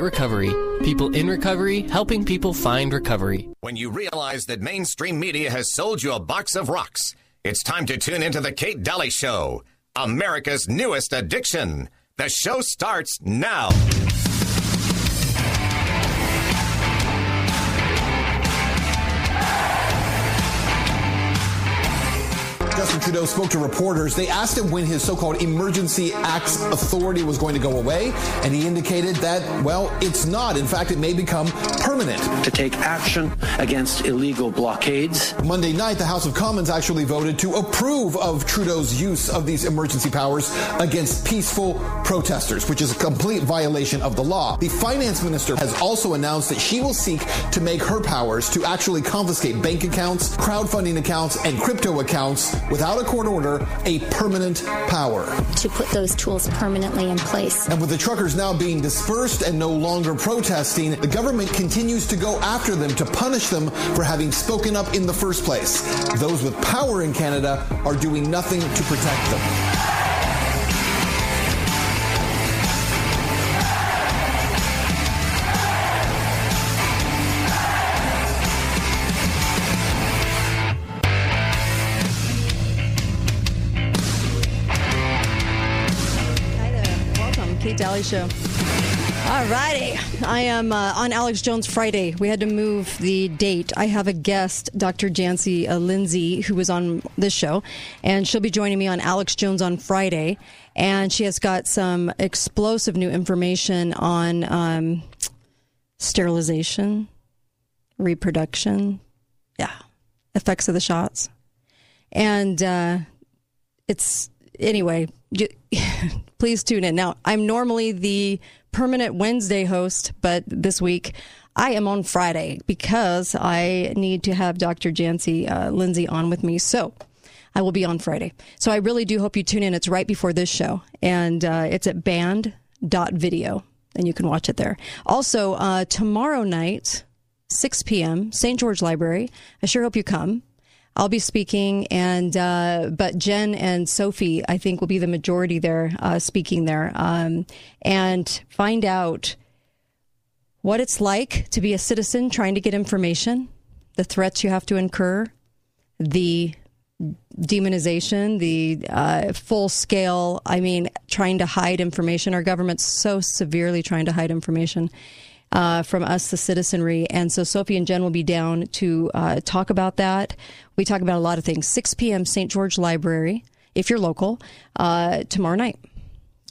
Recovery. People in recovery helping people find recovery. When you realize that mainstream media has sold you a box of rocks, it's time to tune into The Kate Daly Show, America's newest addiction. The show starts now. Justin Trudeau spoke to reporters. They asked him when his so-called emergency acts authority was going to go away, and he indicated that, well, it's not. In fact, it may become permanent. To take action against illegal blockades. Monday night, the House of Commons actually voted to approve of Trudeau's use of these emergency powers against peaceful protesters, which is a complete violation of the law. The finance minister has also announced that she will seek to make her powers to actually confiscate bank accounts, crowdfunding accounts, and crypto accounts without a court order, a permanent power. To put those tools permanently in place. And with the truckers now being dispersed and no longer protesting, the government continues to go after them to punish them for having spoken up in the first place. Those with power in Canada are doing nothing to protect them. Show. All righty. I am uh, on Alex Jones Friday. We had to move the date. I have a guest, Dr. Janci uh, Lindsay, who was on this show, and she'll be joining me on Alex Jones on Friday. And she has got some explosive new information on um, sterilization, reproduction, yeah, effects of the shots. And uh, it's, anyway, please tune in. Now, I'm normally the permanent Wednesday host, but this week I am on Friday because I need to have Dr. Janci uh, Lindsay on with me. So I will be on Friday. So I really do hope you tune in. It's right before this show, and uh, it's at banned.video, and you can watch it there. Also, uh, tomorrow night, 6 p.m., St. George Library. I sure hope you come. I'll be speaking, and uh, but Jen and Sophie, I think, will be the majority there uh, speaking there, um, and find out what it's like to be a citizen trying to get information, the threats you have to incur, the demonization, the uh, full scale. I mean, trying to hide information. Our government's so severely trying to hide information uh, from us, the citizenry. And so Sophie and Jen will be down to uh, talk about that. We talk about a lot of things. 6 p.m. St. George Library, if you're local, uh, tomorrow night.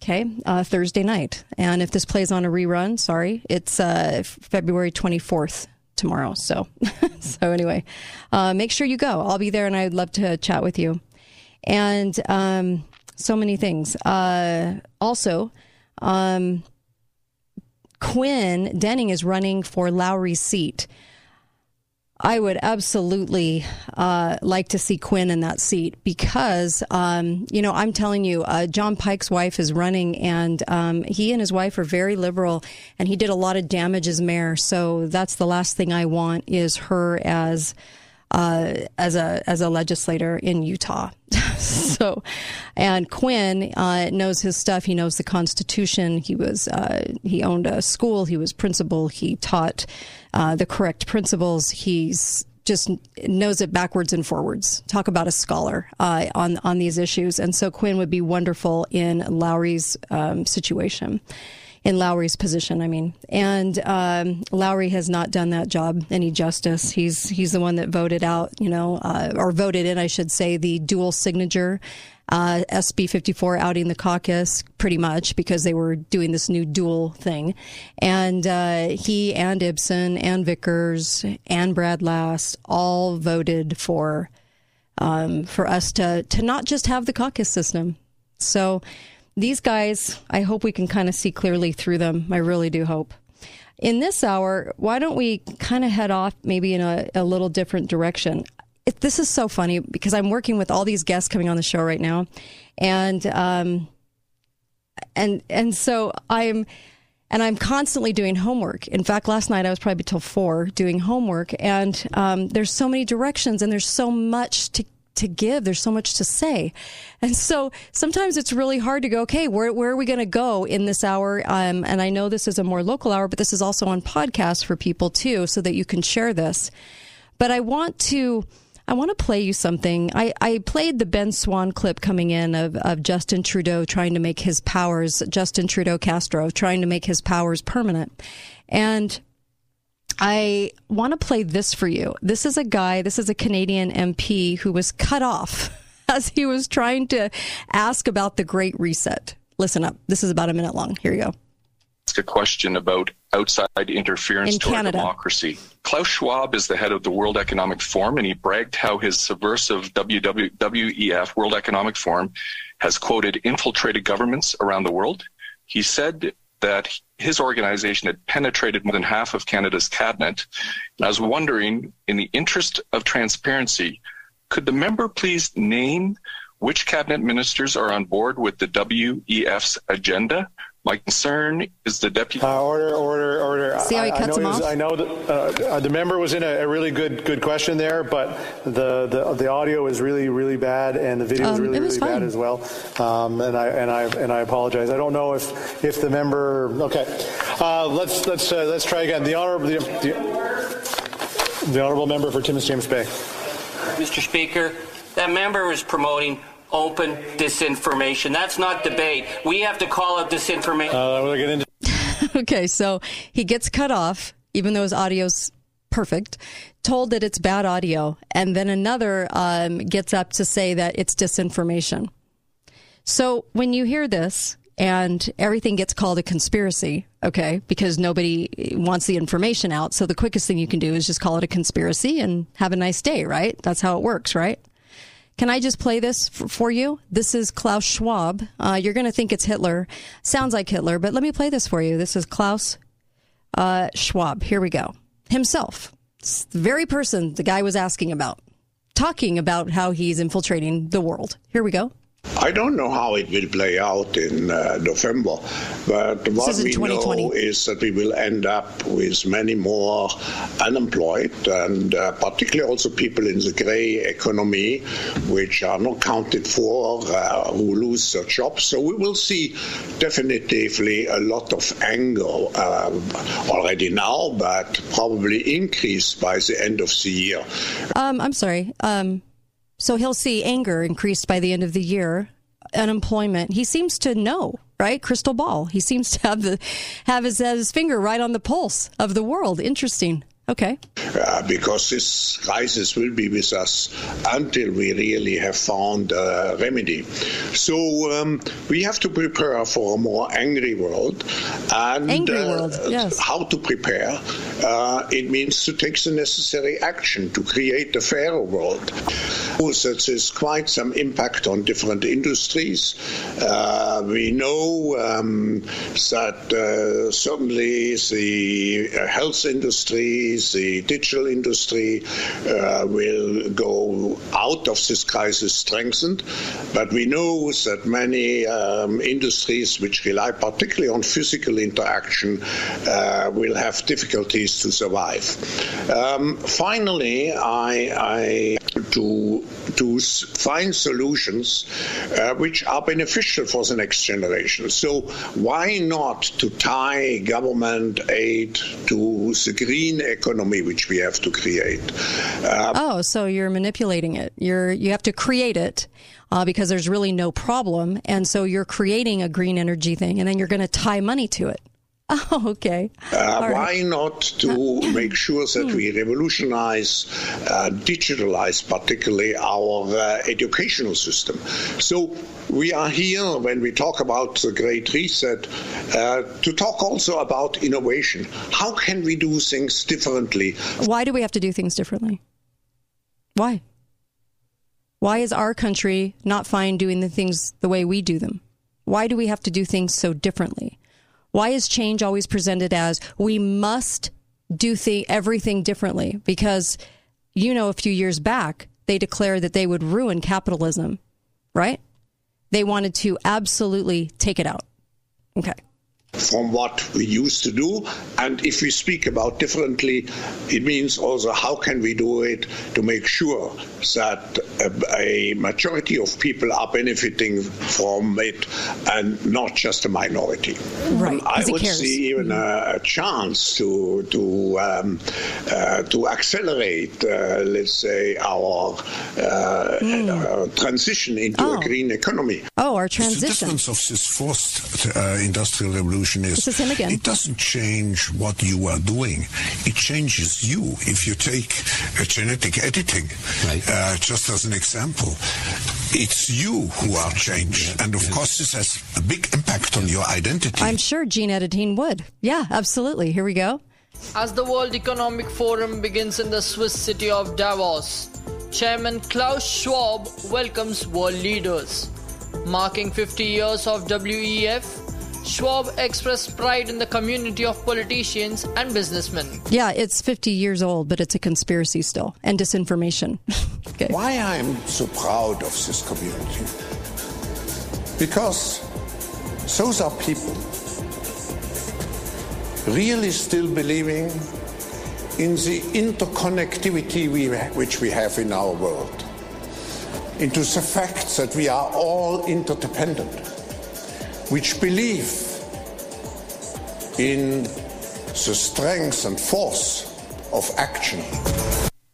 Okay, uh, Thursday night. And if this plays on a rerun, sorry, it's uh, February 24th tomorrow. So, so anyway, uh, make sure you go. I'll be there, and I'd love to chat with you. And um, so many things. also, um, Quinn Denning is running for Lowry's seat. I would absolutely uh, like to see Quinn in that seat because, um, you know, I'm telling you, uh, Jon Pike's wife is running, and um, he and his wife are very liberal, and he did a lot of damage as mayor. So that's the last thing I want is her as uh, as a as a legislator in Utah. so, and Quinn uh, knows his stuff. He knows the Constitution. He was uh, he owned a school. He was principal. He taught uh, the correct principles. He's just knows it backwards and forwards. Talk about a scholar uh, on on these issues. And so Quinn would be wonderful in Lowry's um, situation in Lowry's position. I mean, and um, Lowry has not done that job any justice. He's he's the one that voted out, you know, uh, or voted in, I should say, the dual signature. Uh, SB 54 outing the caucus pretty much because they were doing this new dual thing. And uh, he and Ipson and Vickers and Brad Last all voted for um, for us to, to not just have the caucus system. So these guys, I hope we can kind of see clearly through them. I really do hope. In this hour, why don't we kind of head off maybe in a, a little different direction? It, this is so funny because I'm working with all these guests coming on the show right now, and um, and and so I'm and I'm constantly doing homework. In fact, last night I was probably till four doing homework, and um, there's so many directions and there's so much to to give. There's so much to say. And so sometimes it's really hard to go, okay, where, where are we going to go in this hour? Um, and I know this is a more local hour, but this is also on podcast for people too, so that you can share this. But I want to, I want to play you something. I, I played the Ben Swann clip coming in of, of Justin Trudeau trying to make his powers, Justin Trudeau Castro trying to make his powers permanent. And I want to play this for you. This is a guy, this is a Canadian MP who was cut off as he was trying to ask about the Great Reset. Listen up. This is about a minute long. Here you go. Ask a question about outside interference In to our Canada. democracy. Klaus Schwab is the head of the World Economic Forum, and he bragged how his subversive WEF, World Economic Forum, has quoted infiltrated governments around the world. He said that his organization had penetrated more than half of Canada's cabinet. And I was wondering, in the interest of transparency, could the member please name which cabinet ministers are on board with the WEF's agenda? My concern is the deputy. Uh, order, order, order. See how he I, I cuts know him off? I know that uh, uh, the member was in a, a really good good question there, but the, the the audio is really really bad and the video is Um, really it was really bad as well. Um, and I and I and I apologize. I don't know if if the member. Okay, uh, let's let's uh, let's try again. The honorable the, the, the honorable member for Timmins James Bay. Mr. Speaker, that member was promoting open disinformation. That's not debate. We have to call out disinformation. Uh, we'll get into. Okay, so he gets cut off, even though his audio's perfect, told that it's bad audio, and then another um, gets up to say that it's disinformation. So when you hear this and everything gets called a conspiracy, okay, because nobody wants the information out, so the quickest thing you can do is just call it a conspiracy and have a nice day, right? That's how it works, right? Can I just play this f- for you? This is Klaus Schwab. Uh, you're going to think it's Hitler. Sounds like Hitler, but let me play this for you. This is Klaus uh, Schwab. Here we go. Himself. It's the very person the guy was asking about, talking about how he's infiltrating the world. Here we go. I don't know how it will play out in uh, November, but what we 2020. know is that we will end up with many more unemployed, and uh, particularly also people in the grey economy, which are not counted for, uh, who lose their jobs. So we will see definitively a lot of anger um, already now, but probably increased by the end of the year. Um, I'm sorry. Um, so he'll see anger increased by the end of the year, unemployment. He seems to know, right? Crystal ball. He seems to have the have his, his finger right on the pulse of the world. Interesting. Okay. uh, because this crisis will be with us until we really have found a remedy. So um, we have to prepare for a more angry world. And Angry uh, world, yes. how to prepare? Uh, it means to take the necessary action to create a fairer world. So there's quite some impact on different industries. Uh, we know um, that uh, certainly the health industry, the digital industry uh, will go out of this crisis strengthened. But we know that many um, industries which rely particularly on physical interaction uh, will have difficulties to survive. Um, finally, I, I to to find solutions uh, which are beneficial for the next generation. So why not to tie government aid to the green economy which we have to create? Uh, Oh, so you're manipulating it. You're you have to create it uh, because there's really no problem, and so you're creating a green energy thing, and then you're going to tie money to it. Oh, okay. Uh, All right. why not to make sure that we revolutionize, uh, digitalize particularly our uh, educational system? So we are here when we talk about the Great Reset uh, to talk also about innovation. How can we do things differently? Why do we have to do things differently? Why? Why is our country not fine doing the things the way we do them? Why do we have to do things so differently? Why is change always presented as we must do th- everything differently? Because, you know, a few years back, they declared that they would ruin capitalism, right? They wanted to absolutely take it out. Okay. From what we used to do. And if we speak about differently, it means also how can we do it to make sure that a, a majority of people are benefiting from it and not just a minority. Right. I would see even a, a, chance to to um, uh, to accelerate, uh, let's say, our mm. transition into oh. a green economy. Our transition. The difference of this forced uh, industrial revolution is, this is him again. it doesn't change what you are doing. It changes you. If you take genetic editing, right. uh, just as an example, it's you who are changed. Yeah, and of yeah. course, this has a big impact on your identity. I'm sure gene editing would. Yeah, absolutely. Here we go. As the World Economic Forum begins in the Swiss city of Davos, Chairman Klaus Schwab welcomes world leaders. Marking 50 years of WEF, Schwab expressed pride in the community of politicians and businessmen. Yeah, it's 50 years old, but it's a conspiracy still and disinformation. okay. Why I'm so proud of this community? Because those are people really still believing in the interconnectivity we, which we have in our world, into the fact that we are all interdependent, which believe in the strength and force of action.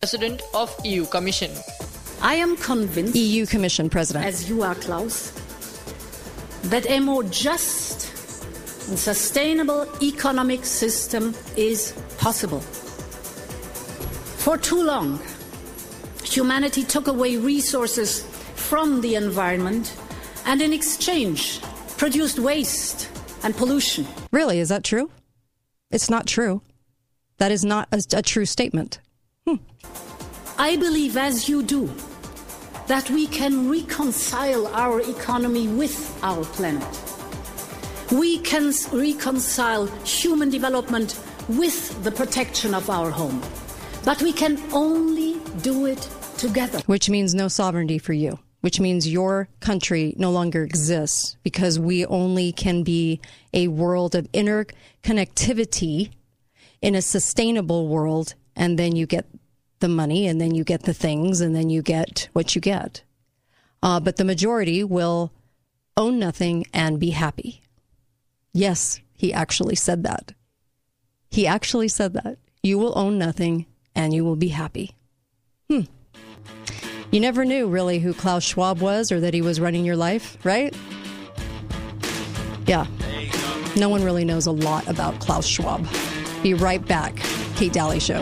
President of EU Commission. I am convinced, EU Commission President, as you are, Klaus, that a more just and sustainable economic system is possible. For too long, humanity took away resources from the environment and in exchange produced waste and pollution. Really, is that true? It's not true. That is not a, a true statement. Hmm. I believe, as you do, that we can reconcile our economy with our planet. We can reconcile human development with the protection of our home. But we can only do it together. Which means no sovereignty for you, which means your country no longer exists because we only can be a world of interconnectivity in a sustainable world. And then you get the money, and then you get the things, and then you get what you get. Uh, but the majority will own nothing and be happy. Yes, he actually said that. He actually said that. You will own nothing and you will be happy. Hmm. You never knew really who Klaus Schwab was or that he was running your life, right? Yeah. No one really knows a lot about Klaus Schwab. Be right back. Kate Daly Show.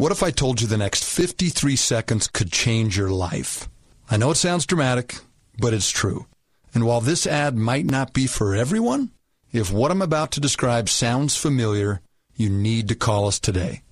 What if I told you the next 53 seconds could change your life? I know it sounds dramatic, but it's true. And while this ad might not be for everyone, if what I'm about to describe sounds familiar, you need to call us today.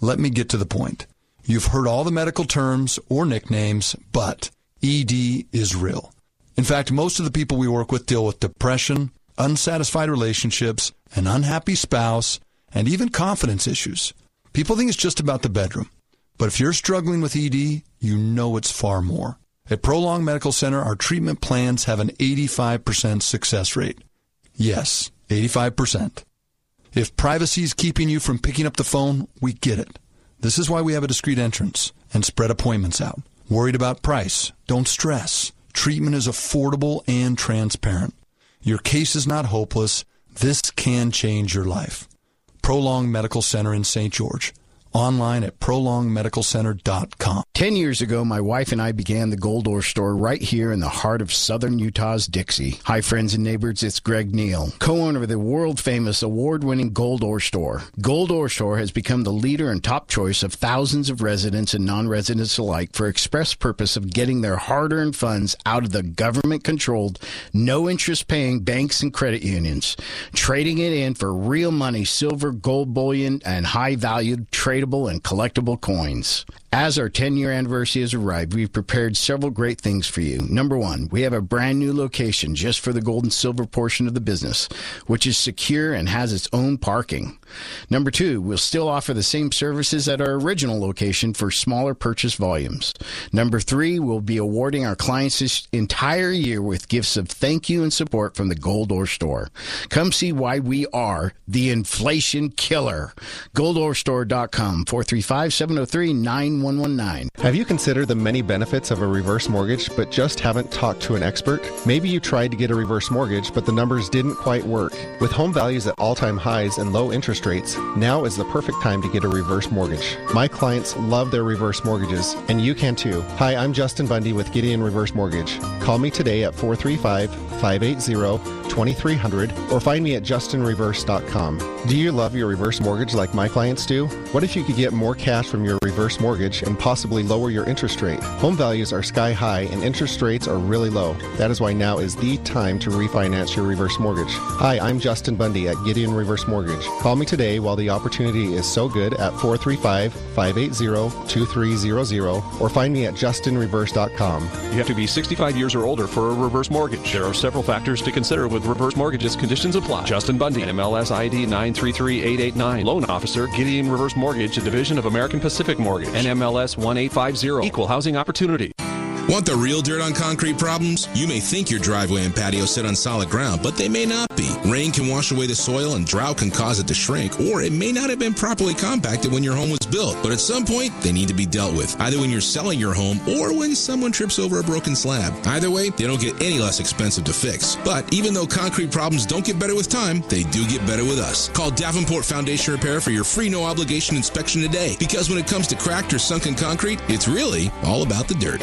Let me get to the point. You've heard all the medical terms or nicknames, but ED is real. In fact, most of the people we work with deal with depression, unsatisfied relationships, an unhappy spouse, and even confidence issues. People think it's just about the bedroom. But if you're struggling with ED, you know it's far more. At Prolong Medical Center, our treatment plans have an 85% success rate. Yes, 85%. If privacy is keeping you from picking up the phone, we get it. This is why we have a discreet entrance and spread appointments out. Worried about price? Don't stress. Treatment is affordable and transparent. Your case is not hopeless. This can change your life. Prolong Medical Center in St. George. Online at prolongmedicalcenter.com. Ten years ago, my wife and I began the Gold Ore store right here in the heart of southern Utah's Dixie. Hi, friends and neighbors, it's Greg Neal, co-owner of the world famous award-winning Gold Ore store. Gold Ore store has become the leader and top choice of thousands of residents and non-residents alike for express purpose of getting their hard-earned funds out of the government-controlled, no-interest paying banks and credit unions, trading it in for real money, silver, gold bullion, and high-valued tradable and collectible coins. As our 10 year anniversary has arrived, we've prepared several great things for you. Number one, we have a brand new location just for the gold and silver portion of the business, which is secure and has its own parking. Number two, we'll still offer the same services at our original location for smaller purchase volumes. Number three, we'll be awarding our clients this entire year with gifts of thank you and support from the Gold Ore Store. Come see why we are the inflation killer. GoldOreStore.com, 435 703 9119. Have you considered the many benefits of a reverse mortgage but just haven't talked to an expert? Maybe you tried to get a reverse mortgage but the numbers didn't quite work. With home values at all time highs and low interest rates, now is the perfect time to get a reverse mortgage. My clients love their reverse mortgages, and you can too. Hi, I'm Justin Bundy with Gideon Reverse Mortgage. Call me today at 435 580 2300 or find me at justinreverse.com. Do you love your reverse mortgage like my clients do? What if you could get more cash from your reverse mortgage and possibly lower your interest rate? Home values are sky high and interest rates are really low. That is why now is the time to refinance your reverse mortgage. Hi, I'm Justin Bundy at Gideon Reverse Mortgage. Call me today while the opportunity is so good at 435 580 2300 or find me at justinreverse.com. You have to be 65 years or older for a reverse mortgage. There are several factors to consider with reverse mortgages. Conditions apply. Justin Bundy, MLS ID 933889. Loan officer, Gideon Reverse Mortgage, a division of American Pacific Mortgage. NMLS 1850. Equal housing opportunity. Want the real dirt on concrete problems? You may think your driveway and patio sit on solid ground, but they may not be. Rain can wash away the soil and drought can cause it to shrink, or it may not have been properly compacted when your home was built. But at some point, they need to be dealt with, either when you're selling your home or when someone trips over a broken slab. Either way, they don't get any less expensive to fix. But even though concrete problems don't get better with time, they do get better with us. Call Davenport Foundation Repair for your free no obligation inspection today, because when it comes to cracked or sunken concrete, it's really all about the dirt.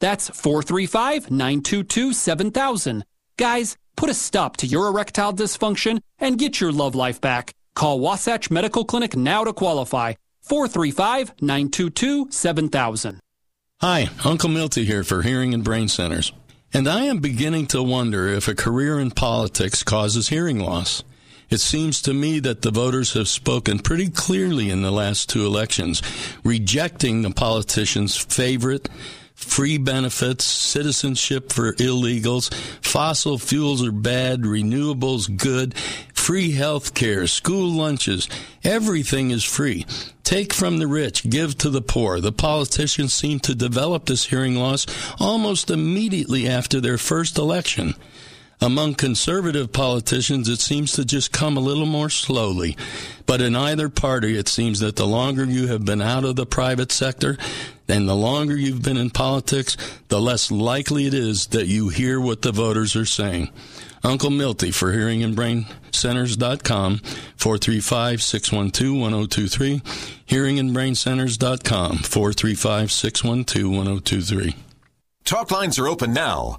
That's 435 922 7000. Guys, put a stop to your erectile dysfunction and get your love life back. Call Wasatch Medical Clinic now to qualify. 435 922 7000. Hi, Uncle Milty here for Hearing and Brain Centers. And I am beginning to wonder if a career in politics causes hearing loss. It seems to me that the voters have spoken pretty clearly in the last two elections, rejecting the politicians' favorite free benefits, citizenship for illegals, fossil fuels are bad, renewables good, free health care, school lunches, everything is free. Take from the rich, give to the poor. The politicians seem to develop this hearing loss almost immediately after their first election. Among conservative politicians, it seems to just come a little more slowly. But in either party, it seems that the longer you have been out of the private sector and the longer you've been in politics, the less likely it is that you hear what the voters are saying. Uncle Milty for Hearing and Brain Centers.com, 435 612 1023. Hearing and Brain Centers.com, 435 612 1023. Talk lines are open now.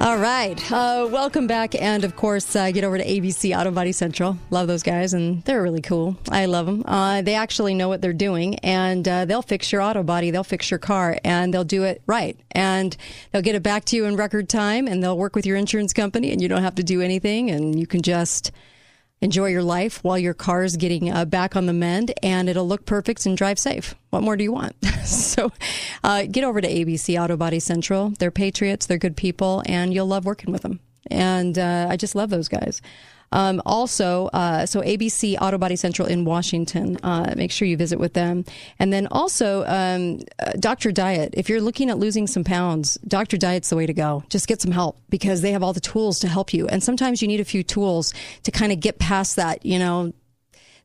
All right. Uh, welcome back. And of course, uh, get over to ABC Auto Body Central. Love those guys, and they're really cool. I love them. Uh, they actually know what they're doing, and uh, they'll fix your auto body, they'll fix your car, and they'll do it right. And they'll get it back to you in record time, and they'll work with your insurance company, and you don't have to do anything, and you can just enjoy your life while your car is getting uh, back on the mend and it'll look perfect and drive safe. What more do you want? so uh, get over to ABC Auto Body Central. They're patriots, they're good people, and you'll love working with them. And uh, I just love those guys. Um, also, uh, so ABC Auto Body Central in Washington. Uh, make sure you visit with them. And then also, um, uh, Dr. Diet. If you're looking at losing some pounds, Dr. Diet's the way to go. Just get some help because they have all the tools to help you. And sometimes you need a few tools to kind of get past that, you know,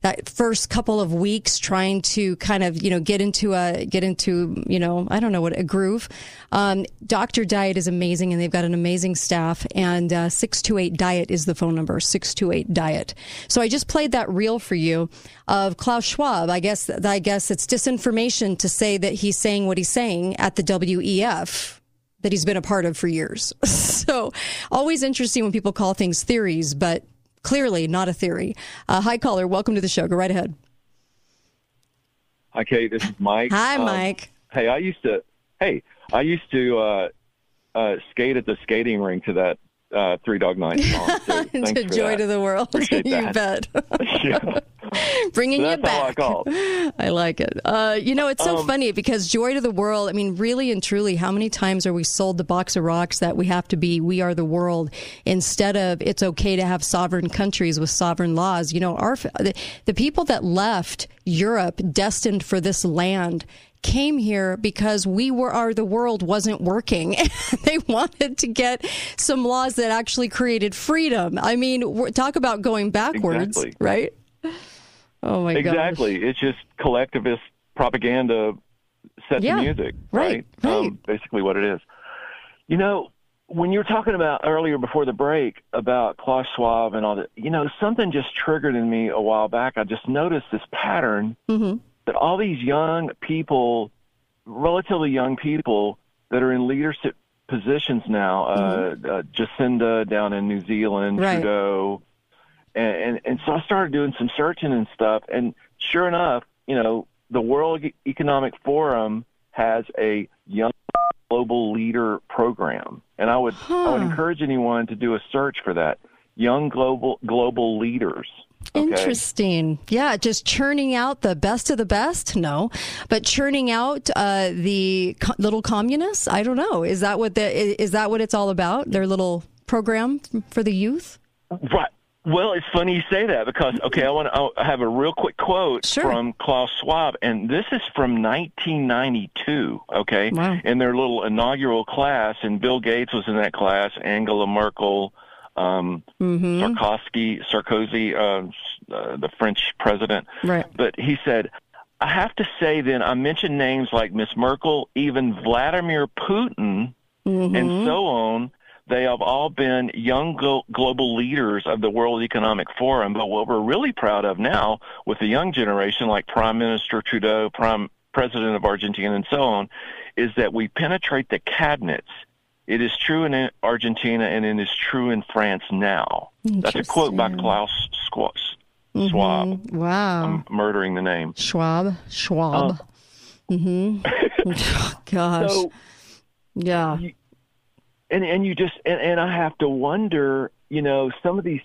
that first couple of weeks trying to kind of you know get into a get into you know I don't know what a groove. Um, Doctor Diet is amazing, and they've got an amazing staff. And uh, six two eight Diet is the phone number six two eight Diet. So I just played that reel for you of Klaus Schwab. I guess I guess it's disinformation to say that he's saying what he's saying at the WEF that he's been a part of for years. so always interesting when people call things theories, but clearly not a theory. Uh, hi, caller. Welcome to the show. Go right ahead. Hi, Kate. This is Mike. Hi, um, Mike. Hey, I used to. Hey, I used to uh, uh, skate at the skating rink to that uh, Three Dog Night song. So to joy that. to the world. Appreciate you that. bet. yeah. Bringing So you I back. called. I like it. Uh, you know, it's so Um, funny because joy to the world. I mean, really and truly, how many times are we sold the box of rocks that we have to be, we are the world, instead of it's okay to have sovereign countries with sovereign laws? You know, our the, the people that left Europe destined for this land came here because we were our the world wasn't working they wanted to get some laws that actually created freedom i mean talk about going backwards Exactly. right oh my god exactly. It's just collectivist propaganda set Yeah. to music, Right, right? Um, basically, what it is. You know, when you were talking about earlier before the break about Klaus Schwab and all that, you know, something just triggered in me a while back. I just noticed this pattern mm-hmm. That all these young people, relatively young people, that are in leadership positions now, uh, uh, Jacinda down in New Zealand, Right. Trudeau, and, and and so I started doing some searching and stuff, and sure enough, you know, the World Economic Forum has a young global leader program, and I would I would encourage anyone to do a search for that. Young global global leaders. Okay? Interesting. Yeah, just churning out the best of the best. No, but churning out uh, the co- little communists. I don't know. Is that what the is that what it's all about? Their little program for the youth. Right. Well, it's funny you say that because okay, I want to I have a real quick quote from Klaus Schwab, and this is from 1992. Okay, wow. in their little inaugural class, and Bill Gates was in that class, Angela Merkel, um, Mm-hmm. Sarkozy, Sarkozy, uh, uh, the French president. Right. But he said, I have to say, then I mentioned names like Miss Merkel, even Vladimir Putin, Mm-hmm. and so on. They have all been young glo- global leaders of the World Economic Forum. But what we're really proud of now, with the young generation like Prime Minister Trudeau, Prime President of Argentina, and so on, is that we penetrate the cabinets. It is true in Argentina and it is true in France now. That's a quote by. Klaus Schwab. Schwab. Mhm. Wow. I'm murdering the name. Schwab. Schwab. mm-hmm. Gosh. So- yeah. and and you just and, and I have to wonder, you know, some of these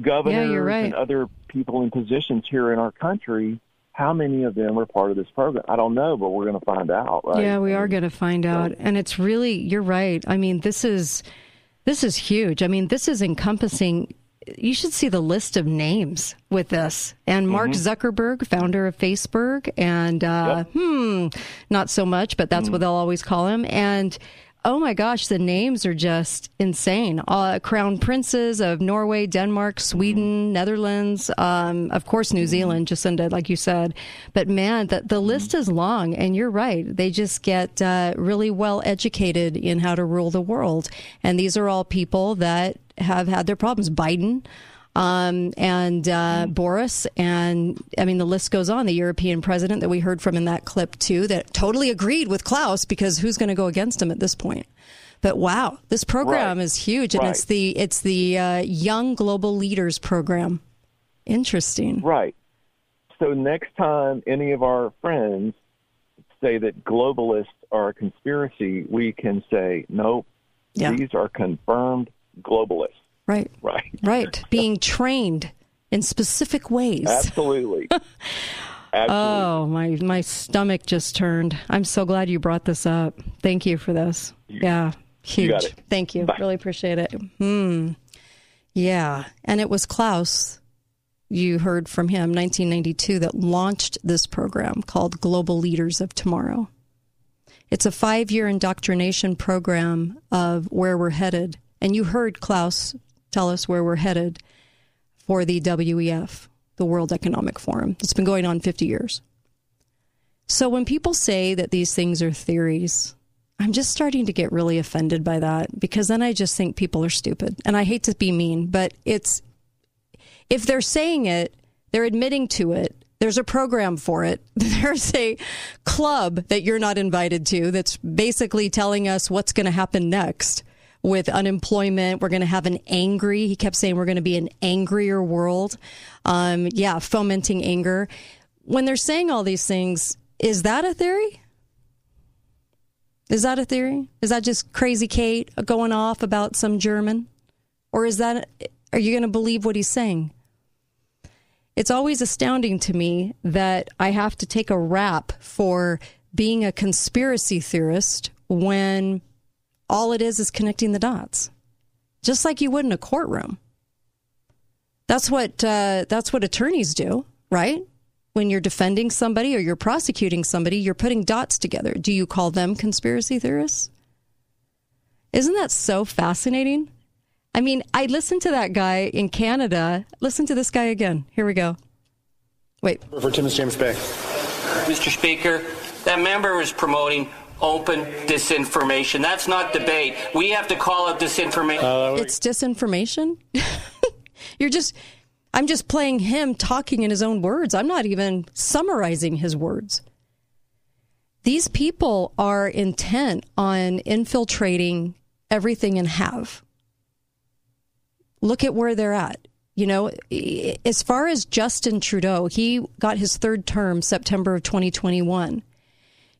governors right. and other people in positions here in our country, how many of them are part of this program? I don't know, but we're going to find out, right? Yeah, we are going to find out, and it's really you're right. I mean, this is this is huge. I mean, this is encompassing. You should see the list of names with this. And Mark Mhm. Zuckerberg, founder of Facebook, and uh, hmm, not so much, but that's what they'll always call him. And oh my gosh, the names are just insane. Uh, crown princes of Norway, Denmark, Sweden, Netherlands, um, of course, New Zealand, Jacinda, like you said. But man, the, the list is long, and you're right. They just get uh, really well educated in how to rule the world. And these are all people that have had their problems. Biden. Um, and uh, Boris, and I mean the list goes on. The European president that we heard from in that clip too, that totally agreed with Klaus because who's going to go against him at this point? But wow, this program Right. is huge, and Right. it's the it's the uh, Young Global Leaders program. Interesting. Right. So next time any of our friends say that globalists are a conspiracy, we can say, nope, Yeah. these are confirmed globalists. Right. Right. Right. Being trained in specific ways. Absolutely. Oh, my my stomach just turned. I'm so glad you brought this up. Thank you for this. yeah, huge. it. Thank you. Bye. Really appreciate it. Hmm. Yeah, and it was Klaus. You heard from him, 1992, that launched this program called Global Leaders of Tomorrow. It's a five-year indoctrination program of where we're headed, and you heard Klaus tell us where we're headed for the WEF, the World Economic Forum. It's been going on 50 years. So when people say that these things are theories, I'm just starting to get really offended by that because then I just think people are stupid. And I hate to be mean, but it's if they're saying it, they're admitting to it. There's a program for it. There's a club that you're not invited to that's basically telling us what's going to happen next with unemployment. We're going to have an angry, he kept saying we're going to be an angrier world. Um, yeah, fomenting anger. When they're saying all these things, is that a theory? Is that a theory? Is that just crazy Kate going off about some German? Or is that, are you going to believe what he's saying? It's always astounding to me that I have to take a rap for being a conspiracy theorist when all it is is connecting the dots, just like you would in a courtroom. That's what uh, that's what attorneys do, right? When you're defending somebody or you're prosecuting somebody, you're putting dots together. Do you call them conspiracy theorists? Isn't that so fascinating? I mean, I listened to that guy in Canada. Listen to this guy again. Here we go. Wait. For Timmins James Bay. Mr. Speaker, that member is promoting open disinformation. That's not debate. We have to call it disinformation. Uh, it's disinformation. You're just, I'm just playing him talking in his own words. I'm not even summarizing his words. These people are intent on infiltrating everything and have. Look at where they're at. You know, as far as Justin Trudeau, he got his third term September of 2021.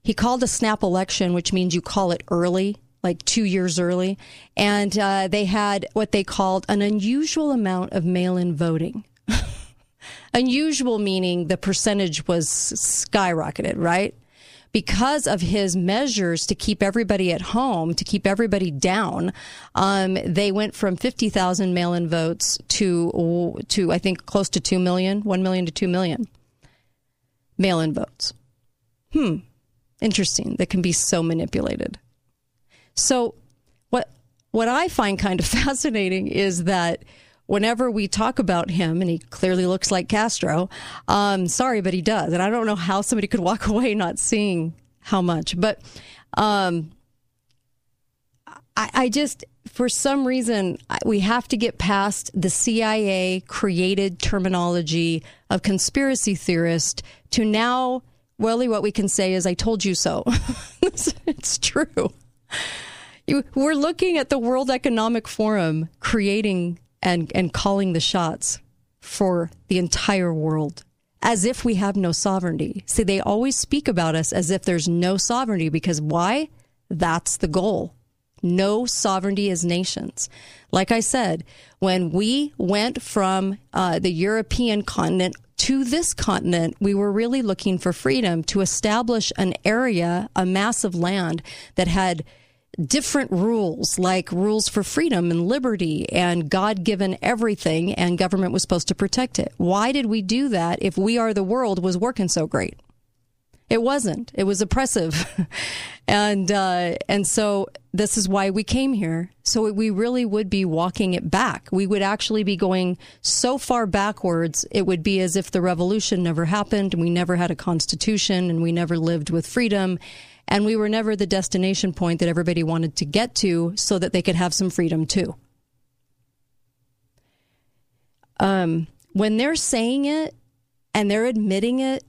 He called a snap election, which means you call it early, like two years early. And uh, they had what they called an unusual amount of mail in voting. unusual meaning the percentage was skyrocketed, right? Because of his measures to keep everybody at home, to keep everybody down, um, they went from 50,000 mail in votes to, to, I think, close to 2 million, 1 million to 2 million mail in votes. Hmm interesting that can be so manipulated. So what what I find kind of fascinating is that whenever we talk about him, and he clearly looks like Castro, um, sorry, but he does, and I don't know how somebody could walk away not seeing how much, but um, I, I just for some reason we have to get past the CIA created terminology of conspiracy theorist to now really what we can say is I told you so. it's true. You, we're looking at the World Economic Forum creating and, and calling the shots for the entire world as if we have no sovereignty. See, they always speak about us as if there's no sovereignty because why? That's the goal. No sovereignty as nations. Like I said, when we went from uh, the European continent to this continent, we were really looking for freedom to establish an area, a mass of land that had different rules, like rules for freedom and liberty and God given everything, and government was supposed to protect it. Why did we do that if we are the world was working so great? It wasn't. It was oppressive, and uh, and so this is why we came here. So we really would be walking it back. We would actually be going so far backwards. It would be as if the revolution never happened, and we never had a constitution, and we never lived with freedom, and we were never the destination point that everybody wanted to get to, so that they could have some freedom too. um, when they're saying it and they're admitting it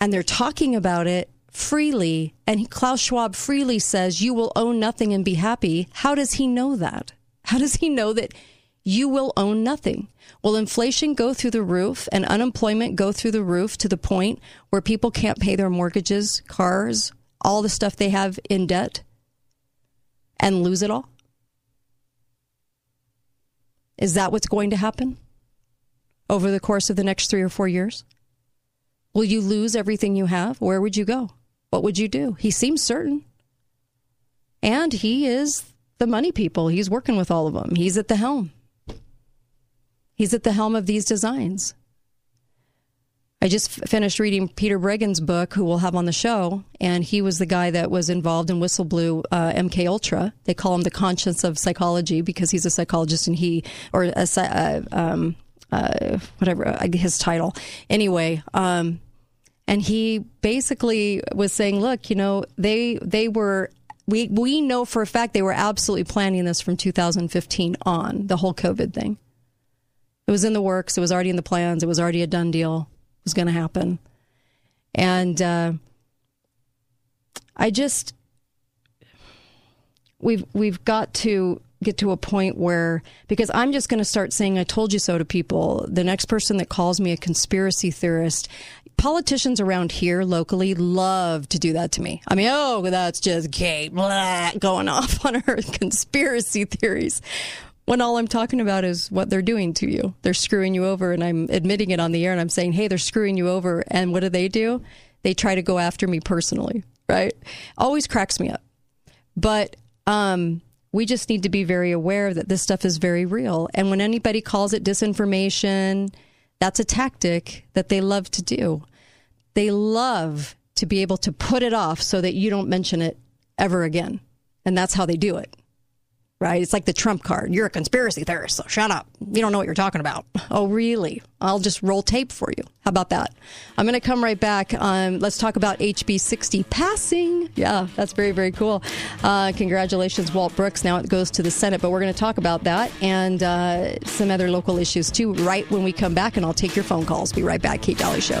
and they're talking about it freely, and Klaus Schwab freely says, You will own nothing and be happy, how does he know that? How does he know that you will own nothing? Will inflation go through the roof and unemployment go through the roof to the point where people can't pay their mortgages, cars, all the stuff they have in debt and lose it all? Is that what's going to happen over the course of the next three or four years? Will you lose everything you have? Where would you go? What would you do? He seems certain. And he is the money people. He's working with all of them. He's at the helm. He's at the helm of these designs. I just f- finished reading Peter Breggin's book, who we'll have on the show, and he was the guy that was involved in Whistleblow uh, MK Ultra. They call him the conscience of psychology because he's a psychologist and he, or a, uh, um, uh, whatever uh, his title. Anyway, um, and he basically was saying, look, you know, they they were we we know for a fact they were absolutely planning this from 2015 on the whole COVID thing. It was in the works. It was already in the plans. It was already a done deal. It was going to happen, and uh, I just we've we've got to get to a point where because I'm just going to start saying I told you so to people. The next person that calls me a conspiracy theorist, politicians around here locally love to do that to me. I mean, oh, that's just Kate blah, going off on her conspiracy theories. When all I'm talking about is what they're doing to you. They're screwing you over, and I'm admitting it on the air, and I'm saying, hey, they're screwing you over. And what do they do? They try to go after me personally, right? Always cracks me up. But um, we just need to be very aware that this stuff is very real. And when anybody calls it disinformation, that's a tactic that they love to do. They love to be able to put it off so that you don't mention it ever again. And that's how they do it right? It's like the Trump card. You're a conspiracy theorist, so shut up. You don't know what you're talking about. Oh, really? I'll just roll tape for you. How about that? I'm going to come right back. Um, let's talk about HB 60 passing. Yeah, that's very, very cool. Uh, congratulations, Walt Brooks. Now it goes to the Senate, but we're going to talk about that and uh, some other local issues too right when we come back, and I'll take your phone calls. Be right back. Kate Dalley Show.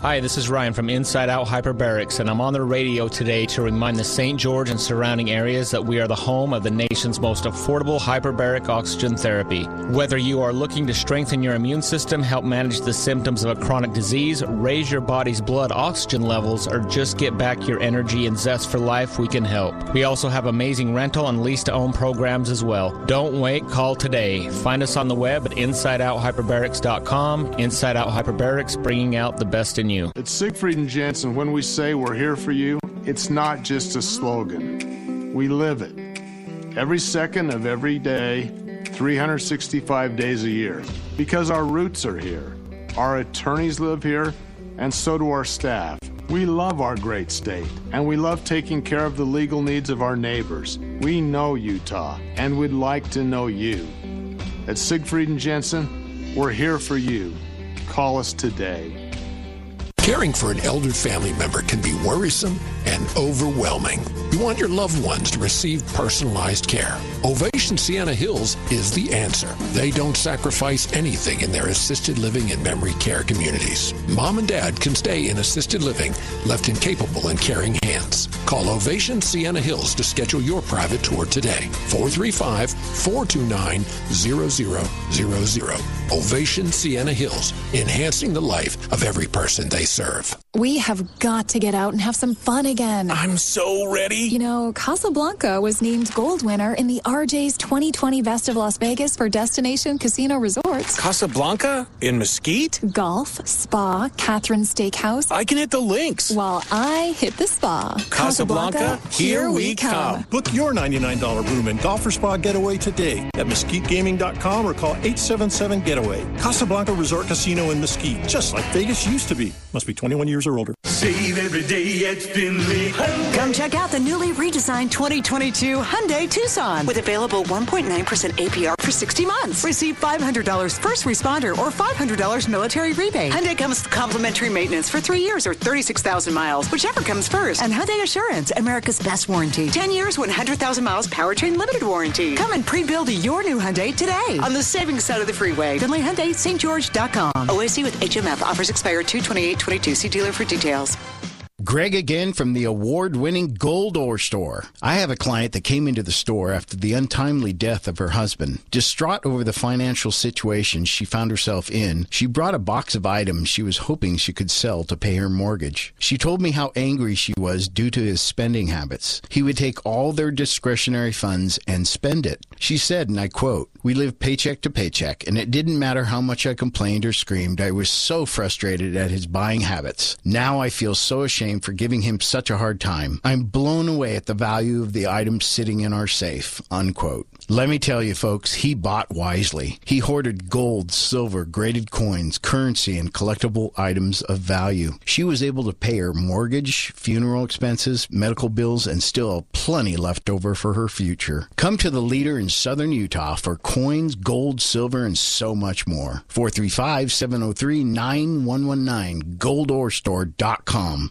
Hi, this is Ryan from Inside Out Hyperbarics, and I'm on the radio today to remind the St. George and surrounding areas that we are the home of the nation's most affordable hyperbaric oxygen therapy. Whether you are looking to strengthen your immune system, help manage the symptoms of a chronic disease, raise your body's blood oxygen levels, or just get back your energy and zest for life, we can help. We also have amazing rental and lease to own programs as well. Don't wait, call today. Find us on the web at InsideOutHyperbarics.com. Inside Out Hyperbarics, bringing out the best in you you. At Siegfried and Jensen, when we say we're here for you, it's not just a slogan. We live it. Every second of every day, 365 days a year. Because our roots are here. Our attorneys live here, and so do our staff. We love our great state, and we love taking care of the legal needs of our neighbors. We know Utah, and we'd like to know you. At Siegfried and Jensen, we're here for you. Call us today. Caring for an elder family member can be worrisome and overwhelming. You want your loved ones to receive personalized care. Ovation Sienna Hills is the answer. They don't sacrifice anything in their assisted living and memory care communities. Mom and dad can stay in assisted living, left in capable and caring hands. Call Ovation Sienna Hills to schedule your private tour today. 435 429 0000. Ovation Sienna Hills, enhancing the life of every person they serve. We have got to get out and have some fun again. I'm so ready. You know, Casablanca was named gold winner in the RJ's 2020 Best of Las Vegas for Destination Casino Resorts. Casablanca? In Mesquite? Golf, spa, Catherine Steakhouse. I can hit the links. While I hit the spa. Casablanca, here we come. Book your $99 room and golf or spa getaway today at mesquitegaming.com or call 877 Getaway. Casablanca Resort Casino in Mesquite, just like Vegas used to be. Must be 21 years or older. Save every day at Finley Hyundai. Come check out the newly redesigned 2022 Hyundai Tucson with available 1.9% APR for 60 months. Receive $500 first responder or $500 military rebate. Hyundai comes with complimentary maintenance for three years or 36,000 miles, whichever comes first. And Hyundai Assurance, America's best warranty. 10 years, 100,000 miles powertrain limited warranty. Come and pre-build your new Hyundai today on the savings side of the freeway. Finley Hyundai, stgeorge.com. OAC with HMF offers expire 22822. See dealer for details. Greg again from the award winning Gold Ore Store. I have a client that came into the store after the untimely death of her husband. Distraught over the financial situation she found herself in, she brought a box of items she was hoping she could sell to pay her mortgage. She told me how angry she was due to his spending habits. He would take all their discretionary funds and spend it. She said, and I quote, We lived paycheck to paycheck, and it didn't matter how much I complained or screamed. I was so frustrated at his buying habits. Now I feel so ashamed for giving him such a hard time. I'm blown away at the value of the items sitting in our safe. Unquote. Let me tell you, folks, he bought wisely. He hoarded gold, silver, graded coins, currency, and collectible items of value. She was able to pay her mortgage, funeral expenses, medical bills, and still plenty left over for her future. Come to the leader in southern Utah for coins, gold, silver, and so much more. 435 703 9119, goldoresstore.com.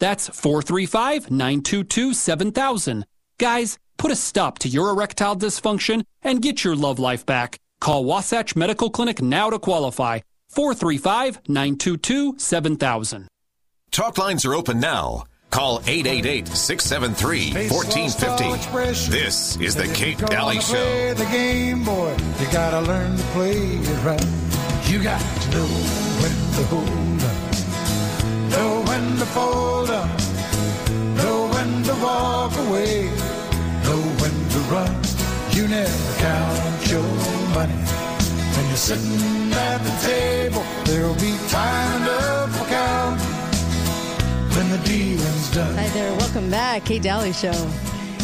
That's 435 922 7000. Guys, put a stop to your erectile dysfunction and get your love life back. Call Wasatch Medical Clinic now to qualify. 435 922 7000. Talk lines are open now. Call 888 673 1450. This is The Kate Dalley Show. The game, boy, you gotta learn to play it right. You got to know when to hold up, know when to fold up, know when to walk away, know when to run. You never count your money. When you're sitting at the table, there'll be time enough for counting when the dealing's done. Hi there, welcome back, Kate Dalley Show.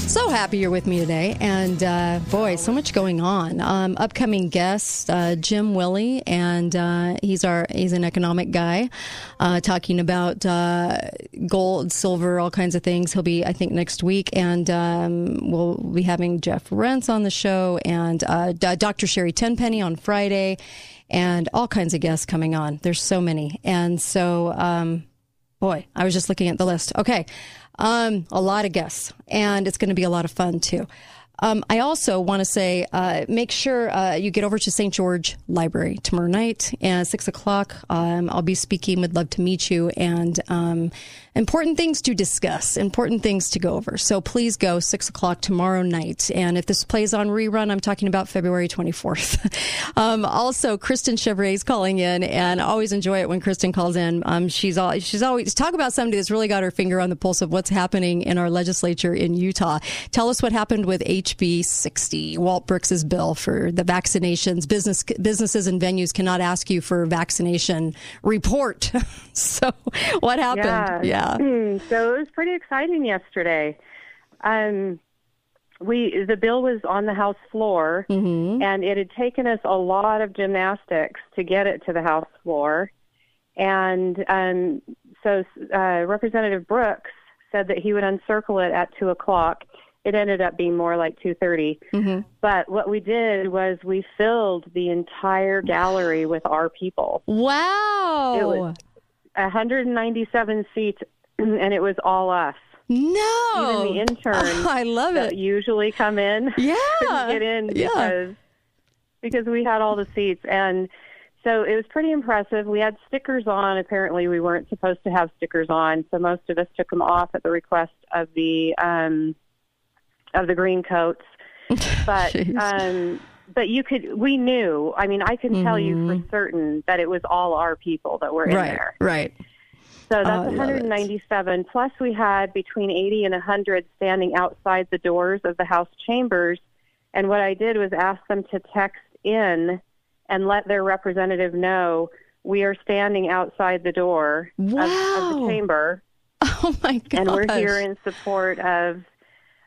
So happy you're with me today, and uh, boy, so much going on. Um, upcoming guest uh, Jim Willie, and uh, he's our he's an economic guy, uh, talking about uh, gold, silver, all kinds of things. He'll be, I think, next week, and um, we'll be having Jeff Rense on the show, and uh, Dr. Sherry Tenpenny on Friday, and all kinds of guests coming on. There's so many, and so. Um, boy, I was just looking at the list. Okay. Um, a lot of guests, and it's going to be a lot of fun too. Um, I also want to say, uh, make sure uh, you get over to St. George Library tomorrow night at six o'clock. Um, I'll be speaking. Would love to meet you and um, important things to discuss, important things to go over. So please go six o'clock tomorrow night. And if this plays on rerun, I'm talking about February 24th. Um, also, Kristen Chevrier is calling in, and I always enjoy it when Kristen calls in. Um, she's all, she's always talk about somebody that's really got her finger on the pulse of what's happening in our legislature in Utah. Tell us what happened with HB 60, Walt Brooks's bill for the vaccinations. Business businesses and venues cannot ask you for a vaccination report. so, what happened? Yeah. yeah. Hmm. So it was pretty exciting yesterday. Um, we the bill was on the House floor, Mm-hmm. and it had taken us a lot of gymnastics to get it to the House floor, and um, so uh, Representative Brooks said that he would uncircle it at two o'clock. It ended up being more like two thirty. Mm-hmm. But what we did was we filled the entire gallery with our people. Wow. It was 197 seats, and it was all us. No. Even the interns. I love that it. Usually come in. Yeah. couldn't get in Yeah. because because we had all the seats and. So it was pretty impressive. We had stickers on. Apparently, we weren't supposed to have stickers on, so most of us took them off at the request of the um, of the green coats. But um, but you could. We knew. I mean, I can tell you for certain that it was all our people that were in Mm-hmm. right. there. Right. So Oh, that's it. 197. Plus, we had between 80 and 100 standing outside the doors of the House chambers. And what I did was ask them to text in and let their representative know we are standing outside the door of, of the Wow. chamber. Oh my god. And we're here in support of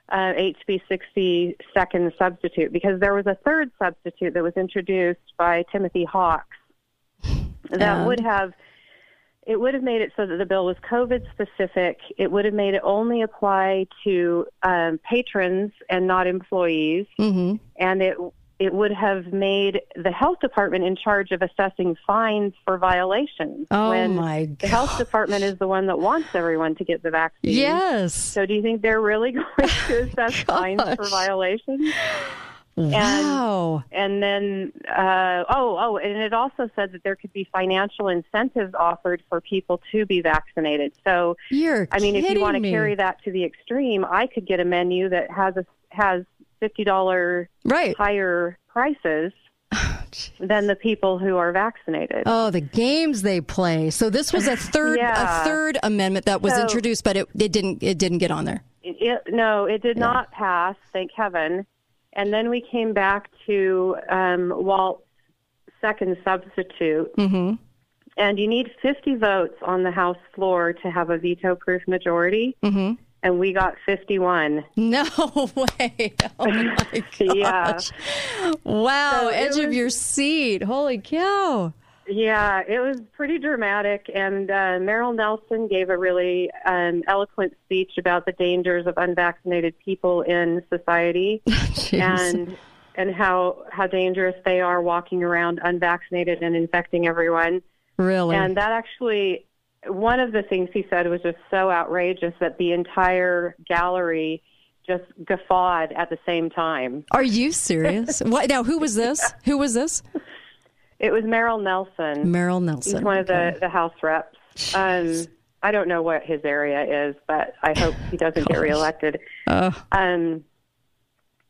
uh, HB 60 second substitute because there was a third substitute that was introduced by Timothy Hawkes that would have it would have made it so that the bill was COVID specific. It would have made it only apply to um, patrons and not employees, Mm-hmm. and it it would have made the health department in charge of assessing fines for violations. Oh, when my The health department is the one that wants everyone to get the vaccine. Yes. So do you think they're really going to assess fines for violations? Wow. And then, uh, oh, oh, and it also said that there could be financial incentives offered for people to be vaccinated. So, You're I mean, if you want to me. carry that to the extreme, I could get a menu that has a, has fifty dollar Right. higher prices than the people who are vaccinated. Oh, the games they play. So this was a third Yeah. a third amendment that was So- introduced, but it, it didn't it didn't get on there. It, it, no, it did not pass, thank heaven. And then we came back to um, Walt's second substitute. Mm-hmm. And you need 50 votes on the House floor to have a veto proof majority. Mm-hmm. And we got 51. No way. Oh my gosh. Yeah. Wow. So Edge of your seat. Holy cow. Yeah, it was pretty dramatic. And uh, Merrill Nelson gave a really um, eloquent speech about the dangers of unvaccinated people in society and and how how dangerous they are walking around unvaccinated and infecting everyone. Really? And that actually, one of the things he said was just so outrageous that the entire gallery just guffawed at the same time. Are you serious? what now who was this? Who was this? It was Merrill Nelson. Merrill He's Nelson. one of Okay. the, the House reps. Um, I don't know what his area is, but I hope he doesn't get Gosh. reelected. Uh, Um,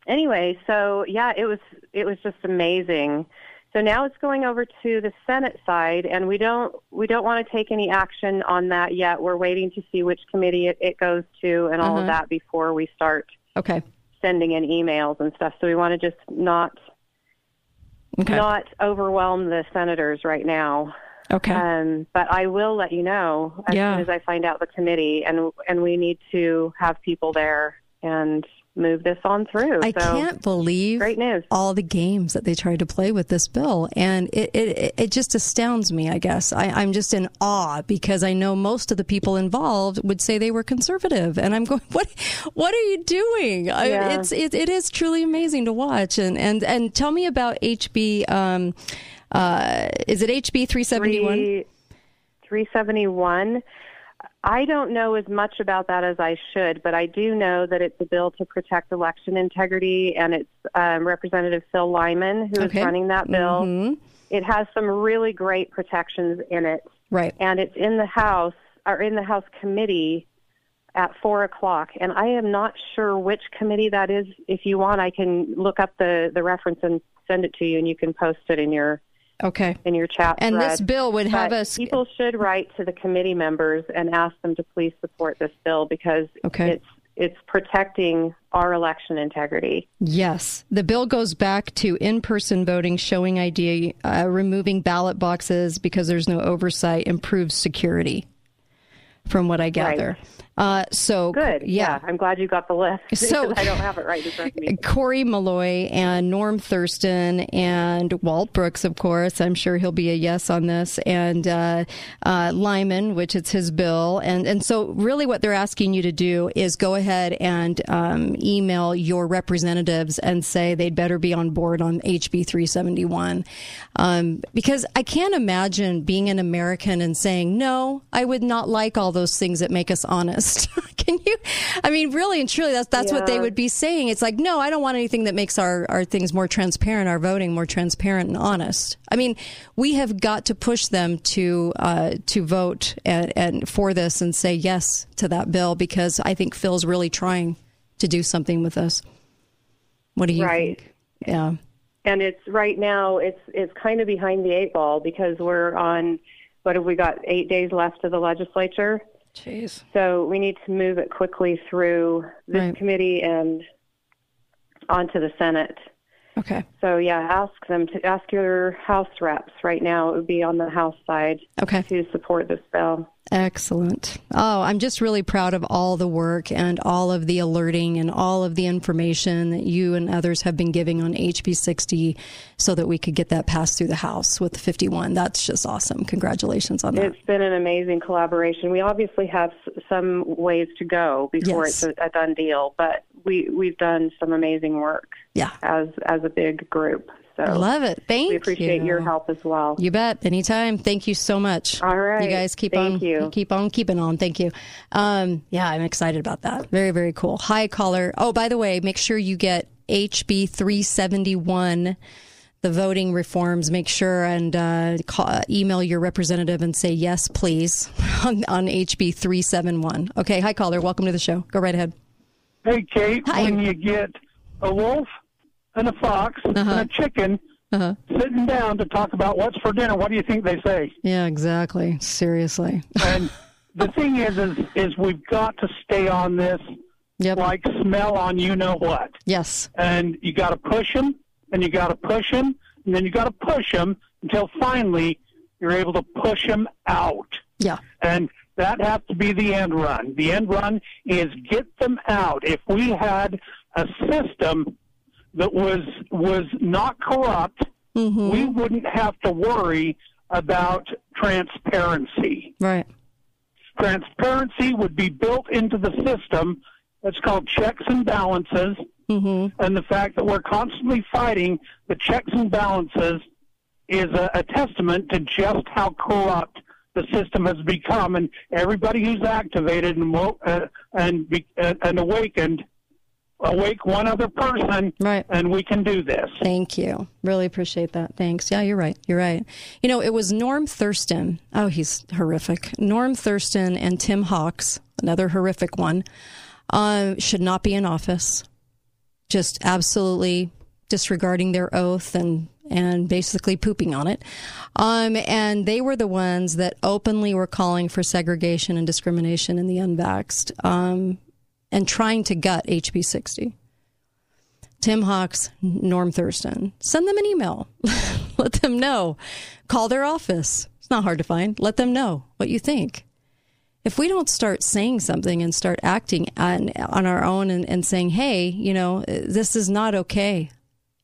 anyway, so yeah, it was it was just amazing. So now it's going over to the Senate side, and we don't we don't want to take any action on that yet. We're waiting to see which committee it, it goes to and all Uh-huh. of that before we start okay. sending in emails and stuff. So we want to just not Okay. not overwhelm the senators right now. Okay. Um, but I will let you know as Yeah. soon as I find out the committee, and and we need to have people there and move this on through. I so, can't believe great news. all the games that they tried to play with this bill, and it it, it just astounds me. I guess I, I'm just in awe because I know most of the people involved would say they were conservative, and I'm going, what What are you doing? I, it's it, it is truly amazing to watch, and and and tell me about HB. Um, uh, is it HB 371? Three- 371. I don't know as much about that as I should, but I do know that it's a bill to protect election integrity, and it's um, Representative Phil Lyman who is Okay. running that bill. Mhm. It has some really great protections in it. Right. and it's in the House or in the House committee at four o'clock. And I am not sure which committee that is. If you want, I can look up the the reference and send it to you, and you can post it in your Okay. in your chat. And thread. this bill would have us- People should write to the committee members and ask them to please support this bill because Okay. it's it's protecting our election integrity. Yes. The bill goes back to in person voting, showing ID, uh, removing ballot boxes because there's no oversight, improves security, from what I gather. Uh, so Good. yeah. I'm glad you got the list. So- I don't have it right in front of me. Cory Maloy and Norm Thurston and Walt Brooks, of course. I'm sure he'll be a yes on this. And uh, uh, Lyman, which it's his bill. And and so really, what they're asking you to do is go ahead and um, email your representatives and say they'd better be on board on HB 371, um, because I can't imagine being an American and saying no, I would not like all those things that make us honest. Can you? I mean, really and truly, that's that's what they would be saying. It's like, no, I don't want anything that makes our, our things more transparent, our voting more transparent and honest. I mean, we have got to push them to uh, to vote and, and for this and say yes to that bill because I think Phil's really trying to do something with us. What do you Right. think? Yeah. and it's right now it's it's kind of behind the eight ball because we're on what have we got eight days left of the legislature Jeez. so we need to move it quickly through this Right. committee and onto the senate Okay. so yeah ask them to ask your house reps right now it would be on the house side Okay. to support this bill Excellent. Oh, I'm just really proud of all the work and all of the alerting and all of the information that you and others have been giving on HB 60 so that we could get that passed through the House with the 51. That's just awesome. Congratulations on that. It's been an amazing collaboration. We obviously have some ways to go before Yes. it's a, a done deal, but we we've done some amazing work. Yeah. As as a big group. So I love it. Thank you. we appreciate you. your help as well. You bet. Anytime. Thank you so much. All right. You guys keep Thank on you. keep on keeping on. Thank you. Um, yeah, I'm excited about that. Very, very cool. Hi caller. Oh, by the way, make sure you get HB 371 the voting reforms, make sure and uh, call, email your representative and say yes, please, on, on HB 371. Okay. Hi, caller. Welcome to the show. Go right ahead. Hey, Kate, Hi. when you get a wolf and a fox Uh-huh. and a chicken sitting down to talk about what's for dinner, what do you think they say? Yeah, exactly. Seriously. And the thing is, is, is we've got to stay on this like smell on you know what. Yes. And you got to push them, and you got to push them, and then you got to push them until finally you're able to push them out. Yeah. And that has to be the end run. The end run is get them out. If we had a system that was was not corrupt, we wouldn't have to worry about transparency. Right. Transparency would be built into the system. That's called checks and balances. Mm-hmm. And the fact that we're constantly fighting the checks and balances is a, a testament to just how corrupt the system has become. And everybody who's activated and uh, and be, uh, and awakened, awake one other person, right? And we can do this. Thank you. Really appreciate that. Thanks. Yeah, you're right. You're right. You know, it was Norm Thurston. Oh, he's horrific. Norm Thurston and Tim Hawkes, another horrific one, uh, should not be in office. Just absolutely disregarding their oath and and basically pooping on it. Um, and they were the ones that openly were calling for segregation and discrimination in the unvaxxed um, and trying to gut HB 60. Tim Hawkes, Norm Thurston. Send them an email. Let them know. Call their office. It's not hard to find. Let them know what you think. If we don't start saying something and start acting on, on our own and, and saying, hey, you know, this is not okay.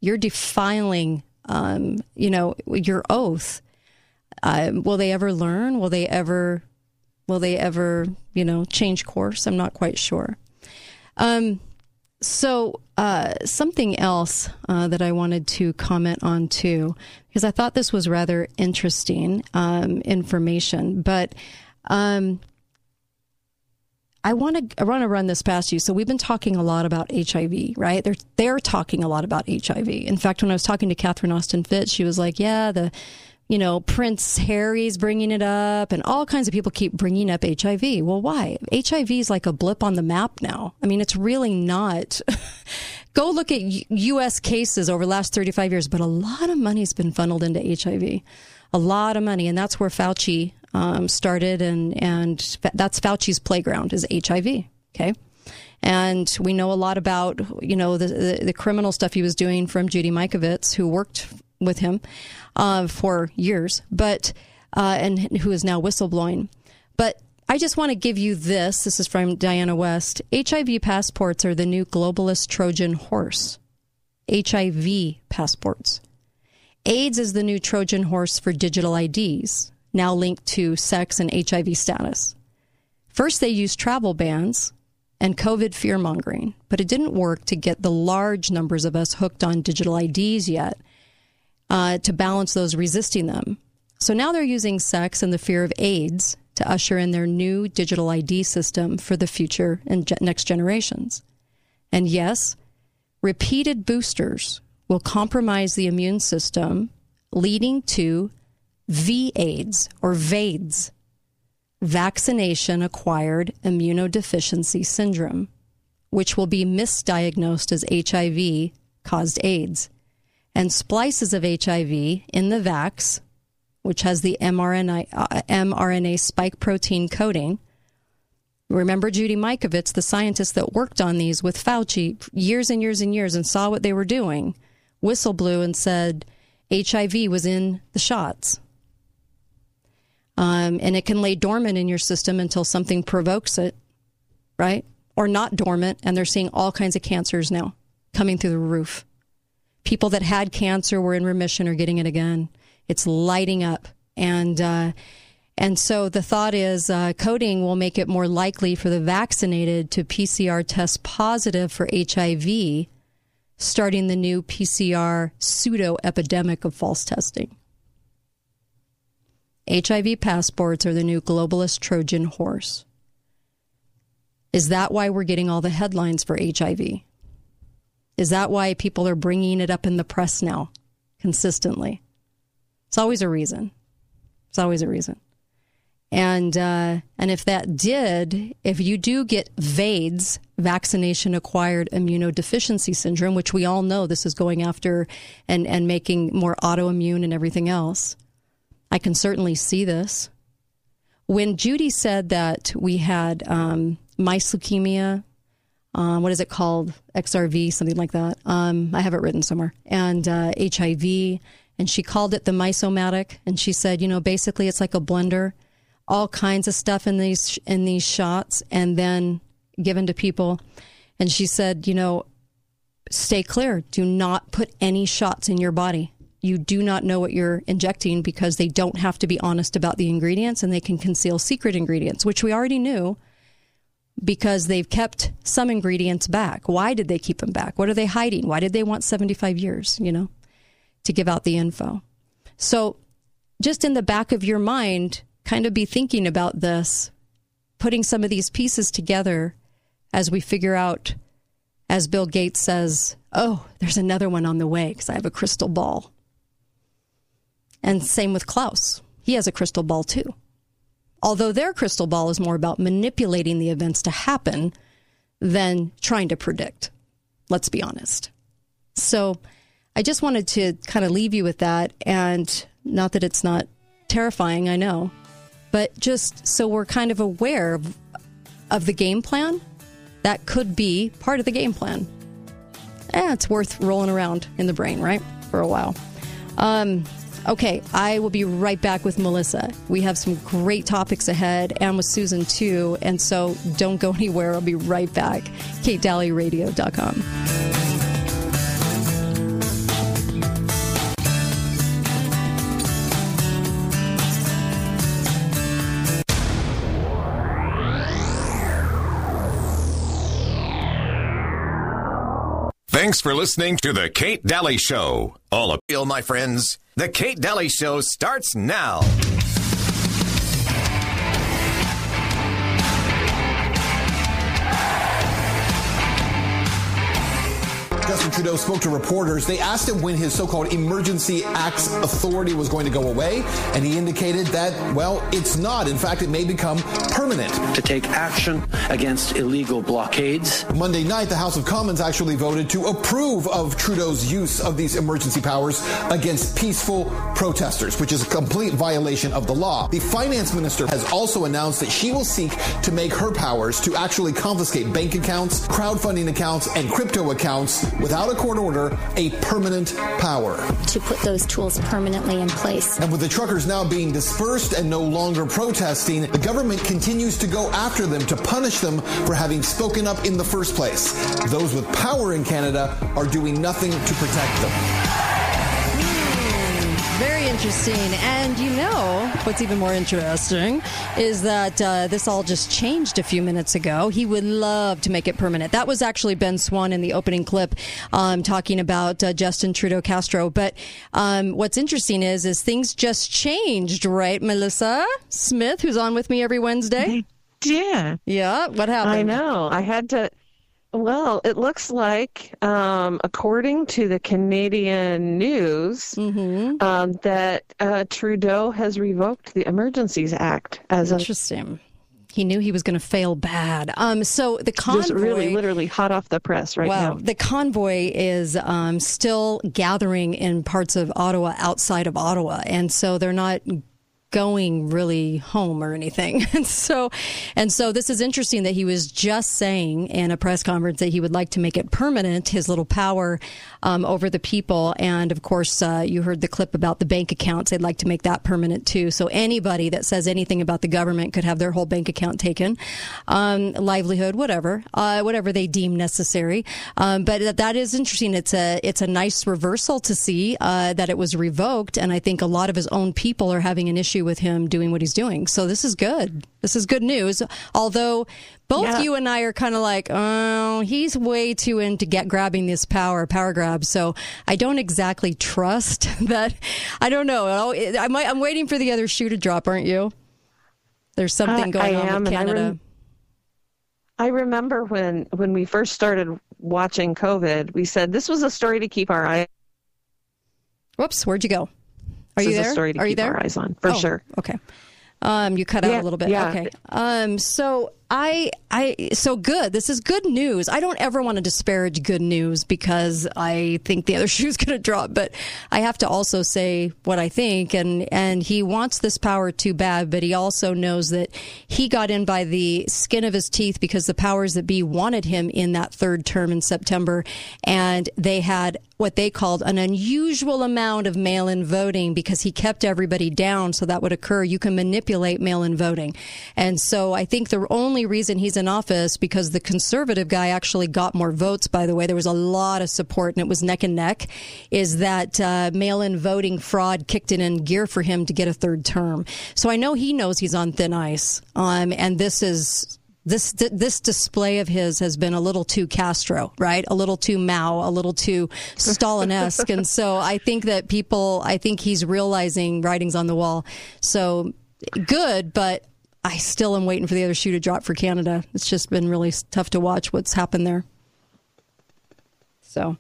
You're defiling, um, you know, your oath. Uh, will they ever learn? Will they ever, will they ever, you know, change course? I'm not quite sure. Um, so, uh, something else uh, that I wanted to comment on too, because I thought this was rather interesting um, information, but um, I want to want to run this past you. So we've been talking a lot about HIV, right? They're they're talking a lot about HIV. In fact, when I was talking to Catherine Austin Fitts, she was like, "Yeah, the." You know, Prince Harry's bringing it up, and all kinds of people keep bringing up HIV. Well, why? HIV is like a blip on the map now. I mean, it's really not. Go look at U.S. cases over the last 35 years, but a lot of money's been funneled into HIV. A lot of money, and that's where Fauci um, started, and and that's Fauci's playground is HIV. Okay, and we know a lot about you know the the, the criminal stuff he was doing from Judy Mikovits, who worked with him uh, for years, but uh, and who is now whistleblowing. But I just want to give you this. This is from Diana West. HIV passports are the new globalist Trojan horse. HIV passports. AIDS is the new Trojan horse for digital IDs, now linked to sex and HIV status. First, they used travel bans and COVID fear mongering, but it didn't work to get the large numbers of us hooked on digital IDs yet uh, to balance those resisting them. So now they're using sex and the fear of AIDS to usher in their new digital ID system for the future and ge- next generations. And yes, repeated boosters will compromise the immune system, leading to VAIDS or VAIDS, vaccination acquired immunodeficiency syndrome, which will be misdiagnosed as HIV caused AIDS. And splices of HIV in the vax, which has the mRNA, uh, mRNA spike protein coding. Remember Judy Mikovits, the scientist that worked on these with Fauci years and years and years and saw what they were doing, whistle blew and said HIV was in the shots. Um, and it can lay dormant in your system until something provokes it, right? Or not dormant, and they're seeing all kinds of cancers now coming through the roof. People that had cancer were in remission or getting it again. It's lighting up, and uh, and so the thought is uh, coding will make it more likely for the vaccinated to PCR test positive for HIV, starting the new PCR pseudo epidemic of false testing. HIV passports are the new globalist Trojan horse. Is that why we're getting all the headlines for HIV? Is that why people are bringing it up in the press now consistently? It's always a reason. It's always a reason. And uh, and if that did, if you do get VAIDS, vaccination acquired immunodeficiency syndrome, which we all know this is going after and, and making more autoimmune and everything else, I can certainly see this. When Judy said that we had um, mice leukemia, um, what is it called? XRV, something like that. Um, I have it written somewhere. And uh, HIV, and she called it the mysomatic. And she said, you know, basically it's like a blender, all kinds of stuff in these in these shots, and then given to people. And she said, you know, stay clear. Do not put any shots in your body you do not know what you're injecting because they don't have to be honest about the ingredients and they can conceal secret ingredients, which we already knew because they've kept some ingredients back. Why did they keep them back? What are they hiding? Why did they want 75 years, you know, to give out the info? So, just in the back of your mind, kind of be thinking about this, putting some of these pieces together as we figure out, as Bill Gates says, oh, there's another one on the way because I have a crystal ball. And same with Klaus. He has a crystal ball too. Although their crystal ball is more about manipulating the events to happen than trying to predict. Let's be honest. So I just wanted to kind of leave you with that. And not that it's not terrifying, I know, but just so we're kind of aware of, of the game plan, that could be part of the game plan. Eh, it's worth rolling around in the brain, right? For a while. Um, Okay, I will be right back with Melissa. We have some great topics ahead and with Susan too. And so don't go anywhere. I'll be right back. KateDalleyRadio.com. Thanks for listening to The Kate Dalley Show. All appeal, my friends. The Kate Dalley Show starts now. Justin Trudeau spoke to reporters. They asked him when his so-called emergency acts authority was going to go away, and he indicated that, well, it's not. In fact, it may become permanent. To take action against illegal blockades. Monday night, the House of Commons actually voted to approve of Trudeau's use of these emergency powers against peaceful protesters, which is a complete violation of the law. The finance minister has also announced that she will seek to make her powers to actually confiscate bank accounts, crowdfunding accounts, and crypto accounts without without a court order a permanent power. To put those tools permanently in place. And with the truckers now being dispersed and no longer protesting, the government continues to go after them to punish them for having spoken up in the first place. Those with power in Canada are doing nothing to protect them. Very interesting. And you know, what's even more interesting is that uh, this all just changed a few minutes ago. He would love to make it permanent. That was actually Ben Swann in the opening clip um, talking about uh, Justin Trudeau Castro. But um, what's interesting is, is things just changed, right, Melissa Smith, who's on with me every Wednesday? Yeah. Yeah. What happened? I know. I had to. Well, it looks like, um, according to the Canadian news, Mm-hmm. um, that uh, Trudeau has revoked the Emergencies Act as of Interesting. He knew he was going to fail bad. Um, so the convoy, just really, literally hot off the press right wow, now. the convoy is um, still gathering in parts of Ottawa outside of Ottawa, and so they're not going really home or anything. And so, and so this is interesting that he was just saying in a press conference that he would like to make it permanent, his little power um, over the people. And of course, uh, you heard the clip about the bank accounts. They'd like to make that permanent too. So anybody that says anything about the government could have their whole bank account taken, um, livelihood, whatever, uh, whatever they deem necessary. Um, but that, that is interesting. It's a it's a nice reversal to see uh, that it was revoked, and I think a lot of his own people are having an issue with him doing what he's doing. So this is good. This is good news. Although both Yeah. you and I are kind of like, oh, he's way too into get grabbing this power, power grab. So I don't exactly trust that. I don't know. I might, I'm waiting for the other shoe to drop, aren't you? There's uh, something going I on am, with I Canada. rem- I remember when when we first started watching COVID, we said this was a story to keep our eye. Whoops, where'd you go? Are This you is a there? story to Are you keep there? our eyes on, for Oh, sure. Okay. Um, you cut out Yeah, a little bit. yeah. Okay. Um, so I, I, so good. This is good news. I don't ever want to disparage good news because I think the other shoe's going to drop, but I have to also say what I think. And, and he wants this power too bad, but he also knows that he got in by the skin of his teeth because the powers that be wanted him in that third term in September. And they had what they called an unusual amount of mail in voting because he kept everybody down so that would occur. You can manipulate mail in voting. And so I think the only reason he's in office because the conservative guy actually got more votes, by the way, there was a lot of support and it was neck and neck, is that uh, mail in voting fraud kicked it in gear for him to get a third term. So I know he knows he's on thin ice. Um, and this is this this display of his has been a little too Castro, right? A little too Mao, a little too Stalin-esque, and so I think that people, I think he's realizing writings on the wall. So good, but I still am waiting for the other shoe to drop for Canada. It's just been really tough to watch what's happened there. So,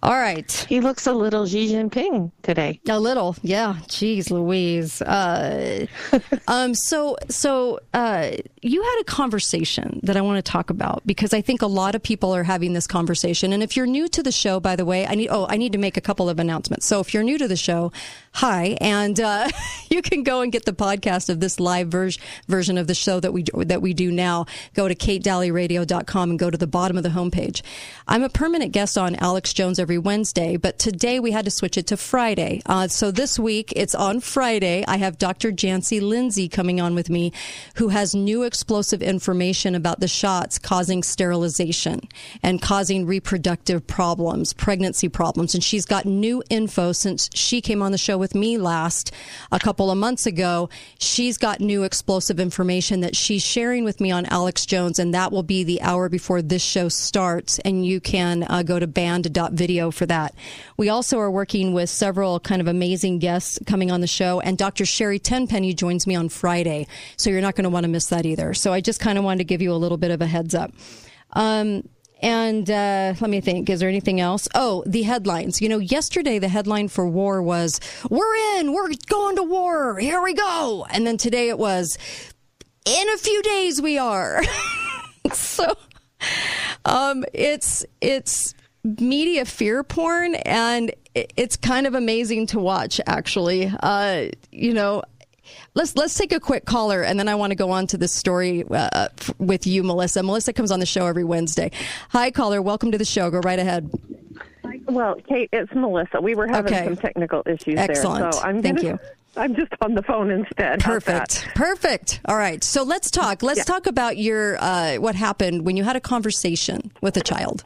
all right. He looks a little Xi Jinping today. A little, yeah. Jeez, Louise. Uh, um, so, so uh, you had a conversation that I want to talk about because I think a lot of people are having this conversation. And if you're new to the show, by the way, I need oh, I need to make a couple of announcements. So, if you're new to the show, hi, and uh, you can go and get the podcast of this live ver- version of the show that we that we do now. Go to katedalleyradio.com and go to the bottom of the homepage. I'm a permanent guest on Alex Jones every Wednesday, but today we had to switch it to Friday. Uh, so this week it's on Friday. I have Dr. Janci Lindsay coming on with me, who has new explosive information about the shots causing sterilization and causing reproductive problems, pregnancy problems. And she's got new info since she came on the show with me last a couple of months ago. She's got new explosive information that she's sharing with me on Alex Jones, and that will be the hour before this show starts. And you can uh, go to banned.video for that. We also are working with several kind of amazing guests coming on the show, and Dr. Sherry Tenpenny joins me on Friday. So you're not going to want to miss that either. So I just kind of wanted to give you a little bit of a heads up. Um, and uh, let me think. Is there anything else? Oh, the headlines. You know, yesterday the headline for war was "We're in. We're going to war. Here we go." And then today it was, "In a few days we are." so, um, it's it's media fear porn, and it's kind of amazing to watch. Actually, uh, you know. Let's let's take a quick caller, and then I want to go on to this story uh, f- with you, Melissa. Melissa comes on the show every Wednesday. Hi, caller. Welcome to the show. Go right ahead. Well, Kate, it's Melissa. We were having Okay. some technical issues Excellent. there, so I'm Thank gonna, you. I'm just on the phone instead. Perfect. Perfect. All right. So let's talk. Let's talk about your uh, what happened when you had a conversation with a child.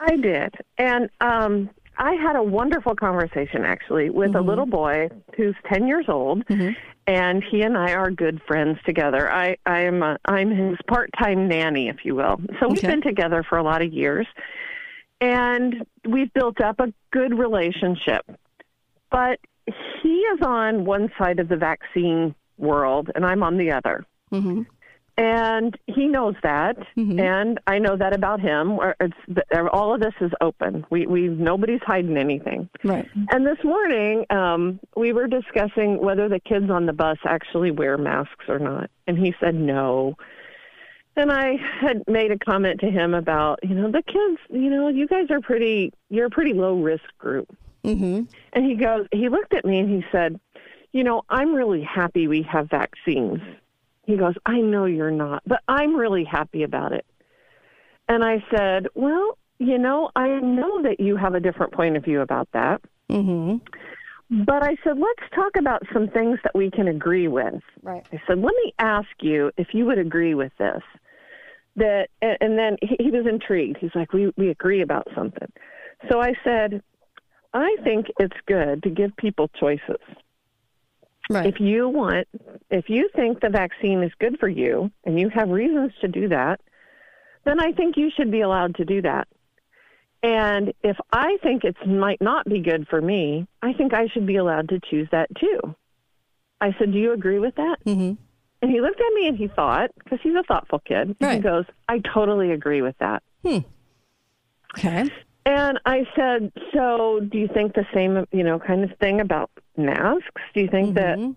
I did, and um, I had a wonderful conversation actually with Mm-hmm. a little boy who's ten years old, and he and I are good friends together. I I'm a, I'm his part time nanny, if you will. So we've been together for a lot of years, and we've built up a good relationship. But he is on one side of the vaccine world, and I'm on the other. Mm-hmm. And he knows that, and I know that about him. Or It's all of this is open. We we nobody's hiding anything. Right. And this morning, um, we were discussing whether the kids on the bus actually wear masks or not, and he said no. And I had made a comment to him about, you know, the kids, you know, you guys are pretty, you're a pretty low risk group. Mm-hmm. And he goes, he looked at me and he said, you know, I'm really happy we have vaccines. He goes, I know you're not, but I'm really happy about it. And I said, well, you know, I know that you have a different point of view about that. Mm-hmm. But I said, let's talk about some things that we can agree with. Right. I said, let me ask you if you would agree with this. That, and and then he, he was intrigued. He's like, we, we agree about something. So I said, I think it's good to give people choices. Right. If you want, if you think the vaccine is good for you and you have reasons to do that, then I think you should be allowed to do that. And if I think it might not be good for me, I think I should be allowed to choose that too. I said, Do you agree with that? Mm-hmm. And he looked at me and he thought, because he's a thoughtful kid, and he Right. goes, I totally agree with that. Hmm. Okay. And I said, so do you think the same, you know, kind of thing about masks? Do you think Mm-hmm.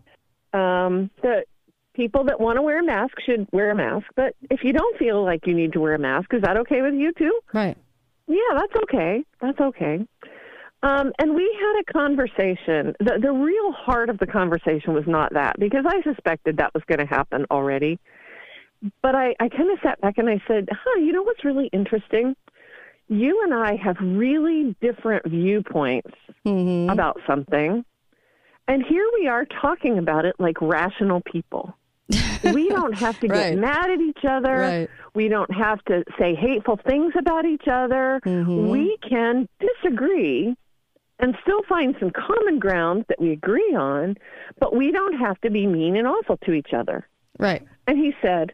that um, that people that want to wear a mask should wear a mask? But if you don't feel like you need to wear a mask, is that okay with you too? Right. Yeah, that's okay. That's okay. Um, and we had a conversation. The, the real heart of the conversation was not that, because I suspected that was going to happen already. But I, I kind of sat back and I said, huh, you know what's really interesting? You and I have really different viewpoints Mm-hmm. about something. And here we are talking about it like rational people. we don't have to get Right. mad at each other. Right. We don't have to say hateful things about each other. Mm-hmm. We can disagree and still find some common ground that we agree on, but we don't have to be mean and awful to each other. Right. And he said,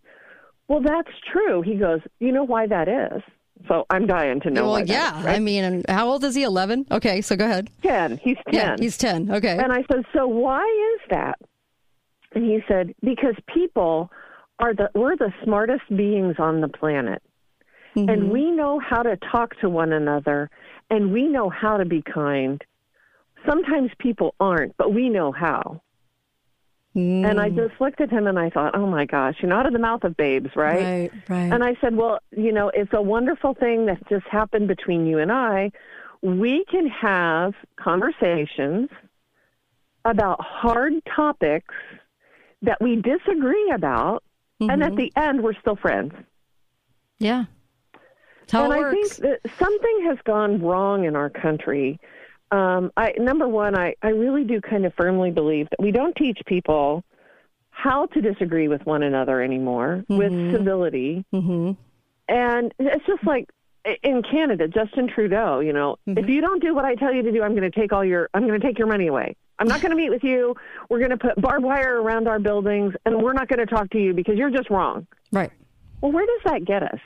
Well, that's true. He goes, You know why that is? So I'm dying to know well, yeah. is, right? I mean, how old is he? Eleven. Okay. So go ahead. 10. He's 10. Yeah, he's ten. Okay. And I said, So why is that? And he said, Because people are the we're the smartest beings on the planet. Mm-hmm. And we know how to talk to one another and we know how to be kind. Sometimes people aren't, but we know how. And Mm. I just looked at him and I thought, oh my gosh, you know, out of the mouth of babes, right? Right. Right. And I said, well, you know, it's a wonderful thing that just happened between you and I. We can have conversations about hard topics that we disagree about, and at Mhm. the end, we're still friends. yeah. And I think that something has gone wrong in our country. Um, I, number one, I, I really do kind of firmly believe that we don't teach people how to disagree with one another anymore with civility. Mm-hmm. And it's just like in Canada, Justin Trudeau, you know, if you don't do what I tell you to do, I'm going to take all your, I'm going to take your money away. I'm not going to meet with you. We're going to put barbed wire around our buildings, and we're not going to talk to you because you're just wrong. Right. Well, where does that get us?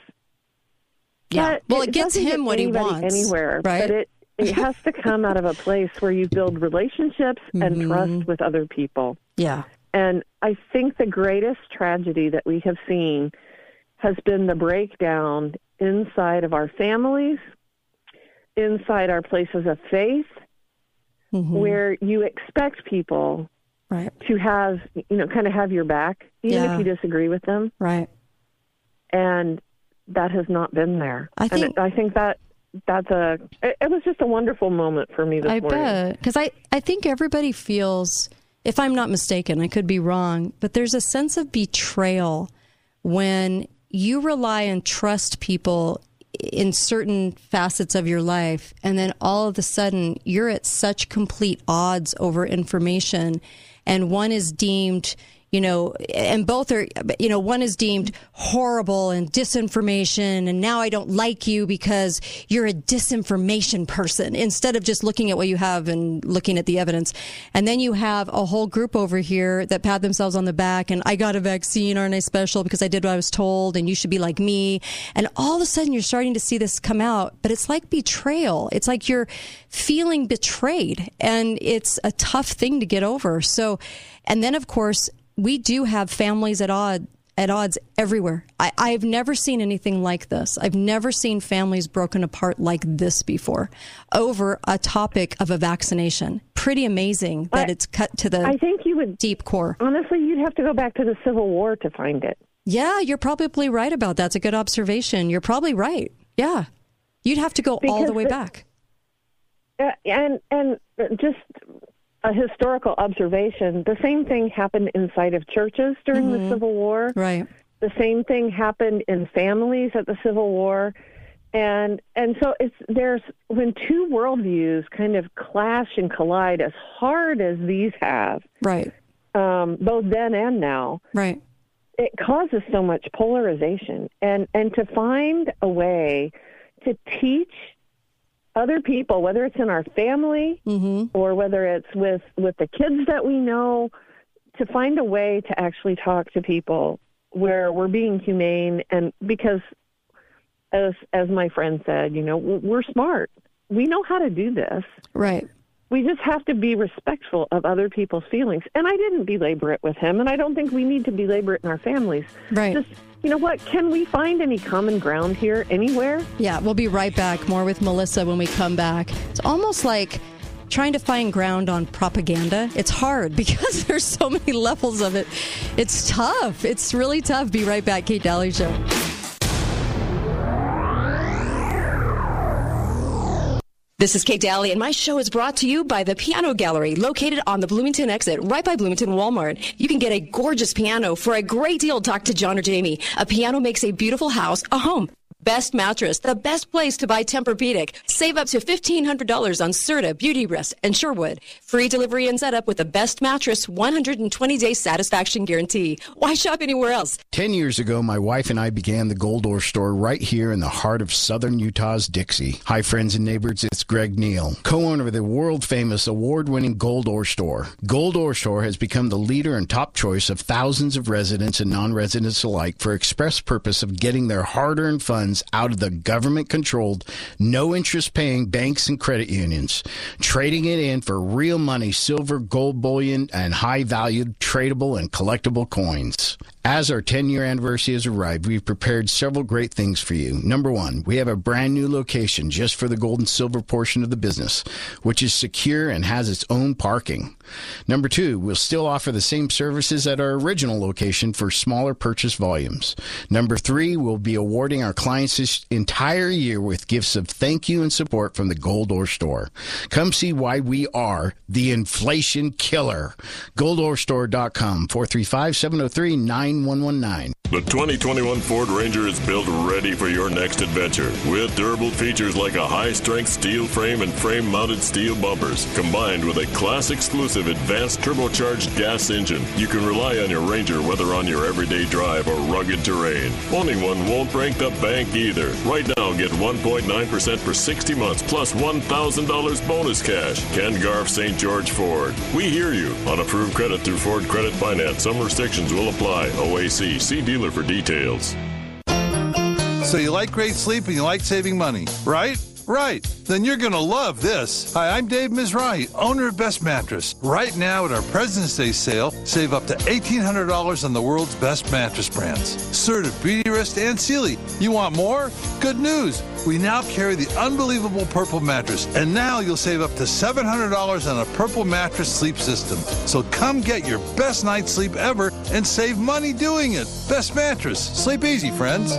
Yeah. But well, it gets him what he wants. anywhere, Right. but it it has to come out of a place where you build relationships and Mm-hmm. trust with other people. yeah. And I think the greatest tragedy that we have seen has been the breakdown inside of our families, inside our places of faith, Mm-hmm. where you expect people Right. to have, you know, kind of have your back, even Yeah. if you disagree with them. Right. And that has not been there. I And think- I think that that's a, it, it was just a wonderful moment for me this I morning. bet because I I think everybody feels, if I'm not mistaken, I could be wrong, but there's a sense of betrayal when you rely and trust people in certain facets of your life, and then all of a sudden you're at such complete odds over information, and one is deemed you know, and both are, you know, one is deemed horrible and disinformation, and now I don't like you because you're a disinformation person instead of just looking at what you have and looking at the evidence. And then you have a whole group over here that pat themselves on the back and I got a vaccine, aren't I special because I did what I was told, and you should be like me. And all of a sudden you're starting to see this come out, but it's like betrayal. It's like you're feeling betrayed, and it's a tough thing to get over. So, and then of course, we do have families at odd at odds everywhere. I, I've never seen anything like this. I've never seen families broken apart like this before over a topic of a vaccination. Pretty amazing that I- it's cut to the I think you would deep core. Honestly, you'd have to go back to the Civil War to find it. Yeah, you're probably right about that. It's a good observation. You're probably right. Yeah. You'd have to go all the way the- back. Uh, and and just a historical observation. The same thing happened inside of churches during Mhm. the Civil War. Right. The same thing happened in families at the Civil War. And and so it's there's when two worldviews kind of clash and collide as hard as these have, Right. um, both then and now, Right. it causes so much polarization and and to find a way to teach other people whether it's in our family mm-hmm. or whether it's with with the kids that we know to find a way to actually talk to people where we're being humane and because as as my friend said you know we're smart. We know how to do this. Right. We just have to be respectful of other people's feelings. And I didn't belabor it with him, and I don't think we need to belabor it in our families. Right. Just, you know what? Can we find any common ground here anywhere? Yeah, we'll be right back. More with Melissa when we come back. It's almost like trying to find ground on propaganda. It's hard because there's so many levels of it. It's tough. It's really tough. Be right back. Kate Dalley Show. This is Kate Dalley, and my show is brought to you by the Piano Gallery, located on the Bloomington exit, right by Bloomington Walmart. You can get a gorgeous piano for a great deal. Talk to John or Jamie. A piano makes a beautiful house a home. Best mattress, the best place to buy Tempur-Pedic. Save up to $1,500 on Serta, Beauty Rest, and Sherwood. Free delivery and setup with the best mattress, 120-day satisfaction guarantee. Why shop anywhere else? Ten years ago, my wife and I began the Gold Ore store right here in the heart of southern Utah's Dixie. Hi, friends and neighbors, it's Greg Neal, co-owner of the world famous award-winning Gold Ore store. Gold Ore store has become the leader and top choice of thousands of residents and non-residents alike for express purpose of getting their hard-earned funds out of the government-controlled, no-interest-paying banks and credit unions, trading it in for real money, silver, gold bullion, and high-valued tradable and collectible coins. As our 10 year anniversary has arrived, we've prepared several great things for you. Number one, we have a brand new location just for the gold and silver portion of the business, which is secure and has its own parking. Number two, we'll still offer the same services at our original location for smaller purchase volumes. Number three, we'll be awarding our clients this entire year with gifts of thank you and support from the Gold Ore Store. Come see why we are the inflation killer. GoldOreStore.com, 435 703 9119. The 2021 Ford Ranger is built ready for your next adventure with durable features like a high strength steel frame and frame mounted steel bumpers combined with a class exclusive advanced turbocharged gas engine. You can rely on your Ranger whether on your everyday drive or rugged terrain. Owning one won't break the bank either. Right now, get 1.9% for 60 months plus $1,000 bonus cash. Ken Garff St. George Ford. We hear you. On approved credit through Ford Credit Finance. Some restrictions will apply. OAC. See dealer for details. So you like great sleep and you like saving money, right? Right. Then you're going to love this. Hi, I'm Dave Mizrahi, owner of Best Mattress. Right now at our President's Day sale, save up to $1,800 on the world's best mattress brands. Serta, Beauty Rest, and Sealy. You want more? Good news. We now carry the unbelievable Purple mattress, and now you'll save up to $700 on a Purple mattress sleep system. So come get your best night's sleep ever and save money doing it. Best Mattress. Sleep easy, friends.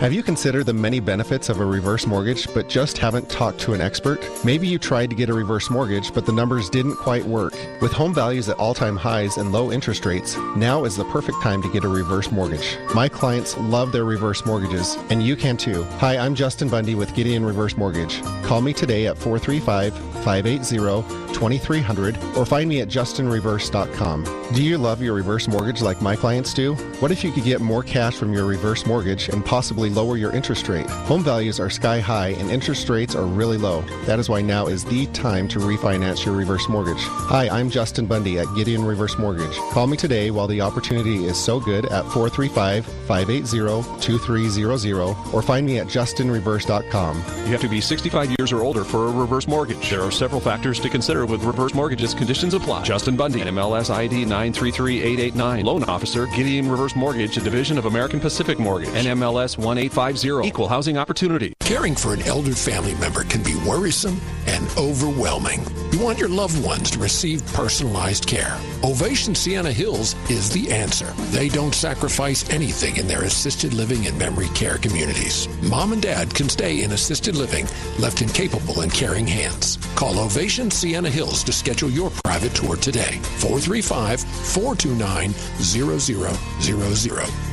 Have you considered the many benefits of a reverse mortgage but just haven't talked to an expert? Maybe you tried to get a reverse mortgage but the numbers didn't quite work. With home values at all time highs and low interest rates, now is the perfect time to get a reverse mortgage. My clients love their reverse mortgages, and you can too. Hi, I'm Justin Bundy with Gideon Reverse Mortgage. Call me today at 435 580 2300 or find me at justinreverse.com. Do you love your reverse mortgage like my clients do? What if you could get more cash from your reverse mortgage and possibly lower your interest rate? Home values are sky high and interest rates are really low. That is why now is the time to refinance your reverse mortgage. Hi, I'm Justin Bundy at Gideon Reverse Mortgage. Call me today while the opportunity is so good at 435 580 2300 or find me at justinreverse.com. You have to be 65 years or older for a reverse mortgage. There are several factors to consider with reverse mortgages. Conditions apply. Justin Bundy, MLS ID 933889. Loan officer, Gideon Reverse Mortgage, a division of American Pacific Mortgage. NMLS 1850. Equal housing opportunity. Caring for an elder family member can be worrisome and overwhelming. You want your loved ones to receive personalized care. Ovation Sienna Hills is the answer. They don't sacrifice anything in their assisted living and memory care communities. Mom and dad can stay in assisted living, left in capable and caring hands. Call Ovation Sienna Hills to schedule your private tour today. 435 429 0000.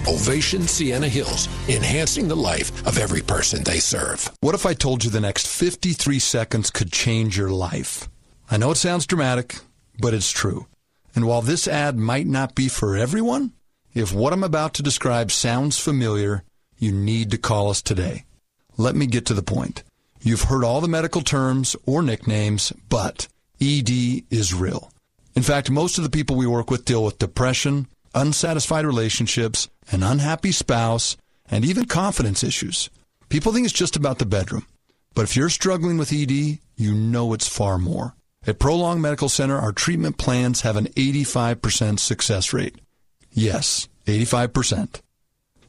Ovation Sienna Hills, enhancing the life of every person they serve. What if I told you the next 53 seconds could change your life? I know it sounds dramatic, but it's true. And while this ad might not be for everyone, if what I'm about to describe sounds familiar, you need to call us today. Let me get to the point. You've heard all the medical terms or nicknames, but ED is real. In fact, most of the people we work with deal with depression, unsatisfied relationships, an unhappy spouse, and even confidence issues. People think it's just about the bedroom. But if you're struggling with ED, you know it's far more. At Prolong Medical Center, our treatment plans have an 85% success rate. Yes, 85%.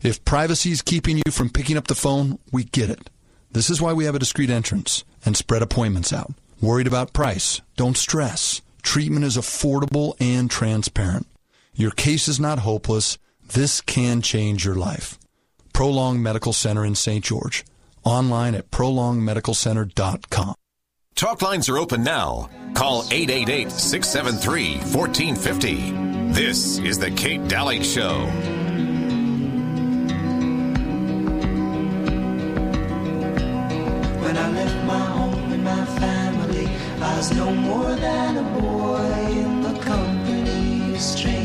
If privacy is keeping you from picking up the phone, we get it. This is why we have a discreet entrance and spread appointments out. Worried about price? Don't stress. Treatment is affordable and transparent. Your case is not hopeless. This can change your life. Prolong Medical Center in St. George. Online at prolongmedicalcenter.com. Talk lines are open now. Call 888 673 1450. This is The Kate Dalley Show. When I left my home and my family, I was no more than a boy in the company of strangers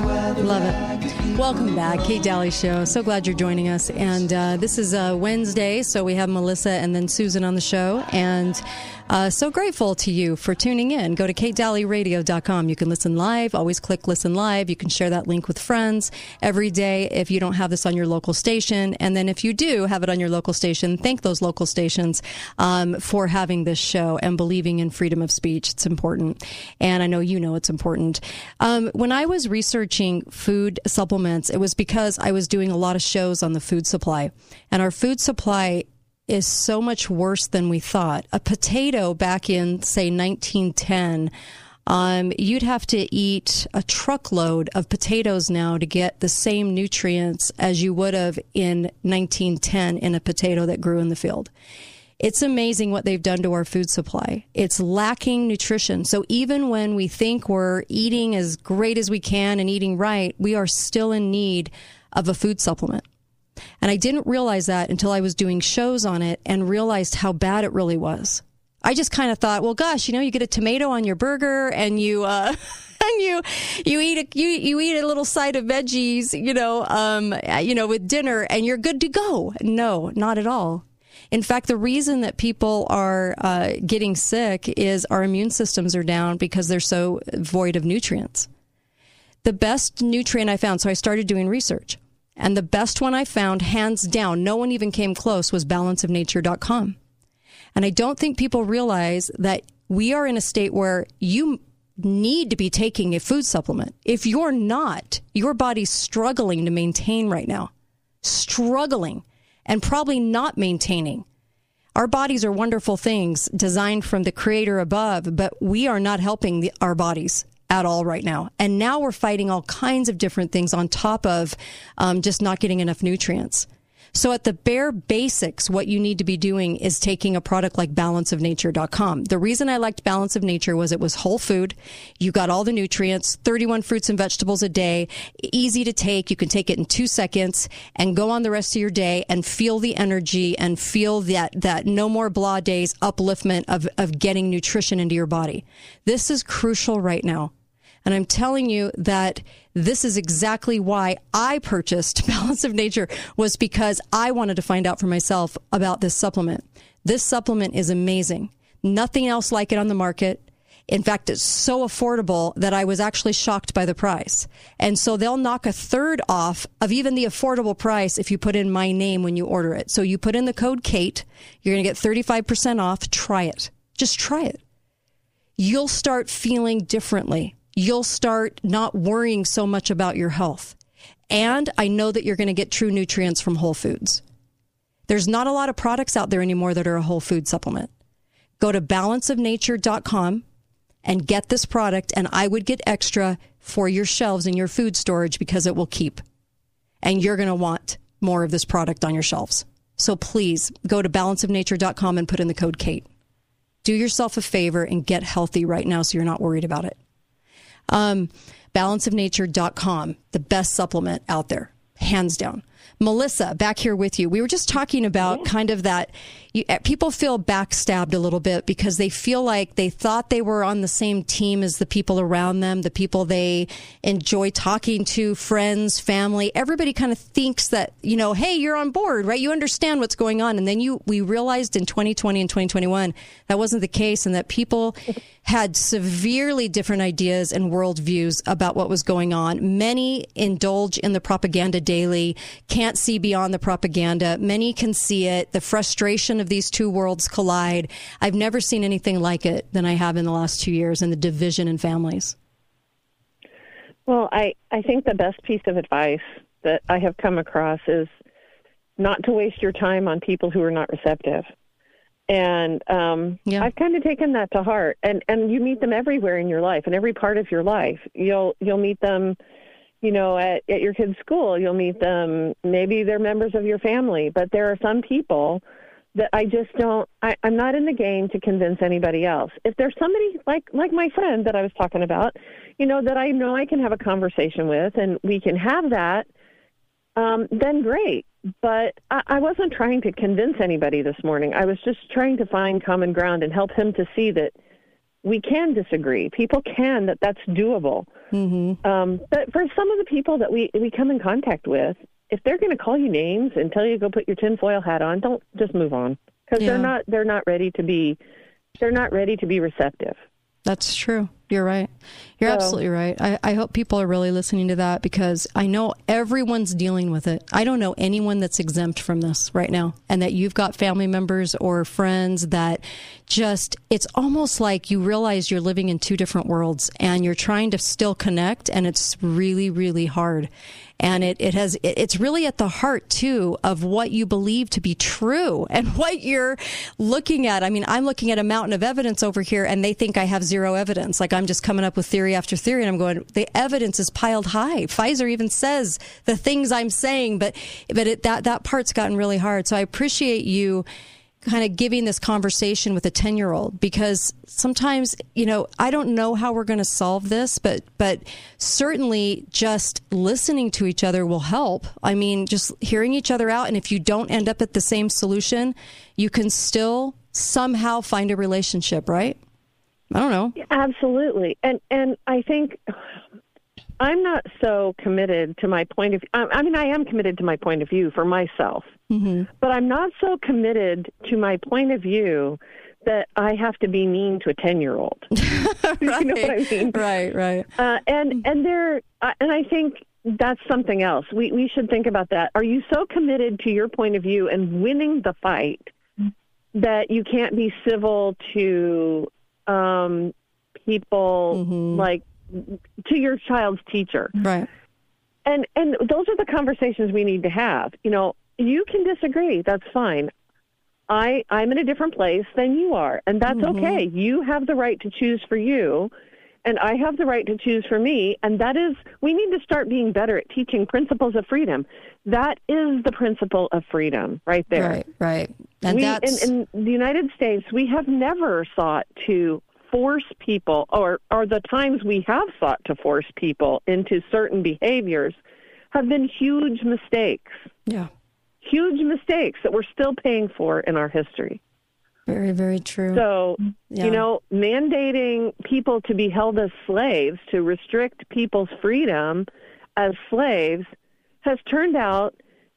Love it. Welcome back, Kate Dalley Show. So glad you're joining us. And uh, this is uh, Wednesday, so we have Melissa and then Susan on the show. And uh, so grateful to you for tuning in. Go to katedalleyradio.com. You can listen live. Always click listen live. You can share that link with friends every day if you don't have this on your local station. And then if you do have it on your local station, thank those local stations um, for having this show and believing in freedom of speech. It's important. And I know you know it's important. Um, when I was researching food supplements, it was because I was doing a lot of shows on the food supply. And our food supply is so much worse than we thought. A potato back in, say, 1910, um, you'd have to eat a truckload of potatoes now to get the same nutrients as you would have in 1910 in a potato that grew in the field. It's amazing what they've done to our food supply. It's lacking nutrition. So even when we think we're eating as great as we can and eating right, we are still in need of a food supplement. And I didn't realize that until I was doing shows on it and realized how bad it really was. I just kind of thought, well, gosh, you know, you get a tomato on your burger and you, uh, and you, you eat a, you, you eat a little side of veggies, you know, um, you know, with dinner and you're good to go. No, not at all. In fact, the reason that people are uh, getting sick is our immune systems are down because they're so void of nutrients. The best nutrient I found, so I started doing research. And the best one I found, hands down, no one even came close, was balanceofnature.com. And I don't think people realize that we are in a state where you need to be taking a food supplement. If you're not, your body's struggling to maintain right now, struggling and probably not maintaining. Our bodies are wonderful things designed from the creator above, but we are not helping the, our bodies at all right now. And now we're fighting all kinds of different things on top of um, just not getting enough nutrients. So at the bare basics, what you need to be doing is taking a product like balanceofnature.com. The reason I liked Balance of Nature was it was whole food. You got all the nutrients, 31 fruits and vegetables a day, easy to take. You can take it in two seconds and go on the rest of your day and feel the energy and feel that, that no more blah days upliftment of, of getting nutrition into your body. This is crucial right now. And I'm telling you that this is exactly why I purchased Balance of Nature was because I wanted to find out for myself about this supplement. This supplement is amazing. Nothing else like it on the market. In fact, it's so affordable that I was actually shocked by the price. And so they'll knock a third off of even the affordable price if you put in my name when you order it. So you put in the code Kate, you're going to get 35% off. Try it. Just try it. You'll start feeling differently you'll start not worrying so much about your health. And I know that you're going to get true nutrients from whole foods. There's not a lot of products out there anymore that are a whole food supplement. Go to balanceofnature.com and get this product, and I would get extra for your shelves in your food storage because it will keep. And you're going to want more of this product on your shelves. So please go to balanceofnature.com and put in the code Kate. Do yourself a favor and get healthy right now so you're not worried about it. Um, balanceofnature.com, the best supplement out there, hands down. Melissa, back here with you. We were just talking about kind of that. You, eh, people feel backstabbed a little bit because they feel like they thought they were on the same team as the people around them, the people they enjoy talking to, friends, family. Everybody kind of thinks that, you know, hey, you're on board, right? You understand what's going on. And then you, we realized in 2020 and 2021 that wasn't the case and that people had severely different ideas and worldviews about what was going on. Many indulge in the propaganda daily, can't see beyond the propaganda. Many can see it. The frustration of these two worlds collide. I've never seen anything like it than I have in the last two years and the division in families. Well, I, I think the best piece of advice that I have come across is not to waste your time on people who are not receptive and um, yeah. I've kind of taken that to heart. And and you meet them everywhere in your life, in every part of your life. You'll you'll meet them, you know, at at your kid's school. You'll meet them. Maybe they're members of your family, but there are some people that I just don't. I, I'm not in the game to convince anybody else. If there's somebody like like my friend that I was talking about, you know, that I know I can have a conversation with, and we can have that. Um, then great but I, I wasn't trying to convince anybody this morning. I was just trying to find common ground and help him to see that we can disagree. People can that that's doable. Mm-hmm. Um, but for some of the people that we we come in contact with, if they're going to call you names and tell you to go put your tinfoil hat on, don't just move on because yeah. they're not they're not ready to be they're not ready to be receptive. That's true. You're right. You're so, absolutely right. I, I hope people are really listening to that because I know everyone's dealing with it. I don't know anyone that's exempt from this right now, and that you've got family members or friends that just, it's almost like you realize you're living in two different worlds and you're trying to still connect, and it's really, really hard and it, it has it's really at the heart too of what you believe to be true and what you're looking at. I mean i'm looking at a mountain of evidence over here and they think i have zero evidence. Like i'm just coming up with theory after theory and i'm going the evidence is piled high. Pfizer even says the things i'm saying but but it, that that part's gotten really hard. So i appreciate you kind of giving this conversation with a 10 year old because sometimes you know i don't know how we're going to solve this but but certainly just listening to each other will help. I mean just hearing each other out and if you don't end up at the same solution you can still somehow find a relationship right? I don't know. Absolutely. And and i think I'm not so committed to my point of view I mean I am committed to my point of view for myself. Mm-hmm. But I'm not so committed to my point of view that I have to be mean to a 10-year-old. right. you know what I mean? Right, right. Uh, and and there uh, and I think that's something else. We we should think about that. Are you so committed to your point of view and winning the fight that you can't be civil to um, people mm-hmm. like to your child's teacher. Right. And and those are the conversations we need to have. You know, you can disagree, that's fine. I I'm in a different place than you are, and that's Mhm. okay. You have the right to choose for you, and I have the right to choose for me, and that is we need to start being better at teaching principles of freedom. That is the principle of freedom right there. Right, right. And we, that's in, in the United States, we have never sought to force people, or or the times we have sought to force people into certain behaviors, have been huge mistakes. Yeah. Huge mistakes that we're still paying for in our history. very, very true. So, Yeah. you know, mandating people to be held as slaves, to restrict people's freedom as slaves, has turned out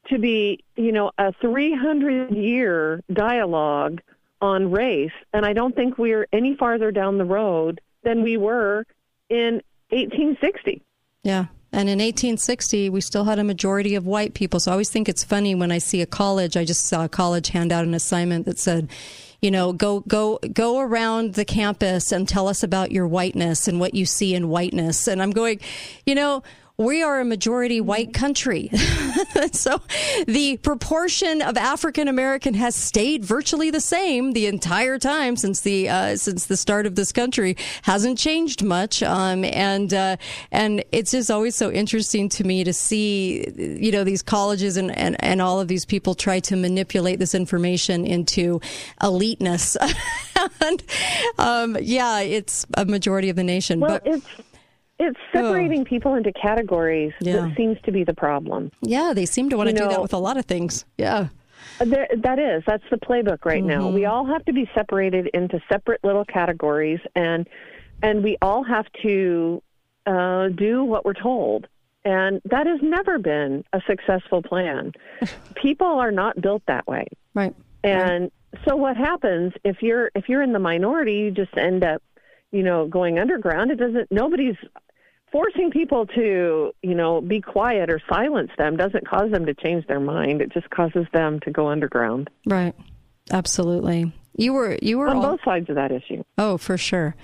to be, you know, a 300 year dialogue on race. And I don't think we're any farther down the road than we were in 1860. Yeah. And in 1860, we still had a majority of white people. So I always think it's funny when I see a college. I just saw a college hand out an assignment that said, you know, go go go around the campus and tell us about your whiteness and what you see in whiteness. And I'm going, you know, we are a majority white country. so the proportion of African American has stayed virtually the same the entire time since the uh, since the start of this country hasn't changed much. Um, and uh, and it's just always so interesting to me to see you know these colleges and, and, and all of these people try to manipulate this information into eliteness. and um, yeah, it's a majority of the nation. Well, but it's separating people into categories Yeah. that seems to be the problem. yeah, they seem to want to You do that with a lot of things. Yeah. There, that is that's the playbook right now. Mhm. We all have to be separated into separate little categories, and and we all have to uh, do what we're told. And that has never been a successful plan. People are not built that way. Right. And so what happens if you're if you're in the minority, you just end up, you know, going underground. It doesn't nobody's forcing people to, you know, be quiet or silence them doesn't cause them to change their mind. It just causes them to go underground. Right. Absolutely. You were you were on al- both sides of that issue. Oh, for sure.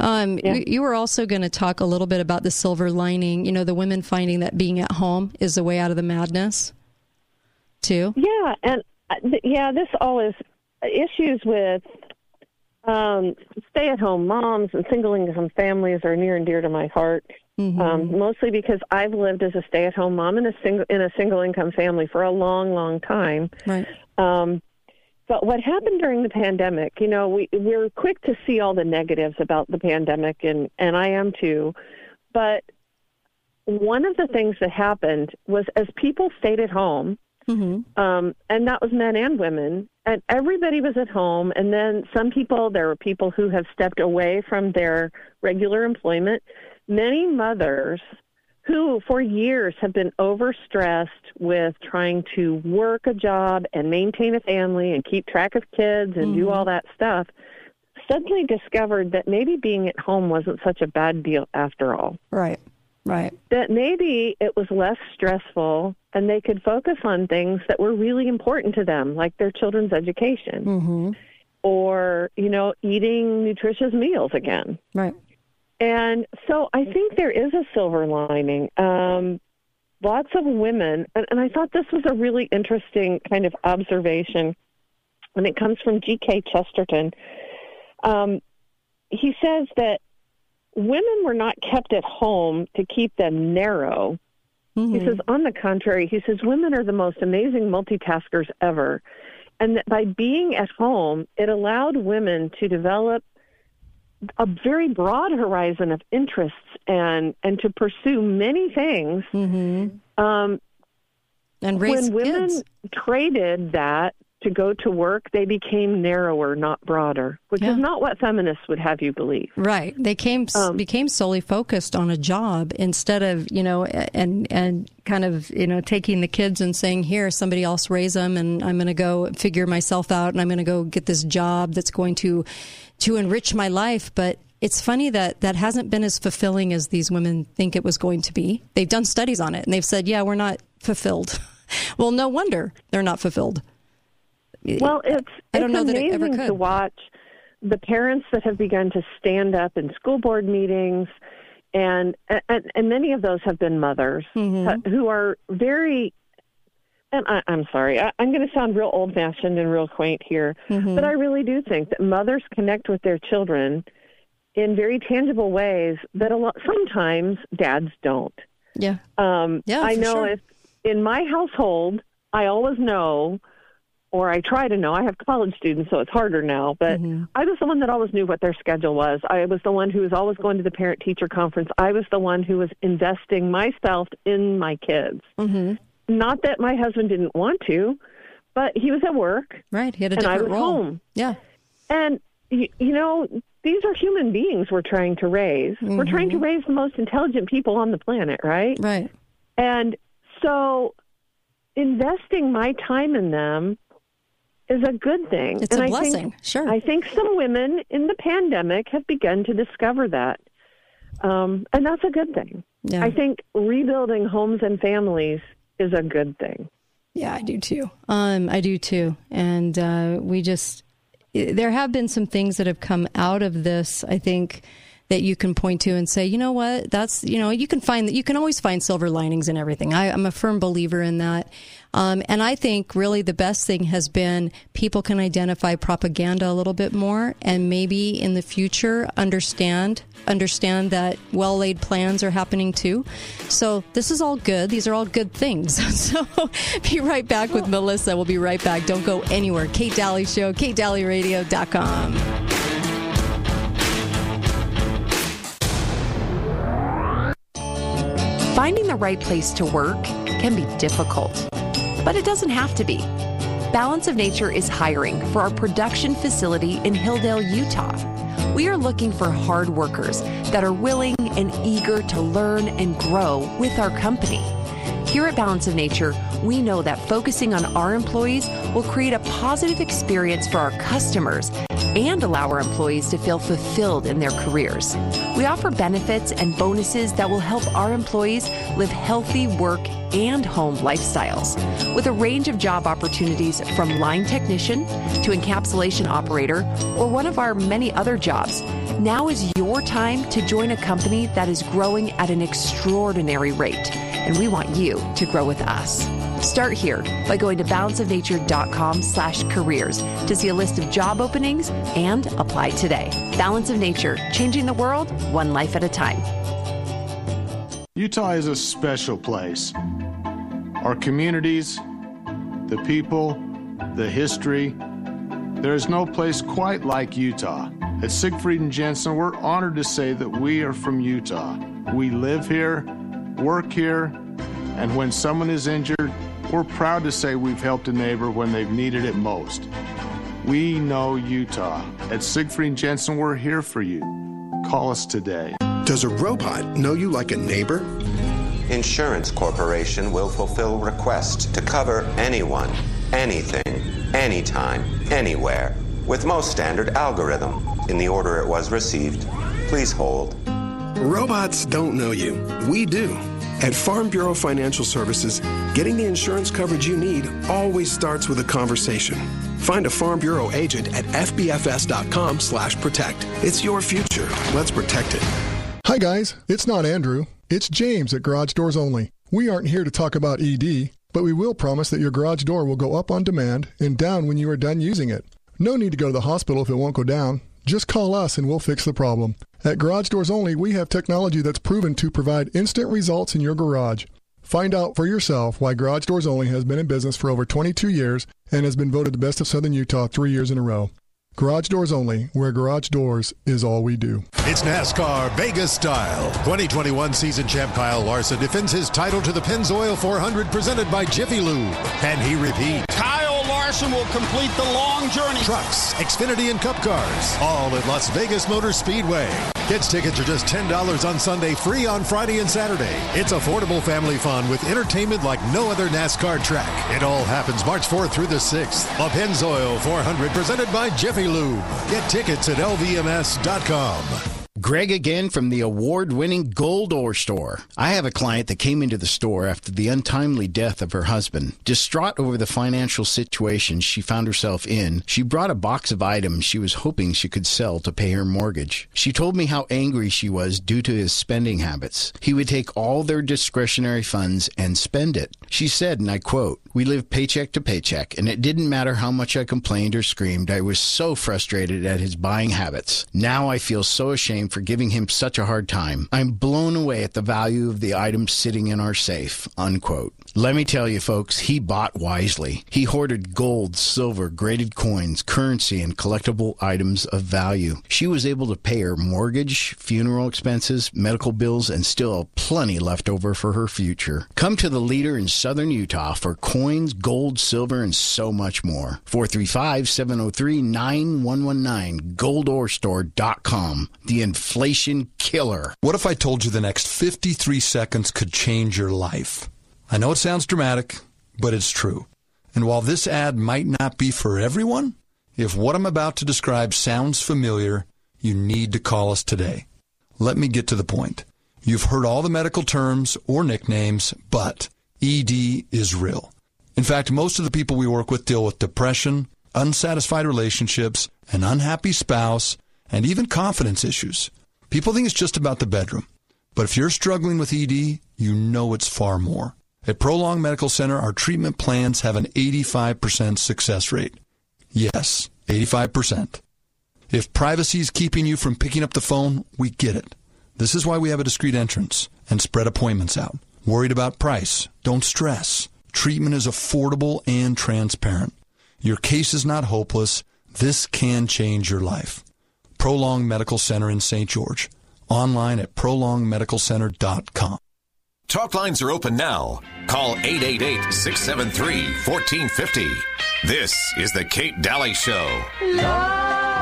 Um, Yeah. you, you were also going to talk a little bit about the silver lining. You know, the women finding that being at home is the way out of the madness, too. Yeah, and uh, yeah, this always issues with um, stay-at-home moms and single-income families are near and dear to my heart. Um, mostly because I've lived as a stay-at-home mom in a single in a single-income family for a long, long time. Right. Um, but what happened during the pandemic, you know, we we're quick to see all the negatives about the pandemic, and and I am too. But one of the things that happened was as people stayed at home, um, and that was men and women, and everybody was at home. And then some people, there were people who have stepped away from their regular employment. Many mothers who, for years, have been overstressed with trying to work a job and maintain a family and keep track of kids and do all that stuff, suddenly discovered that maybe being at home wasn't such a bad deal after all Right. Right. that maybe it was less stressful and they could focus on things that were really important to them, like their children's education Mm-hmm. or, you know, eating nutritious meals again. Right. And so I think there is a silver lining. Um, lots of women, and, and I thought this was a really interesting kind of observation, and it comes from G.K. Chesterton. Um, he says that women were not kept at home to keep them narrow. He says, on the contrary, he says, women are the most amazing multitaskers ever. And that by being at home, it allowed women to develop a very broad horizon of interests and, and to pursue many things. Um, and when women kids. traded that to go to work, they became narrower, not broader, which is not what feminists would have you believe. Right. They came Um, became solely focused on a job instead of you know and and kind of you know taking the kids and saying here somebody else raise them and I'm going to go figure myself out and I'm going to go get this job that's going to to enrich my life. But it's funny that that hasn't been as fulfilling as these women think it was going to be. They've done studies on it and they've said, yeah, we're not fulfilled. well, no wonder they're not fulfilled. Well, it's I don't it's know that it amazing ever could. to watch the parents that have begun to stand up in school board meetings, and and, and many of those have been mothers Mm-hmm. uh, who are very. and I, I'm sorry, I, I'm going to sound real old fashioned and real quaint here, Mm-hmm. but I really do think that mothers connect with their children in very tangible ways that a lot sometimes dads don't. Yeah. Um, Yeah, I know sure. if in my household, I always know, or I try to know. I have college students, so it's harder now. But Mm-hmm. I was the one that always knew what their schedule was. I was the one who was always going to the parent teacher conference. I was the one who was investing myself in my kids. Mm-hmm. Not that my husband didn't want to, but he was at work. Right. He had a and I different was role. home. Yeah. And you, you know, these are human beings we're trying to raise. We're trying to raise the most intelligent people on the planet, right? Mm-hmm. Right. And so investing my time in them is a good thing. It's and a I blessing, Think, sure. I think some women in the pandemic have begun to discover that. Um, and that's a good thing. Yeah. I think rebuilding homes and families is a good thing. Yeah, I do too. Um, I do too. And uh, we just, there have been some things that have come out of this, I think, that you can point to and say, you know what, that's, you know, you can find that you can always find silver linings in everything. I, I'm a firm believer in that. Um, and I think really the best thing has been people can identify propaganda a little bit more and maybe in the future understand understand that well laid plans are happening too. So this is all good. These are all good things. so be right back with Melissa. We'll be right back. Don't go anywhere. Kate Dalley Show, KateDalleyRadio.com. Finding the right place to work can be difficult, but it doesn't have to be. Balance of Nature is hiring for our production facility in Hildale, Utah. We are looking for hard workers that are willing and eager to learn and grow with our company. Here at Balance of Nature, we know that focusing on our employees will create a positive experience for our customers and allow our employees to feel fulfilled in their careers. We offer benefits and bonuses that will help our employees live healthy work and home lifestyles. With a range of job opportunities from line technician to encapsulation operator or one of our many other jobs, now is your time to join a company that is growing at an extraordinary rate, and we want you to grow with us. Start here by going to balanceofnature.com slash careers to see a list of job openings and apply today. Balance of Nature, changing the world one life at a time. Utah is a special place. Our communities, the people, the history. There is no place quite like Utah. At Siegfried and Jensen, we're honored to say that we are from Utah. We live here, work here, and when someone is injured, we're proud to say we've helped a neighbor when they've needed it most. We know Utah. At Siegfried and Jensen, we're here for you. Call us today. Does a robot know you like a neighbor? Insurance Corporation will fulfill requests to cover anyone, anything, anytime, anywhere, with most standard algorithm in the order it was received. Please hold. Robots don't know you. We do. At Farm Bureau Financial Services, getting the insurance coverage you need always starts with a conversation. Find a Farm Bureau agent at fbfs.com slash protect. It's your future. Let's protect it. Hi, guys. It's not Andrew. It's James at Garage Doors Only. We aren't here to talk about ED, but we will promise that your garage door will go up on demand and down when you are done using it. No need to go to the hospital if it won't go down. Just call us and we'll fix the problem. At Garage Doors Only, we have technology that's proven to provide instant results in your garage. Find out for yourself why Garage Doors Only has been in business for over 22 years and has been voted the best of Southern Utah three years in a row. Garage Doors Only, where garage doors is all we do. It's NASCAR Vegas style. 2021 season champ Kyle Larson defends his title to the Pennzoil 400 presented by Jiffy Lube. Can he repeat? Kyle Larson will complete the long journey. Trucks, Xfinity, and Cup cars, all at Las Vegas Motor Speedway. Kids tickets are just $10 on Sunday, free on Friday and Saturday. It's affordable family fun with entertainment like no other NASCAR track. It all happens March 4th through the 6th. A Pennzoil 400 presented by Jiffy Lube. Get tickets at lvms.com. Greg again from the award winning Gold Ore Store. I have a client that came into the store after the untimely death of her husband. Distraught over the financial situation she found herself in, she brought a box of items she was hoping she could sell to pay her mortgage. She told me how angry she was due to his spending habits. He would take all their discretionary funds and spend it. She said, and I quote, We lived paycheck to paycheck, and it didn't matter how much I complained or screamed. I was so frustrated at his buying habits. Now I feel so ashamed for giving him such a hard time. I'm blown away at the value of the items sitting in our safe. Unquote. Let me tell you, folks, he bought wisely. He hoarded gold, silver, graded coins, currency, and collectible items of value. She was able to pay her mortgage, funeral expenses, medical bills, and still plenty left over for her future. Come to the leader in southern Utah for coins, gold, silver, and so much more. 435 703 9119, goldorestore.com. The inflation killer. What if I told you the next 53 seconds could change your life? I know it sounds dramatic, but it's true. And while this ad might not be for everyone, if what I'm about to describe sounds familiar, you need to call us today. Let me get to the point. You've heard all the medical terms or nicknames, but ED is real. In fact, most of the people we work with deal with depression, unsatisfied relationships, an unhappy spouse, and even confidence issues. People think it's just about the bedroom. But if you're struggling with ED, you know it's far more. At Prolong Medical Center, our treatment plans have an 85% success rate. Yes, 85%. If privacy is keeping you from picking up the phone, we get it. This is why we have a discreet entrance and spread appointments out. Worried about price? Don't stress. Treatment is affordable and transparent. Your case is not hopeless. This can change your life. Prolong Medical Center in St. George. Online at prolongmedicalcenter.com. Talk lines are open now. Call 888 673 1450. This is The Kate Dalley Show. Love,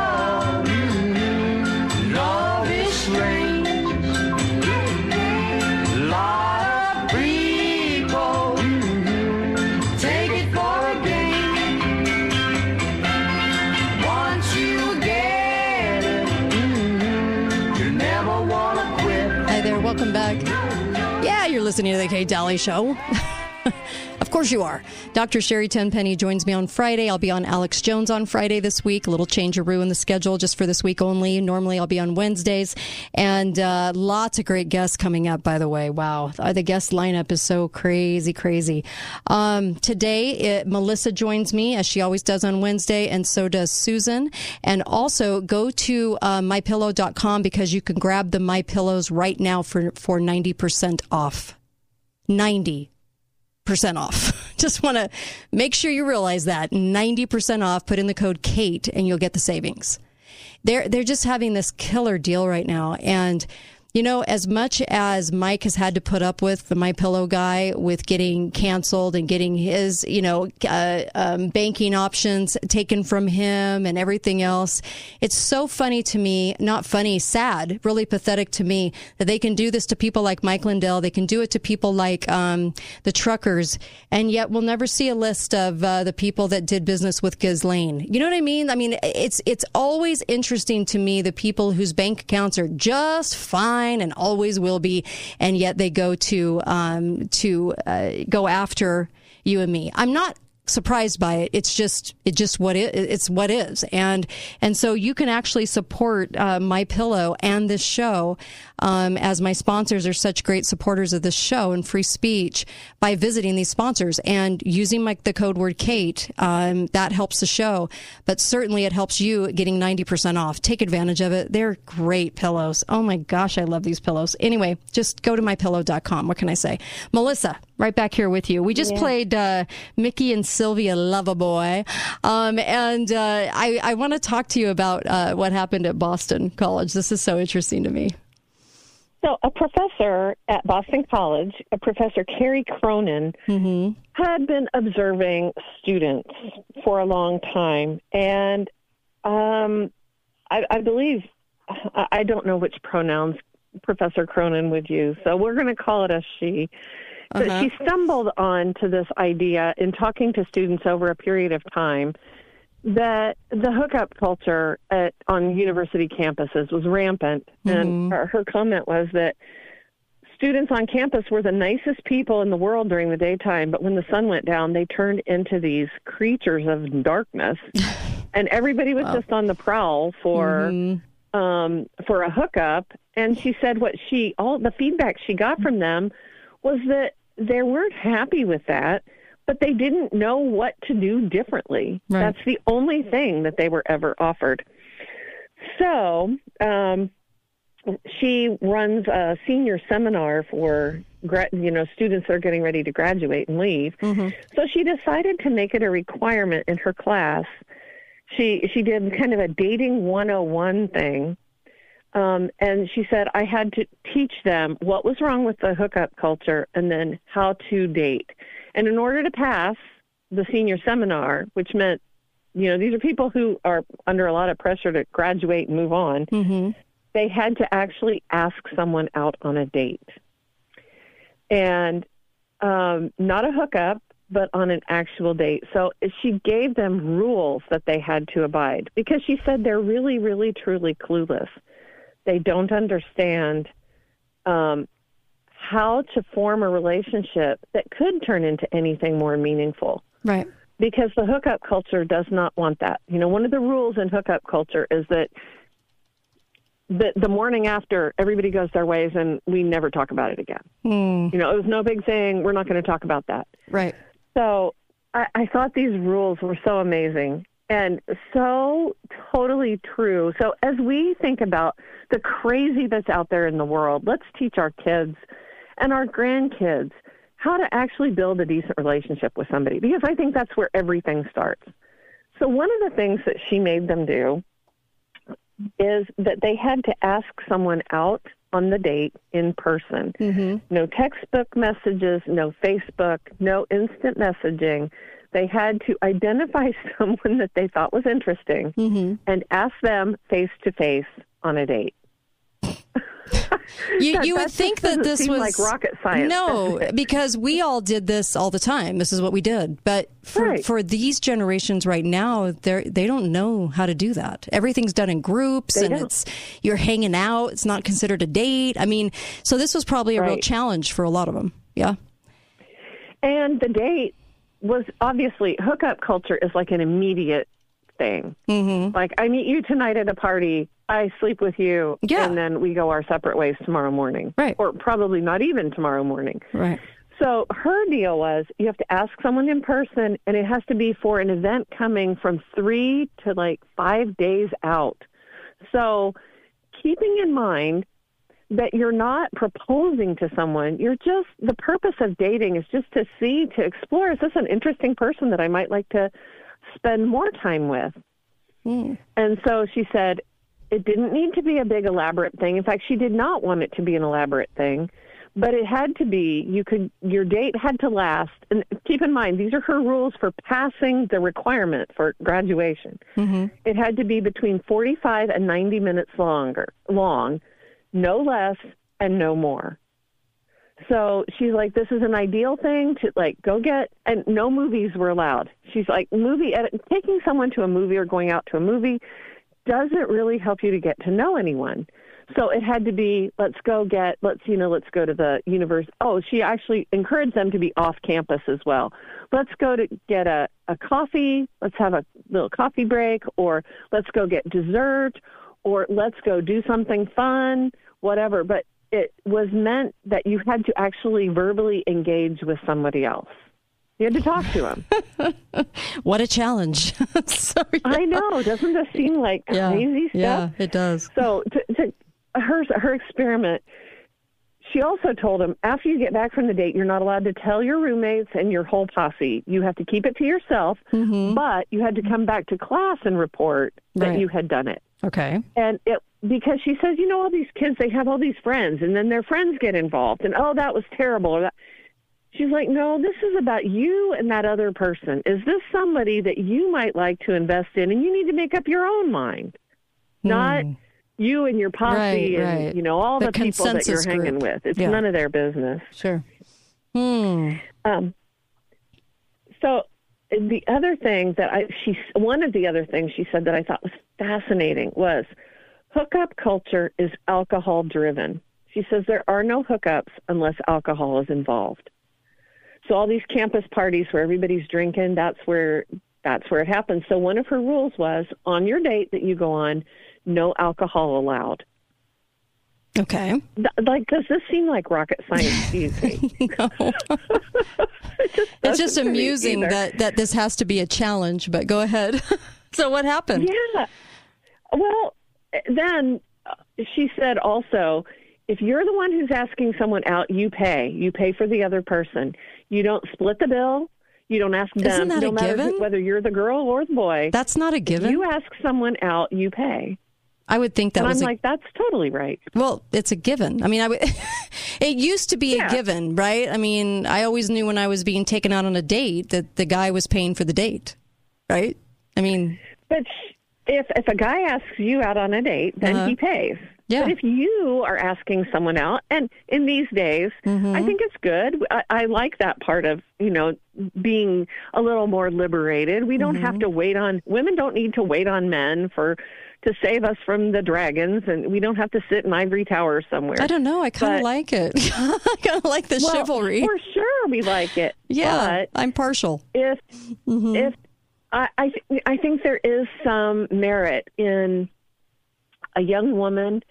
listening to the Kate Dalley Show. of course you are. Dr. Sherry Tenpenny joins me on Friday. I'll be on Alex Jones on Friday this week. A little change of in the schedule just for this week only. Normally I'll be on Wednesdays. And uh, lots of great guests coming up, by the way. Wow. The guest lineup is so crazy, crazy. Um, today, it, Melissa joins me, as she always does on Wednesday, and so does Susan. And also go to uh, mypillow.com because you can grab the My Pillows right now for, for 90% off. 90 percent off. Just want to make sure you realize that 90% off. Put in the code Kate and you'll get the savings. They're, they're just having this killer deal right now. And you know, as much as Mike has had to put up with the My Pillow guy with getting canceled and getting his, you know, uh, um, banking options taken from him and everything else, it's so funny to me. Not funny, sad, really pathetic to me that they can do this to people like Mike Lindell. They can do it to people like um, the truckers, and yet we'll never see a list of uh, the people that did business with Ghislaine. You know what I mean? I mean, it's it's always interesting to me the people whose bank accounts are just fine and always will be, and yet they go to um, to uh, go after you and me. I'm not surprised by it. It's just it just what it it's what is, and and so you can actually support uh, my pillow and this show um, as my sponsors are such great supporters of this show and free speech by visiting these sponsors and using my, the code word Kate. Um, that helps the show, but certainly it helps you getting ninety percent off. Take advantage of it. They're great pillows. Oh my gosh, I love these pillows. Anyway, just go to mypillow.com. What can I say, Melissa? Right back here with you. We just Yeah. played uh, Mickey and Sylvia Loverboy, um, and uh, I, I want to talk to you about uh, what happened at Boston College. This is so interesting to me. So, a professor at Boston College, a Professor Kerry Cronin, had been observing students for a long time, and um, I, I believe I I don't know which pronouns Professor Cronin would use, so we're going to call it a she. But Uh-huh. she stumbled on to this idea in talking to students over a period of time that the hookup culture at on university campuses was rampant, and her, her comment was that students on campus were the nicest people in the world during the daytime, but when the sun went down, they turned into these creatures of darkness, and everybody was just on the prowl for um, for a hookup. And she said what she all the feedback she got from them was that they weren't happy with that, but they didn't know what to do differently. Right. That's the only thing that they were ever offered. So, um, she runs a senior seminar for you know students that are getting ready to graduate and leave. So she decided to make it a requirement in her class. She she did kind of a dating 101 thing. Um, and she said I had to teach them what was wrong with the hookup culture and then how to date. And in order to pass the senior seminar, which meant you know these are people who are under a lot of pressure to graduate and move on they had to actually ask someone out on a date. And um, not a hookup, but on an actual date. So she gave them rules that they had to abide because she said they're really, really, truly clueless. They don't understand um, how to form a relationship that could turn into anything more meaningful Right. because the hookup culture does not want that. You know, one of the rules in hookup culture is that the the morning after everybody goes their ways and we never talk about it again. Hmm. You know, it was no big thing. We're not going to talk about that. Right. So I, I thought these rules were so amazing and so totally true. So as we think about the crazy that's out there in the world, let's teach our kids and our grandkids how to actually build a decent relationship with somebody because I think that's where everything starts. So one of the things that she made them do is that they had to ask someone out on the date in person. Mm-hmm. No textbook messages, no Facebook, no instant messaging. They had to identify someone that they thought was interesting mm-hmm. and ask them face to face on a date. You, That- you would think that this was like rocket science. No, because we all did this all the time. This is what we did. But for for these generations right now, they they don't know how to do that. Everything's done in groups, They and don't. it's you're hanging out. It's not considered a date. I mean, so this was probably a real challenge for a lot of them. Yeah. And the date was obviously hookup culture is like an immediate thing. Mm-hmm. Like I meet you tonight at a party, I sleep with you, Yeah. and then we go our separate ways tomorrow morning. Right. Or probably not even tomorrow morning. Right. So her deal was you have to ask someone in person, and it has to be for an event coming from three to like five days out. So keeping in mind that you're not proposing to someone, you're just the purpose of dating is just to see, to explore is this an interesting person that I might like to spend more time with? Hmm. And so she said it didn't need to be a big elaborate thing. In fact, she did not want it to be an elaborate thing, but it had to be you could your date had to last. And keep in mind these are her rules for passing the requirement for graduation. Mm-hmm. It had to be between 45 and 90 minutes longer, long, no less and no more. So she's like, this is an ideal thing to like go get, and no movies were allowed. She's like, movie edit, taking someone to a movie or going out to a movie doesn't really help you to get to know anyone. So it had to be, let's go get, let's, you know, let's go to the universe. Oh, she actually encouraged them to be off campus as well. Let's go to get a, a coffee. Let's have a little coffee break, or let's go get dessert, or let's go do something fun, whatever. But it was meant that you had to actually verbally engage with somebody else. You had to talk to him. What a challenge. so, I know. Doesn't this seem like Yeah. crazy stuff? Yeah, it does. So to, to her her experiment, she also told him after you get back from the date, you're not allowed to tell your roommates and your whole posse. You have to keep it to yourself. Mm-hmm. But you had to come back to class and report that Right. you had done it. Okay. And it because she says, you know, all these kids they have all these friends, and then their friends get involved, and oh, that was terrible, or that. She's like, no, this is about you and that other person. Is this somebody that you might like to invest in, and you need to make up your own mind, not you and your posse Right, and right. you know all The the, people that you're consensus hanging with. It's Yeah. none of their business. Sure. Hmm. Um, so the other thing that I she one of the other things she said that I thought was fascinating was hookup culture is alcohol driven. She says there are no hookups unless alcohol is involved. So all these campus parties where everybody's drinking, that's where that's where it happens. So one of her rules was on your date that you go on, no alcohol allowed. Okay. Like, does this seem like rocket science to you? It's just amusing that, that this has to be a challenge, but go ahead. so what happened? Yeah. Well, then uh, she said also, if you're the one who's asking someone out, you pay. You pay for the other person. You don't split the bill. You don't ask them. Isn't that no a matter given? whether you're the girl or the boy. That's not a given. If you ask someone out, you pay. I would think that and was I'm a- like, that's totally right. Well, it's a given. I mean, I would. it used to be Yeah. a given, right? I mean, I always knew when I was being taken out on a date that the guy was paying for the date, right? I mean, But if if a guy asks you out on a date, then Uh-huh. he pays. Yeah. But if you are asking someone out, and in these days, Mm-hmm. I think it's good. I, I like that part of you know being a little more liberated. We don't Mm-hmm. have to wait on women. Don't need to wait on men for to save us from the dragons, and we don't have to sit in ivory towers somewhere. I don't know. I kind of like it. I kind of like the Well, chivalry. For sure, we like it. yeah, I'm partial. if Mm-hmm. if I I, th- I think there is some merit in a young woman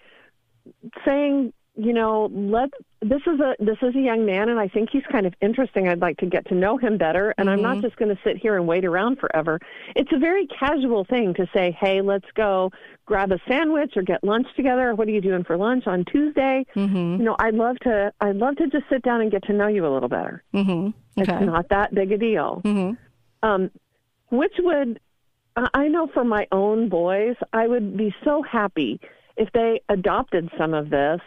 saying, you know, let this is a this is a young man, and I think he's kind of interesting. I'd like to get to know him better, and I'm not Mhm. just going to sit here and wait around forever. It's a very casual thing to say, hey, let's go grab a sandwich or get lunch together. What are you doing for lunch on Tuesday? Mm-hmm. You know, I'd love to. I'd love to just sit down and get to know you a little better. Mm-hmm. It's not that big a deal. Mm-hmm. Um, which would I know for my own boys, I would be so happy if they adopted some of this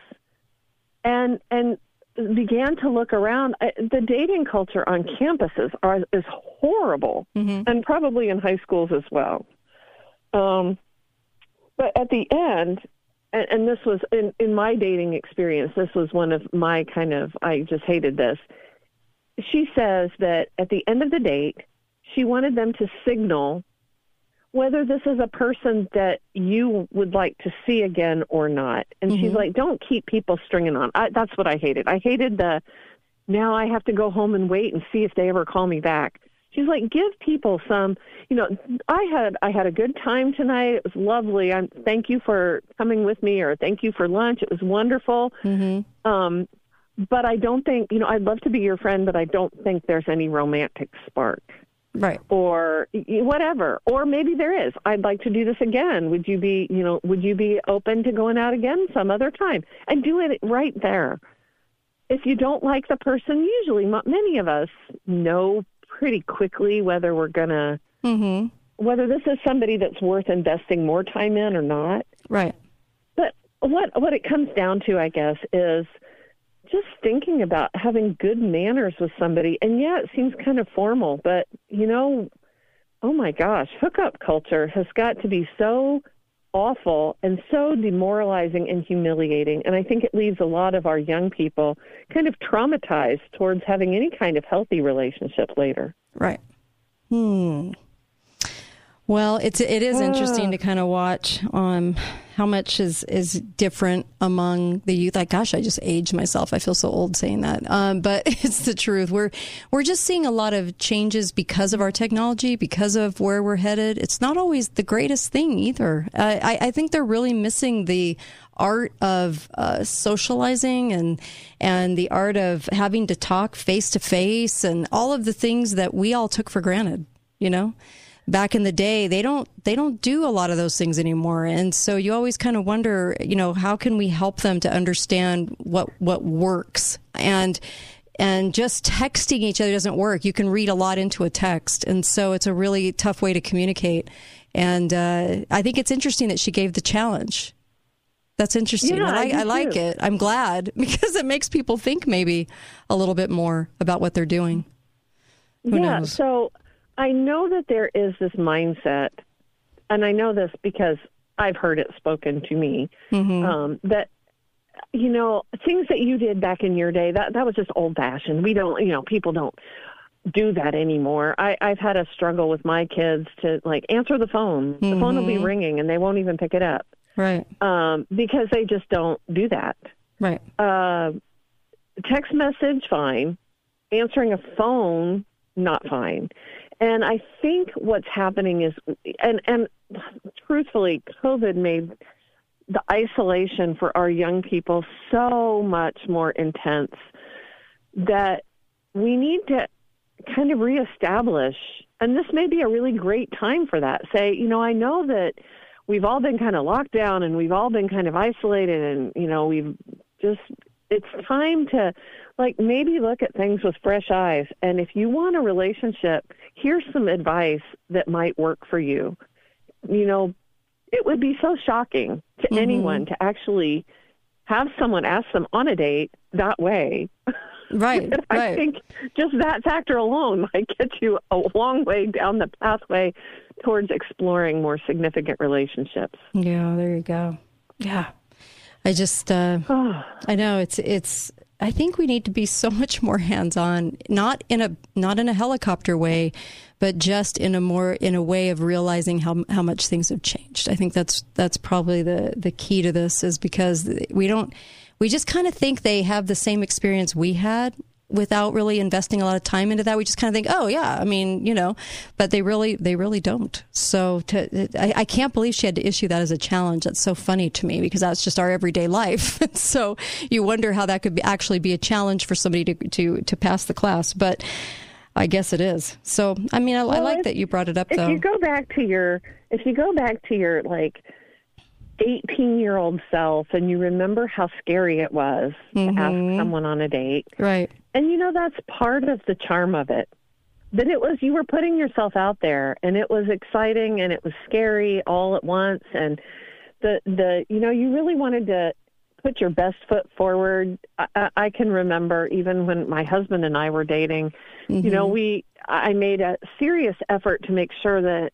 and and began to look around. The dating culture on campuses are is horrible, and probably in high schools as well. Um, but at the end, and, and this was in in my dating experience, this was one of my kind of I just hated this. She says that at the end of the date, she wanted them to signal whether this is a person that you would like to see again or not. And she's Mhm. like, don't keep people stringing on. I, that's what I hated. I hated the now I have to go home and wait and see if they ever call me back. She's like, give people some, you know, I had I had a good time tonight. It was lovely. I'm thank you for coming with me or thank you for lunch. It was wonderful. Mm-hmm. Um but I don't think, you know, I'd love to be your friend, but I don't think there's any romantic spark Right. or whatever or maybe there is i'd like to do this again would you be you know would you be open to going out again some other time and do it right there if you don't like the person usually many of us know pretty quickly whether we're going to Mm-hmm. whether this is somebody that's worth investing more time in or not Right. but what what it comes down to i guess is just thinking about having good manners with somebody and yeah it seems kind of formal but you know oh my gosh hookup culture has got to be so awful and so demoralizing and humiliating and i think it leaves a lot of our young people kind of traumatized towards having any kind of healthy relationship later Right. Hmm. Well, it's it is interesting Ah. to kind of watch um, how much is is different among the youth. Like, gosh, I just aged myself. I feel so old saying that, um, but it's the truth. We're we're just seeing a lot of changes because of our technology, because of where we're headed. It's not always the greatest thing either. Uh, I, I think they're really missing the art of uh, socializing and and the art of having to talk face to face and all of the things that we all took for granted. You know back in the day they don't they don't do a lot of those things anymore. And so you always kind of wonder you know how can we help them to understand what what works? And and just texting each other doesn't work. You can read a lot into a text. And so it's a really tough way to communicate. And uh, i think it's interesting that she gave the challenge. That's interesting. Yeah, i I like i like it. I'm glad because it makes people think maybe a little bit more about what they're doing. Who yeah, knows? so I know that there is this mindset, and I know this because I've heard it spoken to me, Mhm. um, that you know things that you did back in your day that that was just old fashioned. We don't, you know, people don't do that anymore. I, I've had a struggle with my kids to like answer the phone. The phone will be Mhm. ringing and they won't even pick it up right um, because they just don't do that. right Uh, text message, fine. Answering a phone, not fine. And I think what's happening is, and and truthfully, COVID made the isolation for our young people so much more intense that we need to kind of reestablish, and this may be a really great time for that. Say, you know, I know that we've all been kind of locked down and we've all been kind of isolated, and, you know, we've just, it's time to like maybe look at things with fresh eyes. And if you want a relationship, here's some advice that might work for you. You know, it would be so shocking to mm-hmm. anyone to actually have someone ask them on a date that way. Right. I right. think just that factor alone might get you a long way down the pathway towards exploring more significant relationships. Yeah, there you go. Yeah. I just uh I know it's it's I think we need to be so much more hands-on, not in a not in a helicopter way, but just in a more in a way of realizing how how much things have changed. I think that's that's probably the the key to this is because we don't we just kind of think they have the same experience we had without really investing a lot of time into that. We just kind of think, oh yeah, I mean, you know, but they really, they really don't. So to, I, I can't believe she had to issue that as a challenge. That's so funny to me because that's just our everyday life. so you wonder how that could be, actually be a challenge for somebody to, to, to pass the class. But I guess it is. So, I mean, I, well, I like if, that you brought it up if though. If you go back to your, if you go back to your like, 18 year old self and you remember how scary it was mm-hmm. to ask mm-hmm. someone on a date. Right. And you know, that's part of the charm of it. That it was, you were putting yourself out there and it was exciting and it was scary all at once. And the, the, you know, you really wanted to put your best foot forward. I, I can remember even when my husband and I were dating, mm-hmm. you know, mm-hmm. we, I made a serious effort to make sure that,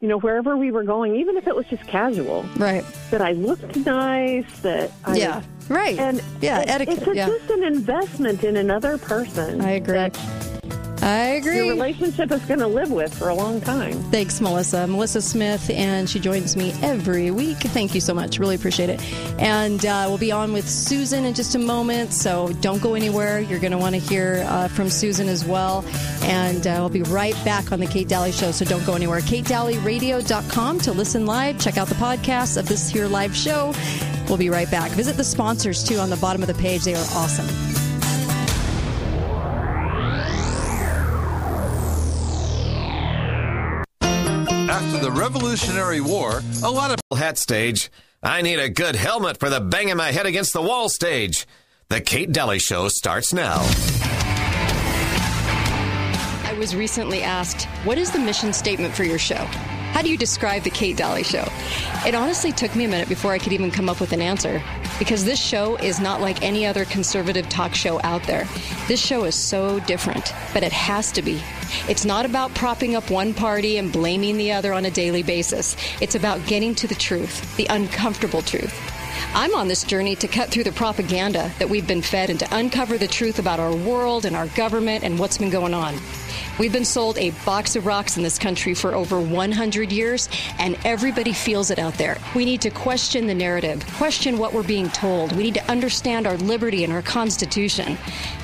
you know, wherever we were going, even if it was just casual. Right. That I looked nice, that I. Yeah, right. And yeah, it, etiquette. It's a, yeah. just an investment in another person. I agree. That, I agree. Your relationship is going to live with for a long time. Thanks, Melissa. Melissa Smith, and she joins me every week. Thank you so much. Really appreciate it. And uh, we'll be on with Susan in just a moment, so don't go anywhere. You're going to want to hear uh, from Susan as well. And uh, we'll be right back on the Kate Dalley Show, so don't go anywhere. KateDalleyRadio.com to listen live. Check out the podcast of this here live show. We'll be right back. Visit the sponsors too on the bottom of the page. They are awesome. After the Revolutionary War, a lot of hat stage. I need a good helmet for the banging my head against the wall stage. The Kate Dalley Show starts now. I was recently asked, What is the mission statement for your show? How do you describe the Kate Dalley Show? It honestly took me a minute before I could even come up with an answer because this show is not like any other conservative talk show out there. This show is so different, but it has to be. It's not about propping up one party and blaming the other on a daily basis. It's about getting to the truth, the uncomfortable truth. I'm on this journey to cut through the propaganda that we've been fed and to uncover the truth about our world and our government and what's been going on. We've been sold a box of rocks in this country for over 100 years, and everybody feels it out there. We need to question the narrative, question what we're being told. We need to understand our liberty and our Constitution.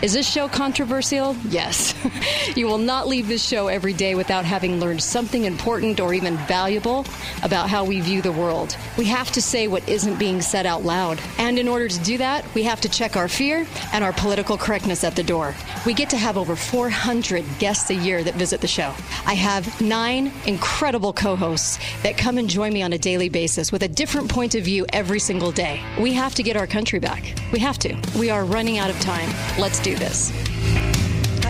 Is this show controversial? Yes. you will not leave this show every day without having learned something important or even valuable about how we view the world. We have to say what isn't being said out loud. And in order to do that, we have to check our fear and our political correctness at the door. We get to have over 400 guests a year year that visit the show. I have nine incredible co hosts that come and join me on a daily basis with a different point of view every single day. We have to get our country back. We have to. We are running out of time. Let's do this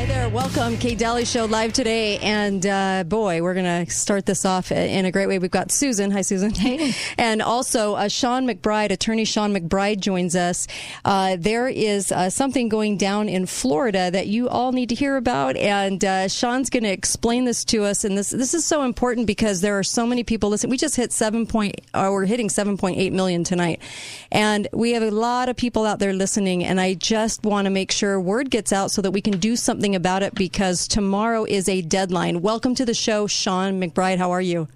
there. Welcome, Kate Dalley Show live today. And uh, boy, we're going to start this off in a great way. We've got Susan. Hi, Susan. Hey. And also uh, Sean McBride, attorney Sean McBride joins us. Uh, there is uh, something going down in Florida that you all need to hear about. And uh, Sean's going to explain this to us. And this this is so important because there are so many people listening. We just hit 7. Point, uh, we're hitting 7.8 million tonight. And we have a lot of people out there listening. And I just want to make sure word gets out so that we can do something about it because tomorrow is a deadline. Welcome to the show, Sean McBride. How are you?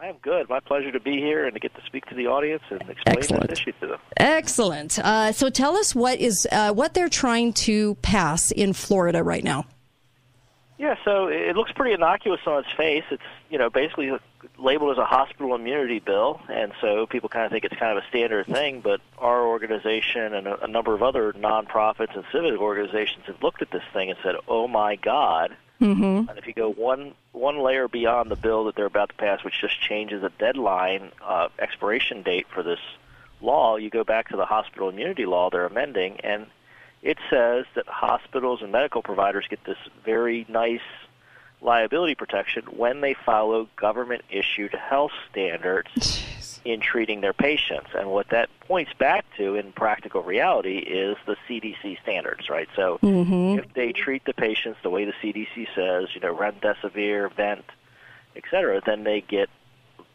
I am good. My pleasure to be here and to get to speak to the audience and explain Excellent. this issue to them. Excellent. Uh, so tell us what is uh, what they're trying to pass in Florida right now. Yeah, so it looks pretty innocuous on its face. It's you know basically labeled as a hospital immunity bill, and so people kind of think it's kind of a standard thing. But our organization and a, a number of other nonprofits and civic organizations have looked at this thing and said, "Oh my God." Mm-hmm. And if you go one one layer beyond the bill that they're about to pass, which just changes the deadline uh, expiration date for this law, you go back to the hospital immunity law they're amending, and it says that hospitals and medical providers get this very nice liability protection when they follow government issued health standards in treating their patients. And what that points back to in practical reality is the CDC standards, right? So Mhm. if they treat the patients the way the CDC says, you know, remdesivir, vent, et cetera, then they get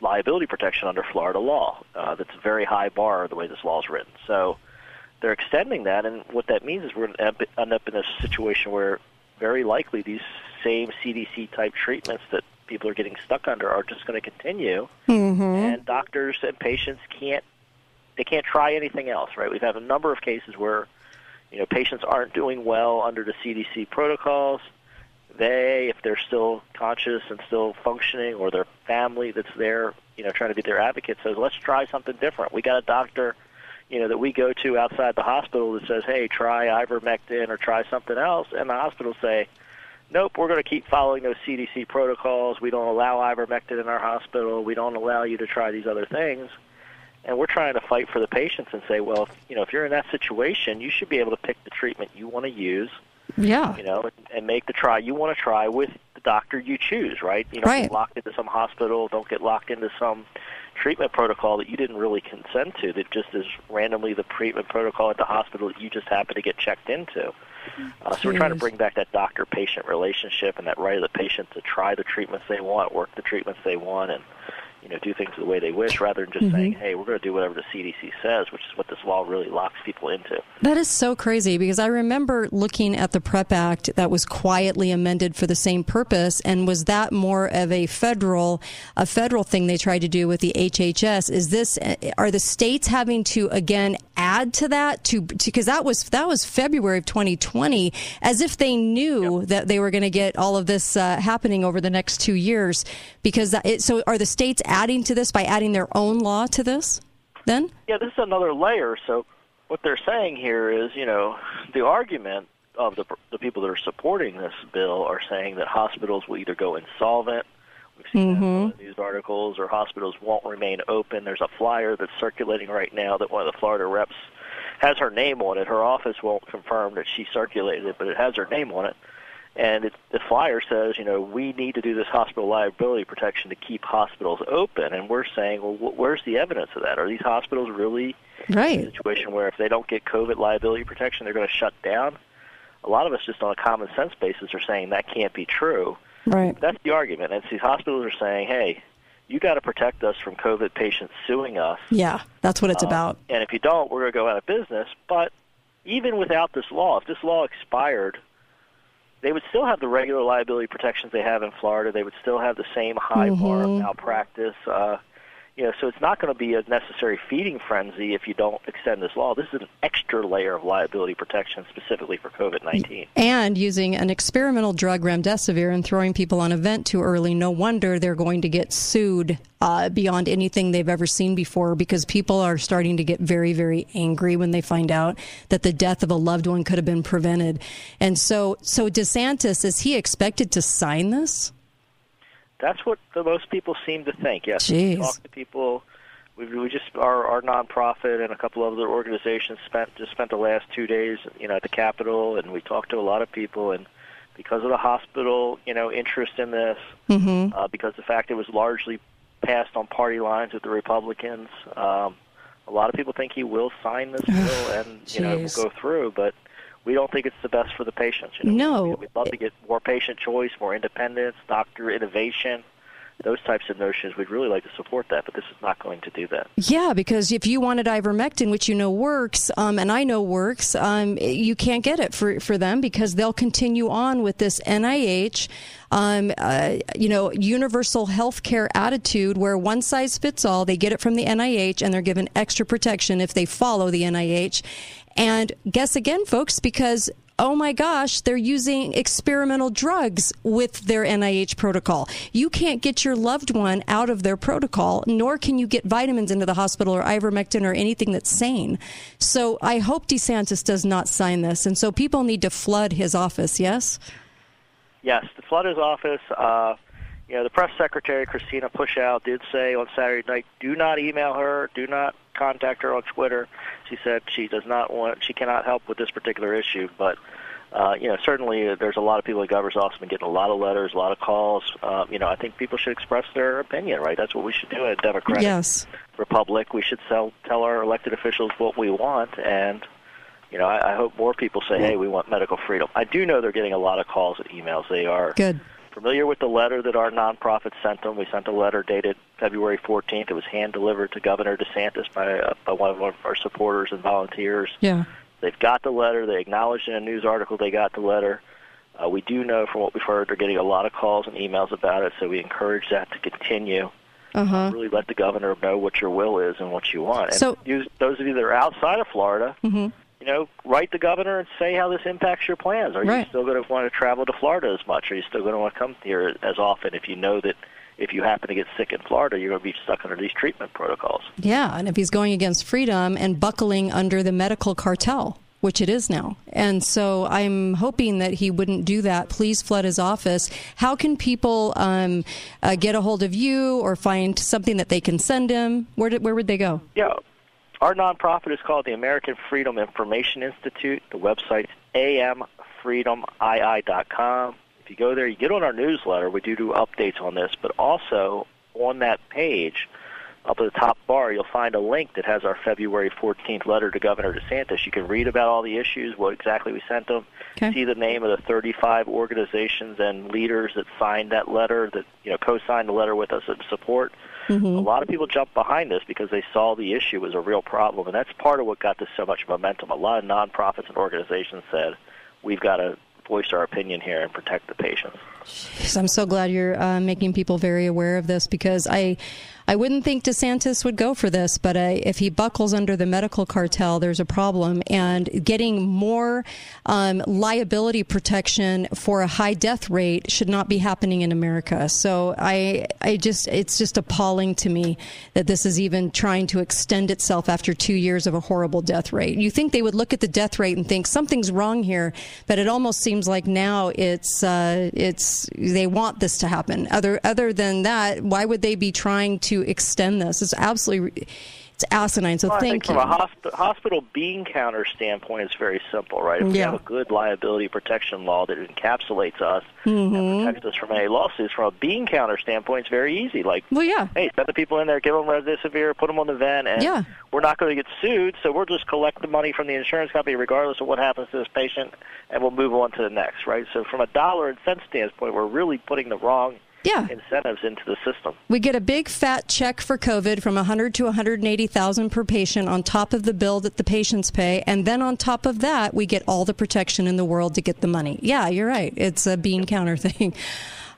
liability protection under Florida law. Uh, that's a very high bar the way this law is written. So they're extending that, and what that means is we're going to end up in a situation where very likely these same CDC type treatments that people are getting stuck under are just going to continue, Mm-hmm. and doctors and patients can't they can't try anything else. Right? We've had a number of cases where you know patients aren't doing well under the CDC protocols. They, if they're still conscious and still functioning, or their family that's there, you know, trying to be their advocate, says, "Let's try something different." We got a doctor you know that we go to outside the hospital that says, "Hey, try ivermectin or try something else," and the hospitals say, "Nope, we're going to keep following those CDC protocols. We don't allow ivermectin in our hospital. We don't allow you to try these other things." And we're trying to fight for the patients and say, "Well, if, you know, if you're in that situation, you should be able to pick the treatment you want to use." Yeah. You know, and, and make the try you want to try with the doctor you choose, right? You don't Right. get locked into some hospital. Don't get locked into some treatment protocol that you didn't really consent to. That just is randomly the treatment protocol at the hospital that you just happen to get checked into. Uh, so we're trying to bring back that doctor-patient relationship and that right of the patient to try the treatments they want, work the treatments they want, and you know do things the way they wish, rather than just Mhm. saying, "Hey, we're going to do whatever the CDC says," which is what this law really locks people into. That is so crazy because I remember looking at the PREP Act that was quietly amended for the same purpose, and was that more of a federal a federal thing they tried to do with the HHS? Is this are the states having to again add to that to because that was that was February of 2020, as if they knew that they were going to get all of this uh, happening over the next two years? Because that, it, so are the states adding to this by adding their own law to this? Then Yeah, this is another layer. So what they're saying here is, you know, the argument of the the people that are supporting this bill are saying that hospitals will either go insolvent. We've seen that in mm-hmm. the news articles, or hospitals won't remain open. There's a flyer that's circulating right now that one of the Florida reps has her name on it. Her office won't confirm that she circulated it, but it has her name on it. And it, the flyer says, you know, we need to do this hospital liability protection to keep hospitals open. And we're saying, well, wh- where's the evidence of that? Are these hospitals really right. in a situation where if they don't get COVID liability protection, they're going to shut down? A lot of us, just on a common sense basis, are saying that can't be true. Right. That's the argument. And these hospitals are saying, hey, you got to protect us from COVID patients suing us. Yeah, that's what it's Um, about. And if you don't, we're going to go out of business. But even without this law, if this law expired, they would still have the regular liability protections they have in Florida. They would still have the same high bar of Mhm. malpractice. Uh, you know, so it's not going to be a necessary feeding frenzy if you don't extend this law. This is an extra layer of liability protection specifically for COVID-19. And using an experimental drug, remdesivir, and throwing people on a vent too early, no wonder they're going to get sued uh, beyond anything they've ever seen before because people are starting to get very, very angry when they find out that the death of a loved one could have been prevented. And so, so DeSantis, is he expected to sign this? That's what the most people seem to think. Yes, Jeez. talk to people. We, we just our our nonprofit and a couple of other organizations spent just spent the last two days, you know, at the Capitol, and we talked to a lot of people. And because of the hospital, you know, interest in this, Mm-hmm. uh, because the fact it was largely passed on party lines with the Republicans, um, a lot of people think he will sign this bill and you know it will go through, but. We don't think it's the best for the patients. You know, No. We'd love to get more patient choice, more independence, doctor innovation, those types of notions. We'd really like to support that, but this is not going to do that. Yeah, because if you wanted ivermectin, which you know works, um, and I know works, um, you can't get it for, for them because they'll continue on with this NIH, um, uh, you know, universal healthcare attitude where one size fits all. They get it from the NIH and they're given extra protection if they follow the NIH. And guess again, folks, because oh my gosh, they're using experimental drugs with their NIH protocol. You can't get your loved one out of their protocol, nor can you get vitamins into the hospital or ivermectin or anything that's sane. So I hope DeSantis does not sign this. And so people need to flood his office, yes? Yes, to flood his office. Uh, you know, the press secretary, Christina Pushaw, did say on Saturday night, do not email her, do not contact her on Twitter. She said she does not want, she cannot help with this particular issue, but uh, you know, certainly uh, there's a lot of people at governor's office been getting a lot of letters, a lot of calls. Uh, you know, I think people should express their opinion, right? That's what we should do in a democratic yes. republic. We should tell tell our elected officials what we want, and you know, I, I hope more people say, "Hey, we want medical freedom." I do know they're getting a lot of calls and emails. They are good. Familiar with the letter that our nonprofit sent them? We sent a letter dated February 14th. It was hand delivered to Governor DeSantis by uh, by one of our supporters and volunteers. Yeah. They've got the letter. They acknowledged in a news article they got the letter. Uh, we do know from what we've heard they're getting a lot of calls and emails about it, so we encourage that to continue. Uh-huh. Really let the governor know what your will is and what you want. And So- use, those of you that are outside of Florida, Mm-hmm. You know, write the governor and say how this impacts your plans. Are you still going to want to travel to Florida as much? Are you still going to want to come here as often if you know that if you happen to get sick in Florida, you're going to be stuck under these treatment protocols? Yeah, and if he's going against freedom and buckling under the medical cartel, which it is now. And so I'm hoping that he wouldn't do that. Please flood his office. How can people um, uh, get a hold of you or find something that they can send him? Where, did, where would they go? Yeah. Our nonprofit is called the American Freedom Information Institute. The website's amfreedomii.com. If you go there, you get on our newsletter. We do do updates on this, but also on that page, up at the top bar, you'll find a link that has our February 14th letter to Governor DeSantis. You can read about all the issues, what exactly we sent them, Okay. see the name of the 35 organizations and leaders that signed that letter, that you know co-signed the letter with us in support. Mm-hmm. A lot of people jumped behind this because they saw the issue was a real problem, and that's part of what got this so much momentum. A lot of nonprofits and organizations said, "We've got to voice our opinion here and protect the patients." Jeez, I'm so glad you're uh, making people very aware of this because I, I wouldn't think DeSantis would go for this, but uh, if he buckles under the medical cartel, there's a problem. And getting more um, liability protection for a high death rate should not be happening in America. So I, I just, it's just appalling to me that this is even trying to extend itself after two years of a horrible death rate. You think they would look at the death rate and think something's wrong here, but it almost seems like now it's, uh, it's they want this to happen. Other other than that, why would they be trying to extend this? It's absolutely it's asinine. So Well, thank you. from a hosp- hospital bean counter standpoint, it's very simple, right? If we have a good liability protection law that encapsulates us Mm-hmm. and protects us from any lawsuits, from a bean counter standpoint, it's very easy. Like, well, yeah, hey, send the people in there, give them remdesivir, put them on the vent, and Yeah. we're not going to get sued, so we'll just collect the money from the insurance company regardless of what happens to this patient, and we'll move on to the next, right? So from a dollar and cent standpoint, we're really putting the wrong Yeah. incentives into the system. We get a big fat check for COVID from 100 to 180,000 per patient on top of the bill that the patients pay, and then on top of that, we get all the protection in the world to get the money. Yeah, you're right. It's a bean counter thing.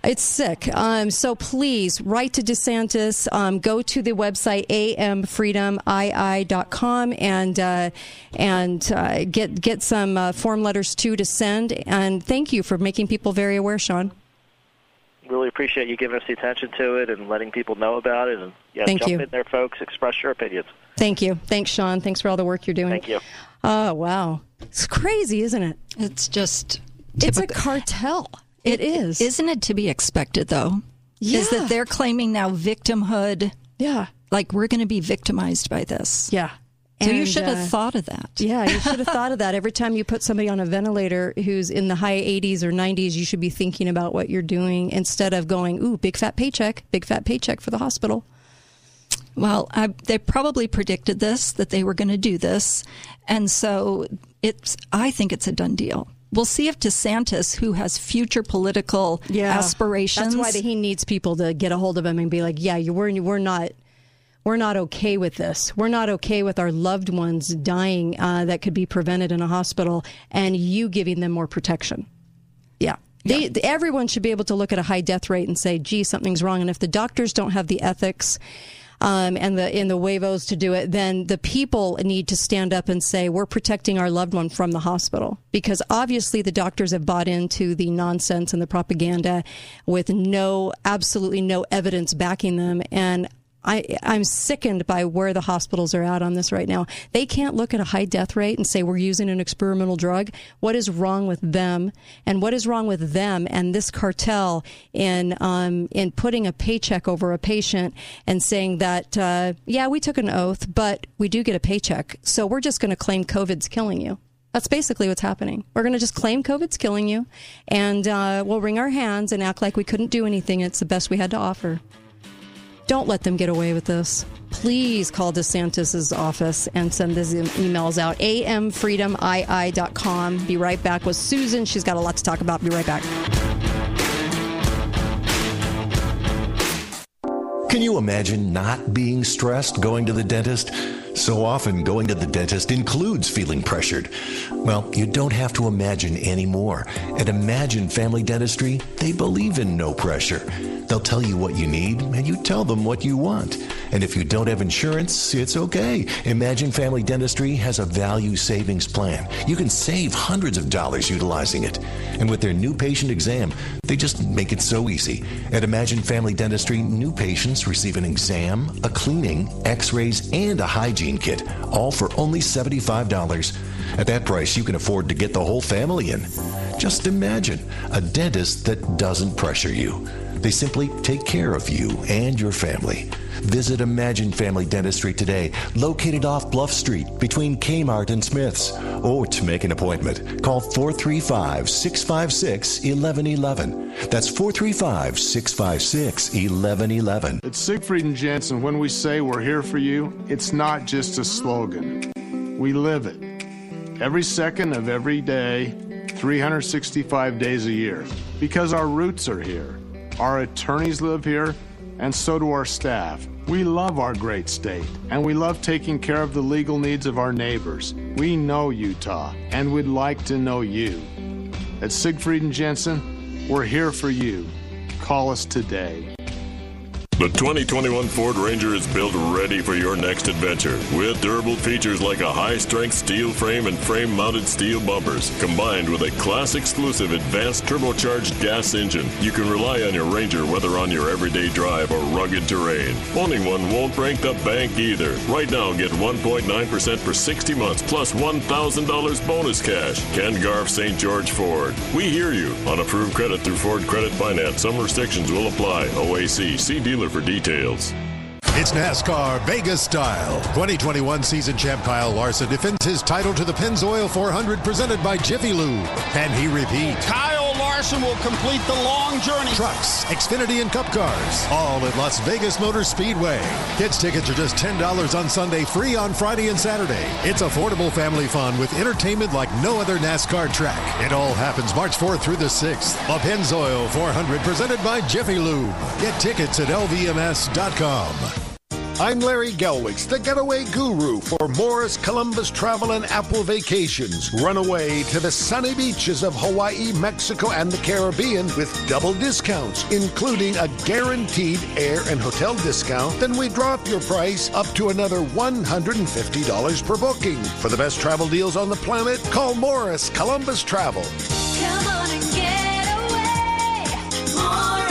It's sick. Um, so please write to DeSantis. Um, go to the website amfreedomii.com and uh, and uh, get get some uh, form letters too to send. And thank you for making people very aware, Sean. Really appreciate you giving us the attention to it and letting people know about it. And yeah, Thank jump you. in there, folks. Express your opinions. Thank you. Thanks, Sean. Thanks for all the work you're doing. Thank you. Oh, wow. It's crazy, isn't it? It's just It's a typical- cartel. It is. Isn't it to be expected, though? Yeah. Is that they're claiming now victimhood? Yeah. Like we're going to be victimized by this. Yeah. So you should have uh, thought of that. Yeah, you should have thought of that. Every time you put somebody on a ventilator who's in the high 80s or 90s, you should be thinking about what you're doing instead of going, ooh, big fat paycheck, big fat paycheck for the hospital. Well, I, they probably predicted this that they were going to do this, and so it's. I think it's a done deal. We'll see if DeSantis, who has future political aspirations, That's why he needs people to get a hold of him and be like, yeah, you we're, we're not. We're not okay with this. We're not okay with our loved ones dying uh, that could be prevented in a hospital and you giving them more protection. Yeah. They, everyone should be able to look at a high death rate and say, gee, something's wrong. And if the doctors don't have the ethics um, and the in the Wavos to do it, then the people need to stand up and say we're protecting our loved one from the hospital because obviously the doctors have bought into the nonsense and the propaganda with no absolutely no evidence backing them and I, I'm sickened by where the hospitals are at on this right now. They can't look at a high death rate and say we're using an experimental drug. What is wrong with them? And what is wrong with them and this cartel in um, in putting a paycheck over a patient and saying that uh, yeah, we took an oath, but we do get a paycheck, so we're just going to claim COVID's killing you. That's basically what's happening. We're going to just claim COVID's killing you, and uh, we'll wring our hands and act like we couldn't do anything. It's the best we had to offer. Don't let them get away with this. Please call DeSantis' office and send these emails out. amfreedomii.com. Be right back with Susan. She's got a lot to talk about. Be right back. Can you imagine not being stressed going to the dentist? So often, going to the dentist includes feeling pressured. Well, you don't have to imagine anymore. At Imagine Family Dentistry, they believe in no pressure. They'll tell you what you need, and you tell them what you want. And if you don't have insurance, it's okay. Imagine Family Dentistry has a value savings plan. You can save hundreds of dollars utilizing it. And with their new patient exam, they just make it so easy. At Imagine Family Dentistry, new patients receive an exam, a cleaning, x rays, and a hygiene kit, all for only $75. At that price, you can afford to get the whole family in. Just imagine a dentist that doesn't pressure you. They simply take care of you and your family. Visit Imagine Family Dentistry today, located off Bluff Street between Kmart and Smith's. Or to make an appointment, call 435 656 1111. That's 435 656 1111. At Siegfried and Jensen, when we say we're here for you, it's not just a slogan. We live it. Every second of every day, 365 days a year. Because our roots are here. Our attorneys live here, and so do our staff. We love our great state, and we love taking care of the legal needs of our neighbors. We know Utah, and we'd like to know you. At Siegfried and Jensen, we're here for you. Call us today. The 2021 Ford Ranger is built ready for your next adventure with durable features like a high strength steel frame and frame mounted steel bumpers, combined with a class exclusive advanced turbocharged gas engine. You can rely on your Ranger whether on your everyday drive or rugged terrain. Owning one won't break the bank either. Right now, get 1.9% for 60 months plus $1,000 bonus cash. Ken Garff St. George Ford. We hear you. On approved credit through Ford Credit Finance. Some restrictions will apply. OAC. See dealer for details. It's NASCAR Vegas style. 2021 season champ Kyle Larson defends his title to the Pennzoil 400 presented by Jiffy Lube. Can he repeat? Kyle Larson will complete the long journey. Trucks, Xfinity, and Cup cars. All at Las Vegas Motor Speedway. Kids tickets are just $10 on Sunday, free on Friday and Saturday. It's affordable family fun with entertainment like no other NASCAR track. It all happens March 4th through the 6th. A Pennzoil 400 presented by Jiffy Lube. Get tickets at lvms.com. I'm Larry Gelwix, the getaway guru for Morris Columbus Travel and Apple Vacations. Run away to the sunny beaches of Hawaii, Mexico, and the Caribbean with double discounts, including a guaranteed air and hotel discount. Then we drop your price up to another $150 per booking. For the best travel deals on the planet, call Morris Columbus Travel. Come on and get away. Morris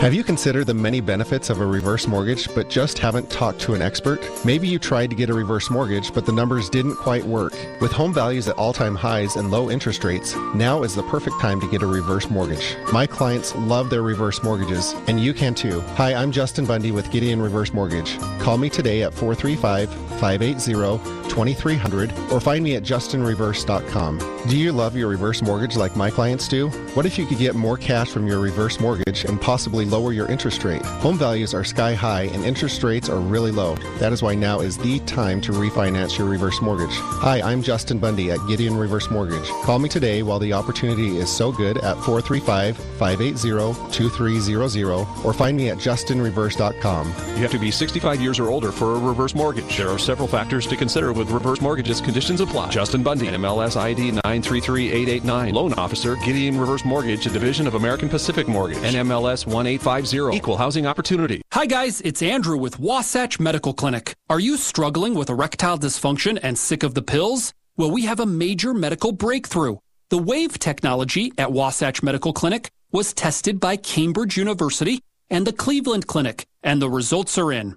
Have you considered the many benefits of a reverse mortgage but just haven't talked to an expert? Maybe you tried to get a reverse mortgage but the numbers didn't quite work. With home values at all time highs and low interest rates, now is the perfect time to get a reverse mortgage. My clients love their reverse mortgages, and you can too. Hi, I'm Justin Bundy with Gideon Reverse Mortgage. Call me today at 435 580 2300 or find me at justinreverse.com. Do you love your reverse mortgage like my clients do? What if you could get more cash from your reverse mortgage and possibly lower your interest rate? Home values are sky high and interest rates are really low. That is why now is the time to refinance your reverse mortgage. Hi, I'm Justin Bundy at Gideon Reverse Mortgage. Call me today while the opportunity is so good at 435 580 2300 or find me at justinreverse.com. You have to be 65 years or older for a reverse mortgage. There are several factors to consider with reverse mortgages. Conditions apply. Justin Bundy, MLS ID 933889. Loan officer, Gideon Reverse Mortgage, a division of American Pacific Mortgage. NMLS 1850. Equal housing opportunity. Hi guys, it's Andrew with Wasatch Medical Clinic. Are you struggling with erectile dysfunction and sick of the pills? Well, we have a major medical breakthrough. The WAVE technology at Wasatch Medical Clinic was tested by Cambridge University and the Cleveland Clinic, and the results are in.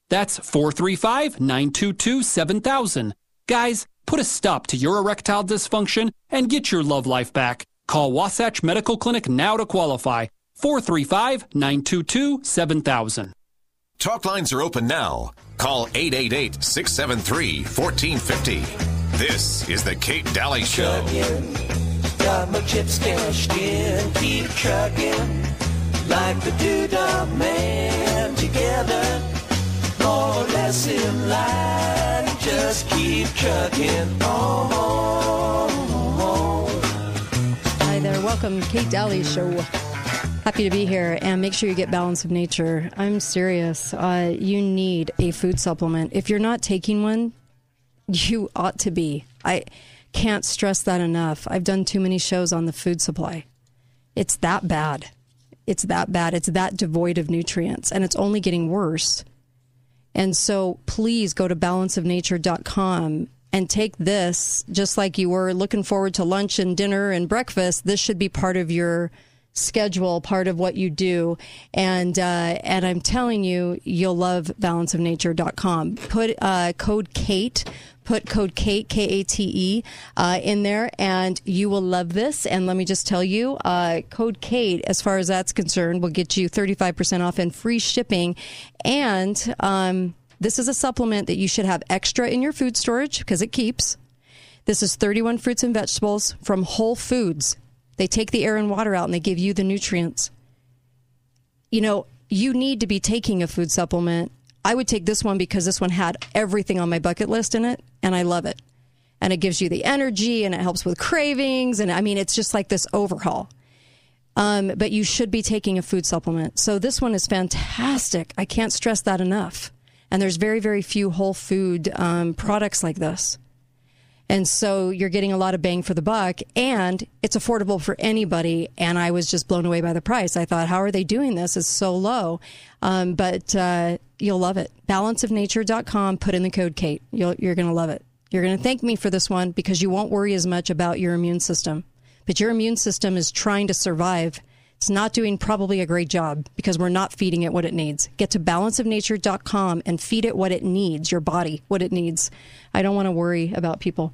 That's 435 922 7000. Guys, put a stop to your erectile dysfunction and get your love life back. Call Wasatch Medical Clinic now to qualify. 435 922 7000. Talk lines are open now. Call 888 673 1450. This is The Kate Dalley Show. Got my chips cashed in, keep trucking like the Doodah Man together. Line, just keep trucking on. Hi there. Welcome, Kate Dalley Show. Happy to be here, and make sure you get Balance of Nature. I'm serious. Uh, you need a food supplement. If you're not taking one, you ought to be. I can't stress that enough. I've done too many shows on the food supply. It's that bad. It's that bad. It's that devoid of nutrients, and it's only getting worse. And so please go to balanceofnature.com and take this just like you were looking forward to lunch and dinner and breakfast. This should be part of your schedule, part of what you do. And uh, and I'm telling you, you'll love balanceofnature.com. Put uh, code Kate. Put code Kate K A T E uh, in there, and you will love this. And let me just tell you, uh, code Kate, as far as that's concerned, will get you 35% off and free shipping. And um, this is a supplement that you should have extra in your food storage because it keeps. This is 31 fruits and vegetables from Whole Foods. They take the air and water out and they give you the nutrients. You know, you need to be taking a food supplement. I would take this one because this one had everything on my bucket list in it, and I love it. And it gives you the energy and it helps with cravings. And I mean, it's just like this overhaul. Um, but you should be taking a food supplement. So this one is fantastic. I can't stress that enough. And there's very, very few whole food um, products like this. And so you're getting a lot of bang for the buck and it's affordable for anybody. And I was just blown away by the price. I thought, how are they doing this? It's so low. Um, but uh, you'll love it. Balanceofnature.com. Put in the code Kate. You'll, you're going to love it. You're going to thank me for this one because you won't worry as much about your immune system. But your immune system is trying to survive. It's not doing probably a great job because we're not feeding it what it needs. Get to balanceofnature.com and feed it what it needs, your body, what it needs. I don't want to worry about people.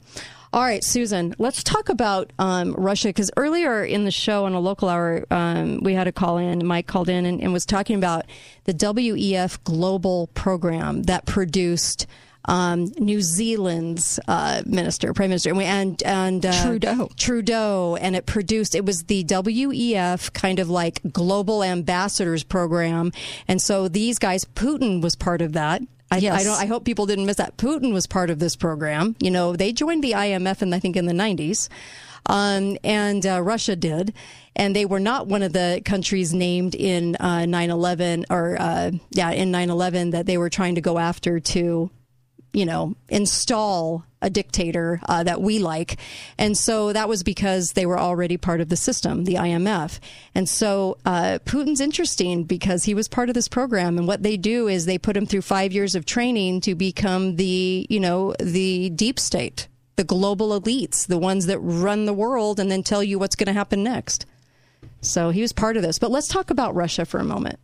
All right, Susan, let's talk about um, Russia because earlier in the show on a local hour, um, we had a call in. Mike called in and, and was talking about the WEF global program that produced um, New Zealand's uh, minister, prime minister, and and, and uh, Trudeau. Trudeau, and it produced. It was the WEF kind of like global ambassadors program, and so these guys, Putin was part of that. I, Yes. I don't. I hope people didn't miss that. Putin was part of this program. You know, they joined the IMF, in I think in the '90s. Um, and uh, Russia did, and they were not one of the countries named in uh, 9/11 or uh, yeah in 9/11 that they were trying to go after to you know, install a dictator uh, that we like. And so that was because they were already part of the system, the IMF. And so uh, Putin's interesting because he was part of this program. And what they do is they put him through five years of training to become the, you know, the deep state, the global elites, the ones that run the world and then tell you what's going to happen next. So he was part of this. But let's talk about Russia for a moment.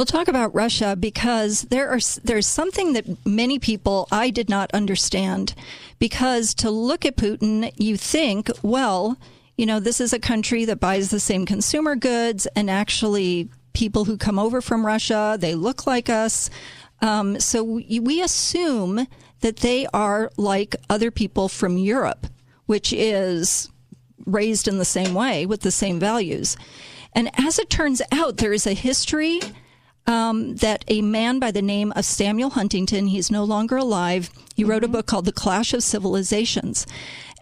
We'll talk about Russia because there are there's something that many people I did not understand because to look at Putin you think well you know this is a country that buys the same consumer goods and actually people who come over from Russia they look like us um, so we, we assume that they are like other people from Europe, which is raised in the same way with the same values. And as it turns out, there is a history um, that a man by the name of Samuel Huntington, he's no longer alive, he wrote a book called The Clash of Civilizations.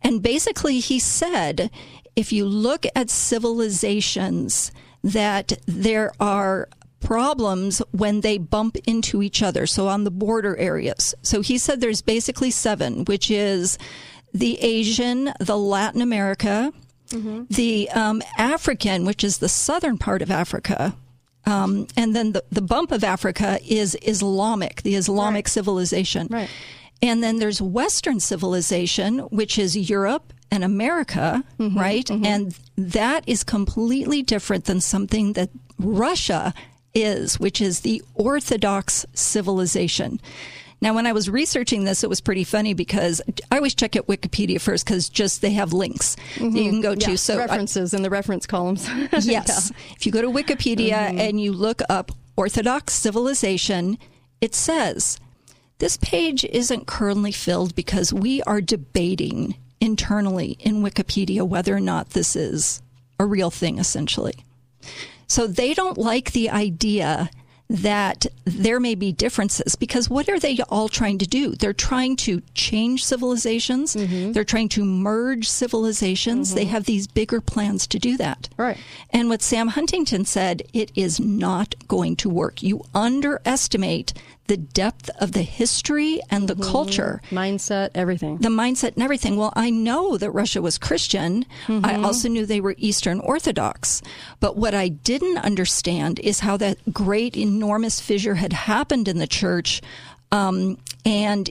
And basically, he said if you look at civilizations, that there are problems when they bump into each other. So on the border areas. So he said there's basically seven, which is the Asian, the Latin America, the um, African, which is the southern part of Africa. Um, and then the, the bump of Africa is Islamic, the Islamic civilization. Right. And then there's Western civilization, which is Europe and America, right? And that is completely different than something that Russia is, which is the Orthodox civilization. Now, when I was researching this, it was pretty funny because I always check at Wikipedia first because just they have links that you can go to. Mm-hmm. Yeah, so I- references in the reference columns. yes. If you go to Wikipedia and you look up Orthodox civilization, it says this page isn't currently filled because we are debating internally in Wikipedia whether or not this is a real thing, essentially. So they don't like the idea that there may be differences because what are they all trying to do? They're trying to change civilizations. Mm-hmm. They're trying to merge civilizations. They mm-hmm. have these bigger plans to do that. Right. And what Sam Huntington said, it is not going to work. You underestimate the depth of the history and the culture mindset, everything. the mindset and everything. Well, I know that Russia was Christian. I also knew they were Eastern Orthodox. But what I didn't understand is how that great, enormous fissure had happened in the church. Um, and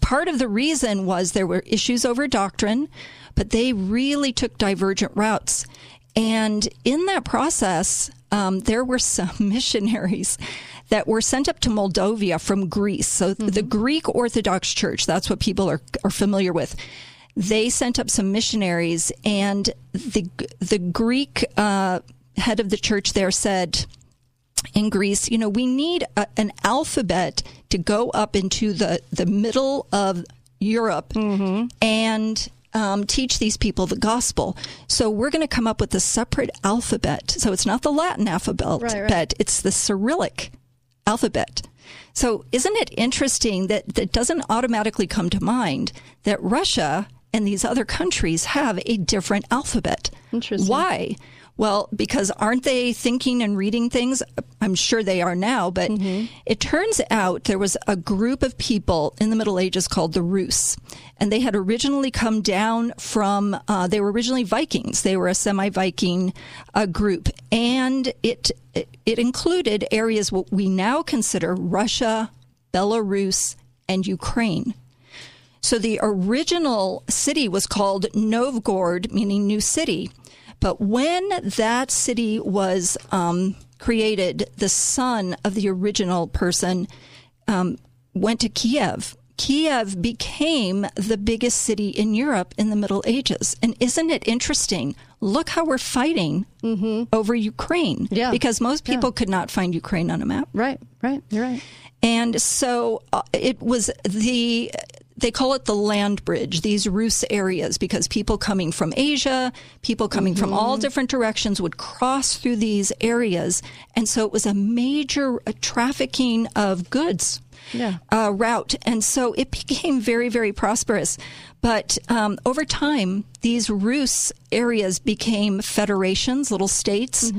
part of the reason was there were issues over doctrine, but they really took divergent routes. And in that process, um, there were some missionaries that were sent up to Moldova from Greece. So the Greek Orthodox Church, that's what people are, are familiar with. They sent up some missionaries, and the the Greek uh, head of the church there said, in Greece, you know, we need a, an alphabet to go up into the, the middle of Europe and um, teach these people the gospel. So we're going to come up with a separate alphabet. So it's not the Latin alphabet, Right, right. but it's the Cyrillic alphabet. So isn't it interesting that that doesn't automatically come to mind that Russia and these other countries have a different alphabet? Interesting. Why? Well, because aren't they thinking and reading things? I'm sure they are now, but it turns out there was a group of people in the Middle Ages called the Rus, and they had originally come down from, uh, they were originally Vikings. They were a semi Viking uh, group, and it, it included areas what we now consider Russia, Belarus, and Ukraine. So the original city was called Novgorod, meaning new city. But when that city was um, created, the son of the original person um, went to Kiev. Kiev became the biggest city in Europe in the Middle Ages. And isn't it interesting? Look how we're fighting over Ukraine. Yeah. Because most people could not find Ukraine on a map. Right, right, you're right. And so uh, it was the, they call it the land bridge, these Rus areas, because people coming from Asia, people coming from all different directions would cross through these areas. And so it was a major uh, trafficking of goods Yeah. uh, route. And so it became very, very prosperous. But um, over time, these Rus areas became federations, little states,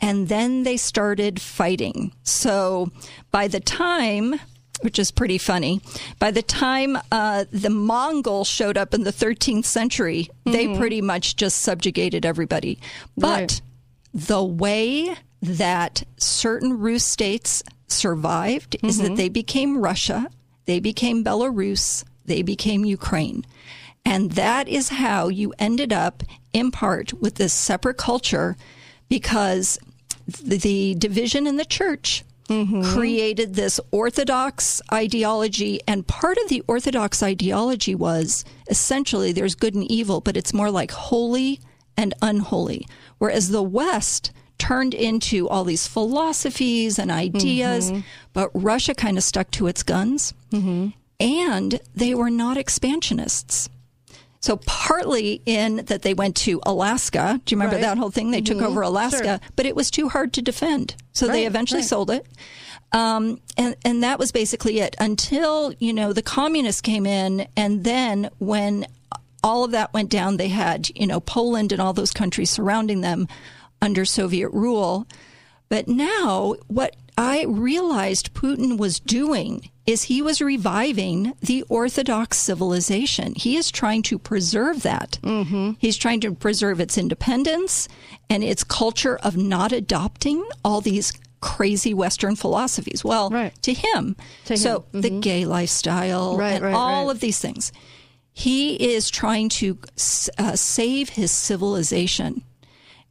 and then they started fighting. So by the time, which is pretty funny, by the time uh, the Mongols showed up in the 13th century, they pretty much just subjugated everybody. But Right. the way that certain Rus states survived is that they became Russia, they became Belarus, they became Ukraine. And that is how you ended up, in part, with this separate culture because the, the division in the church Mm-hmm. created this orthodox ideology. And part of the orthodox ideology was essentially there's good and evil, but it's more like holy and unholy. Whereas the West turned into all these philosophies and ideas, mm-hmm. but Russia kind of stuck to its guns. Mm-hmm. and they were not expansionists. So partly in that they went to Alaska. Do you remember Right. that whole thing? They took Mhm. over Alaska, Sure. but it was too hard to defend. So they eventually right. sold it. Um, and, and that was basically it until, you know, the communists came in. And then when all of that went down, they had, you know, Poland and all those countries surrounding them under Soviet rule. But now, what I realized Putin was doing is he was reviving the Orthodox civilization. He is trying to preserve that. Mm-hmm. He's trying to preserve its independence and its culture of not adopting all these crazy Western philosophies. Well, to him, To so him. the Mhm. gay lifestyle Right, and right, all right. of these things. He is trying to uh, save his civilization.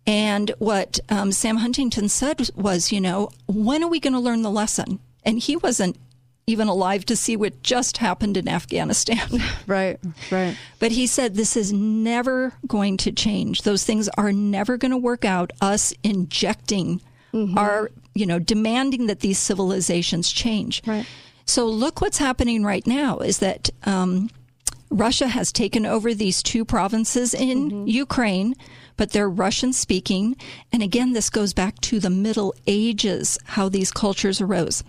And what um, Sam Huntington said was, you know, when are we going to learn the lesson? And he wasn't even alive to see what just happened in Afghanistan. right, right. But he said this is never going to change. Those things are never going to work out. Us injecting our, you know, demanding that these civilizations change. Right. So look what's happening right now is that um, Russia has taken over these two provinces in Ukraine, but they're Russian speaking. And again, this goes back to the Middle Ages, how these cultures arose.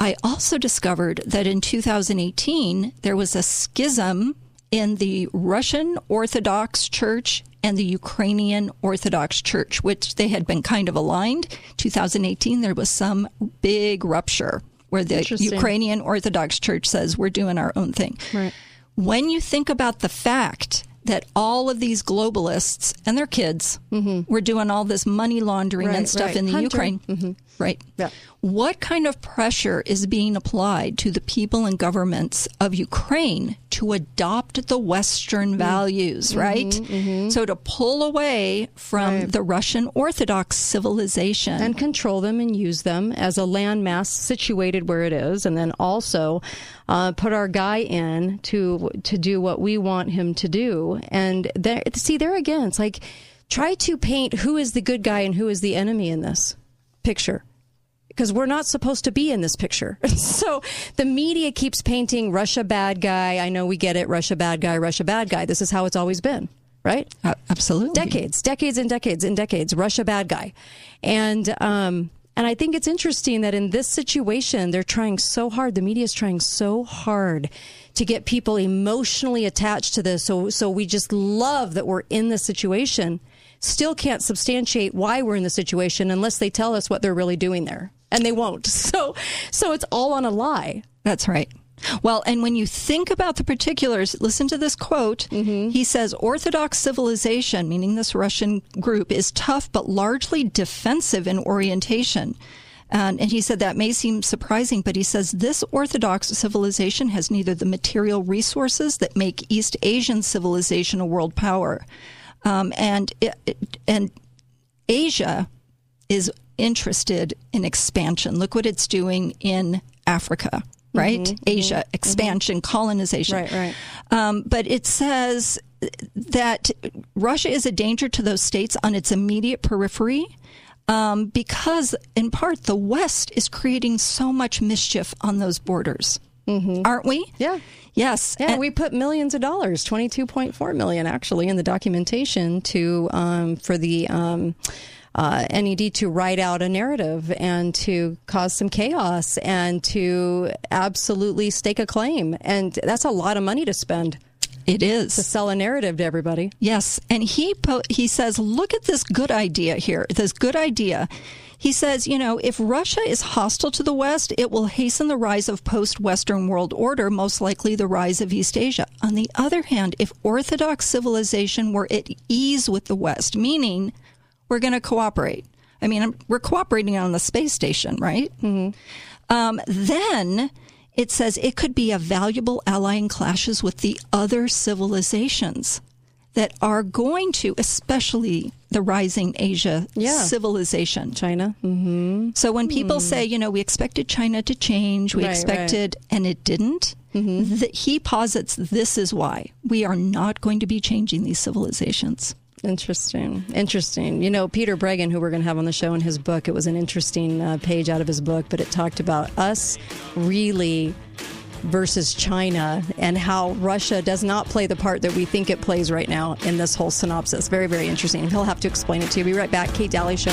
I also discovered that in 2018, there was a schism in the Russian Orthodox Church and the Ukrainian Orthodox Church, which they had been kind of aligned. 2018, there was some big rupture where the Ukrainian Orthodox Church says we're doing our own thing. Right. When you think about the fact that all of these globalists and their kids mm-hmm. were doing all this money laundering Right, and stuff right. in the Hunter. Ukraine, mm-hmm. right? Yeah. What kind of pressure is being applied to the people and governments of Ukraine to adopt the Western mm-hmm. values, right? So to pull away from Right. the Russian Orthodox civilization and control them and use them as a landmass situated where it is, and then also uh, put our guy in to to do what we want him to do. And there, see, there again, it's like try to paint who is the good guy and who is the enemy in this picture. Because we're not supposed to be in this picture. so the media keeps painting Russia bad guy. I know we get it. Russia bad guy, Russia bad guy. This is how it's always been, right? absolutely. Decades, decades and decades and decades. Russia bad guy. And, um, and I think it's interesting that in this situation, they're trying so hard. The media is trying so hard to get people emotionally attached to this. So, so we just love that we're in this situation. Still can't substantiate why we're in the situation unless they tell us what they're really doing there, and they won't. So, so it's all on a lie. That's right. Well, and when you think about the particulars, listen to this quote. He says Orthodox civilization, meaning this Russian group, is tough but largely defensive in orientation. And, and he said that may seem surprising, but he says this Orthodox civilization has neither the material resources that make East Asian civilization a world power, um, and it, it- and Asia is interested in expansion. Look what it's doing in Africa, right? Mhm, Asia, expansion, colonization. Right, right. Um, but it says that Russia is a danger to those states on its immediate periphery. Um, because, in part, the West is creating so much mischief on those borders, aren't we? Mm-hmm. Yeah. Yes. Yeah, we put millions of dollars, twenty two point four million actually, in the documentation to um, for the um, uh, NED to write out a narrative and to cause some chaos and to absolutely stake a claim, and that's a lot of money to spend. It is to sell a narrative to everybody. Yes, and he po- he says, look at this good idea here. This good idea. He says, you know, if Russia is hostile to the West, it will hasten the rise of post-Western world order, most likely the rise of East Asia. On the other hand, if Orthodox civilization were at ease with the West, meaning we're going to cooperate. I mean, we're cooperating on the space station, right? Mm-hmm. Um, then it says it could be a valuable ally in clashes with the other civilizations that are going to, especially the rising Asia Yeah. civilization. China. Mm-hmm. So when people say, you know, we expected China to change, we Right, right. expected, and it didn't, th- he posits this is why we are not going to be changing these civilizations. Interesting. Interesting. You know, Peter Breggin, who we're going to have on the show in his book, it was an interesting uh, page out of his book, but it talked about us really versus China and how Russia does not play the part that we think it plays right now in this whole synopsis. Very, very interesting. He'll have to explain it to you. Be right back. Kate Dalley Show.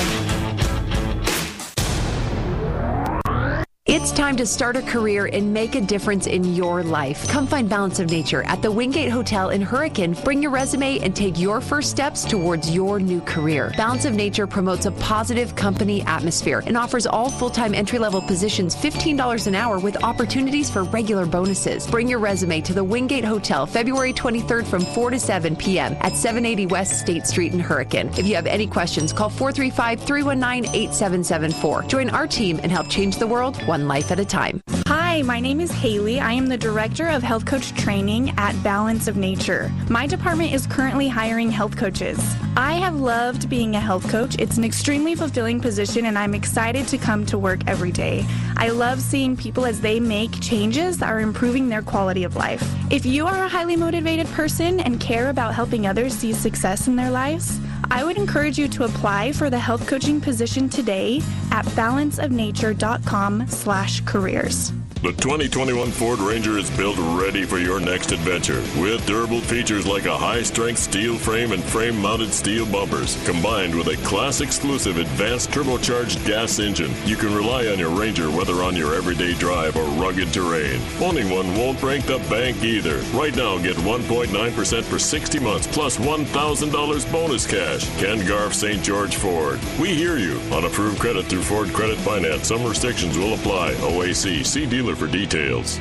It's time to start a career and make a difference in your life. Come find Balance of Nature at the Wingate Hotel in Hurricane. Bring your resume and take your first steps towards your new career. Balance of Nature promotes a positive company atmosphere and offers all full time entry level positions $15 an hour with opportunities for regular bonuses. Bring your resume to the Wingate Hotel February 23rd from 4 to 7 p.m. at 780 West State Street in Hurricane. If you have any questions, call 435 319 8774. Join our team and help change the world one life at a time. Hi, my name is Haley. I am the Director of Health Coach Training at Balance of Nature. My department is currently hiring health coaches. I have loved being a health coach. It's an extremely fulfilling position, and I'm excited to come to work every day. I love seeing people as they make changes that are improving their quality of life. If you are a highly motivated person and care about helping others see success in their lives, I would encourage you to apply for the health coaching position today at balanceofnature.com slash careers. The 2021 Ford Ranger is built ready for your next adventure with durable features like a high strength steel frame and frame mounted steel bumpers combined with a class exclusive advanced turbocharged gas engine. You can rely on your Ranger whether on your everyday drive or rugged terrain. Owning one won't break the bank either. Right now, get 1.9% for 60 months plus $1,000 bonus cash. Ken Garff St. George Ford. We hear you. On approved credit through Ford Credit Finance. Some restrictions will apply. OAC. See dealer for details.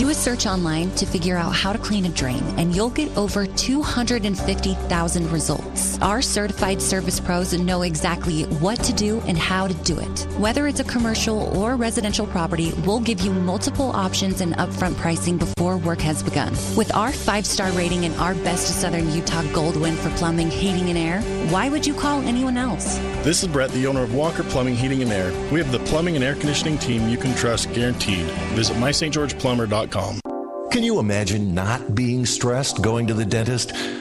Do a search online to figure out how to clean a drain, and you'll get over 250,000 results. Our certified service pros know exactly what to do and how to do it. Whether it's a commercial or residential property, we'll give you multiple options and upfront pricing before work has begun. With our five star rating and our Best of Southern Utah Gold Win for plumbing, heating, and air, why would you call anyone else? This is Brett, the owner of Walker Plumbing, Heating, and Air. We have the plumbing and air conditioning team you can trust guaranteed. Visit mystgeorgeplumber.com. Can you imagine not being stressed going to the dentist?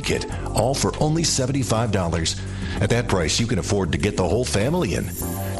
kit, all for only $75. At that price, you can afford to get the whole family in.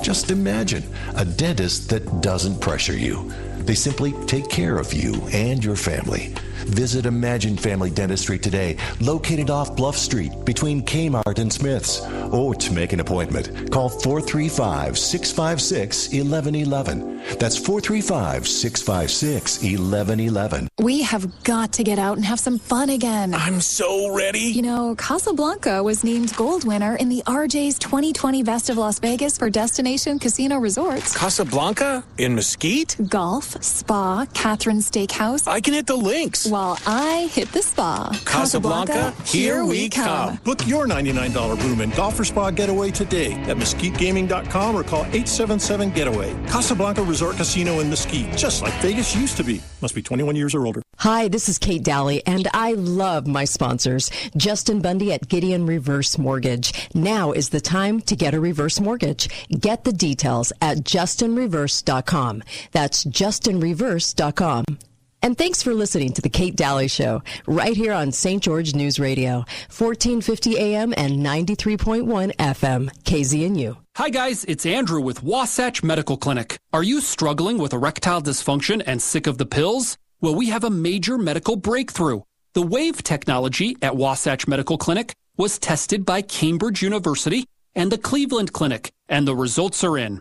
Just imagine a dentist that doesn't pressure you. They simply take care of you and your family. Visit Imagine Family Dentistry today, located off Bluff Street between Kmart and Smith's. Or to make an appointment, call 435 656 1111. That's 435 656 1111. We have got to get out and have some fun again. I'm so ready. You know, Casablanca was named gold winner in the RJ's 2020 Best of Las Vegas for Destination Casino Resorts. Casablanca? In Mesquite? Golf, spa, Catherine Steakhouse. I can hit the links. While I hit the spa. Casablanca, here we come. Book your $99 room and golf or spa getaway today at mesquitegaming.com or call 877 Getaway. Casablanca Resort Casino in Mesquite, just like Vegas used to be. Must be 21 years or older. Hi, this is Kate Dalley, and I love my sponsors. Justin Bundy at Gideon Reverse Mortgage. Now is the time to get a reverse mortgage. Get the details at justinreverse.com. That's justinreverse.com. And thanks for listening to the Kate Dalley Show, right here on St. George News Radio, 1450 AM and 93.1 FM, KZNU. Hi guys, it's Andrew with Wasatch Medical Clinic. Are you struggling with erectile dysfunction and sick of the pills? Well, we have a major medical breakthrough. The WAVE technology at Wasatch Medical Clinic was tested by Cambridge University and the Cleveland Clinic, and the results are in.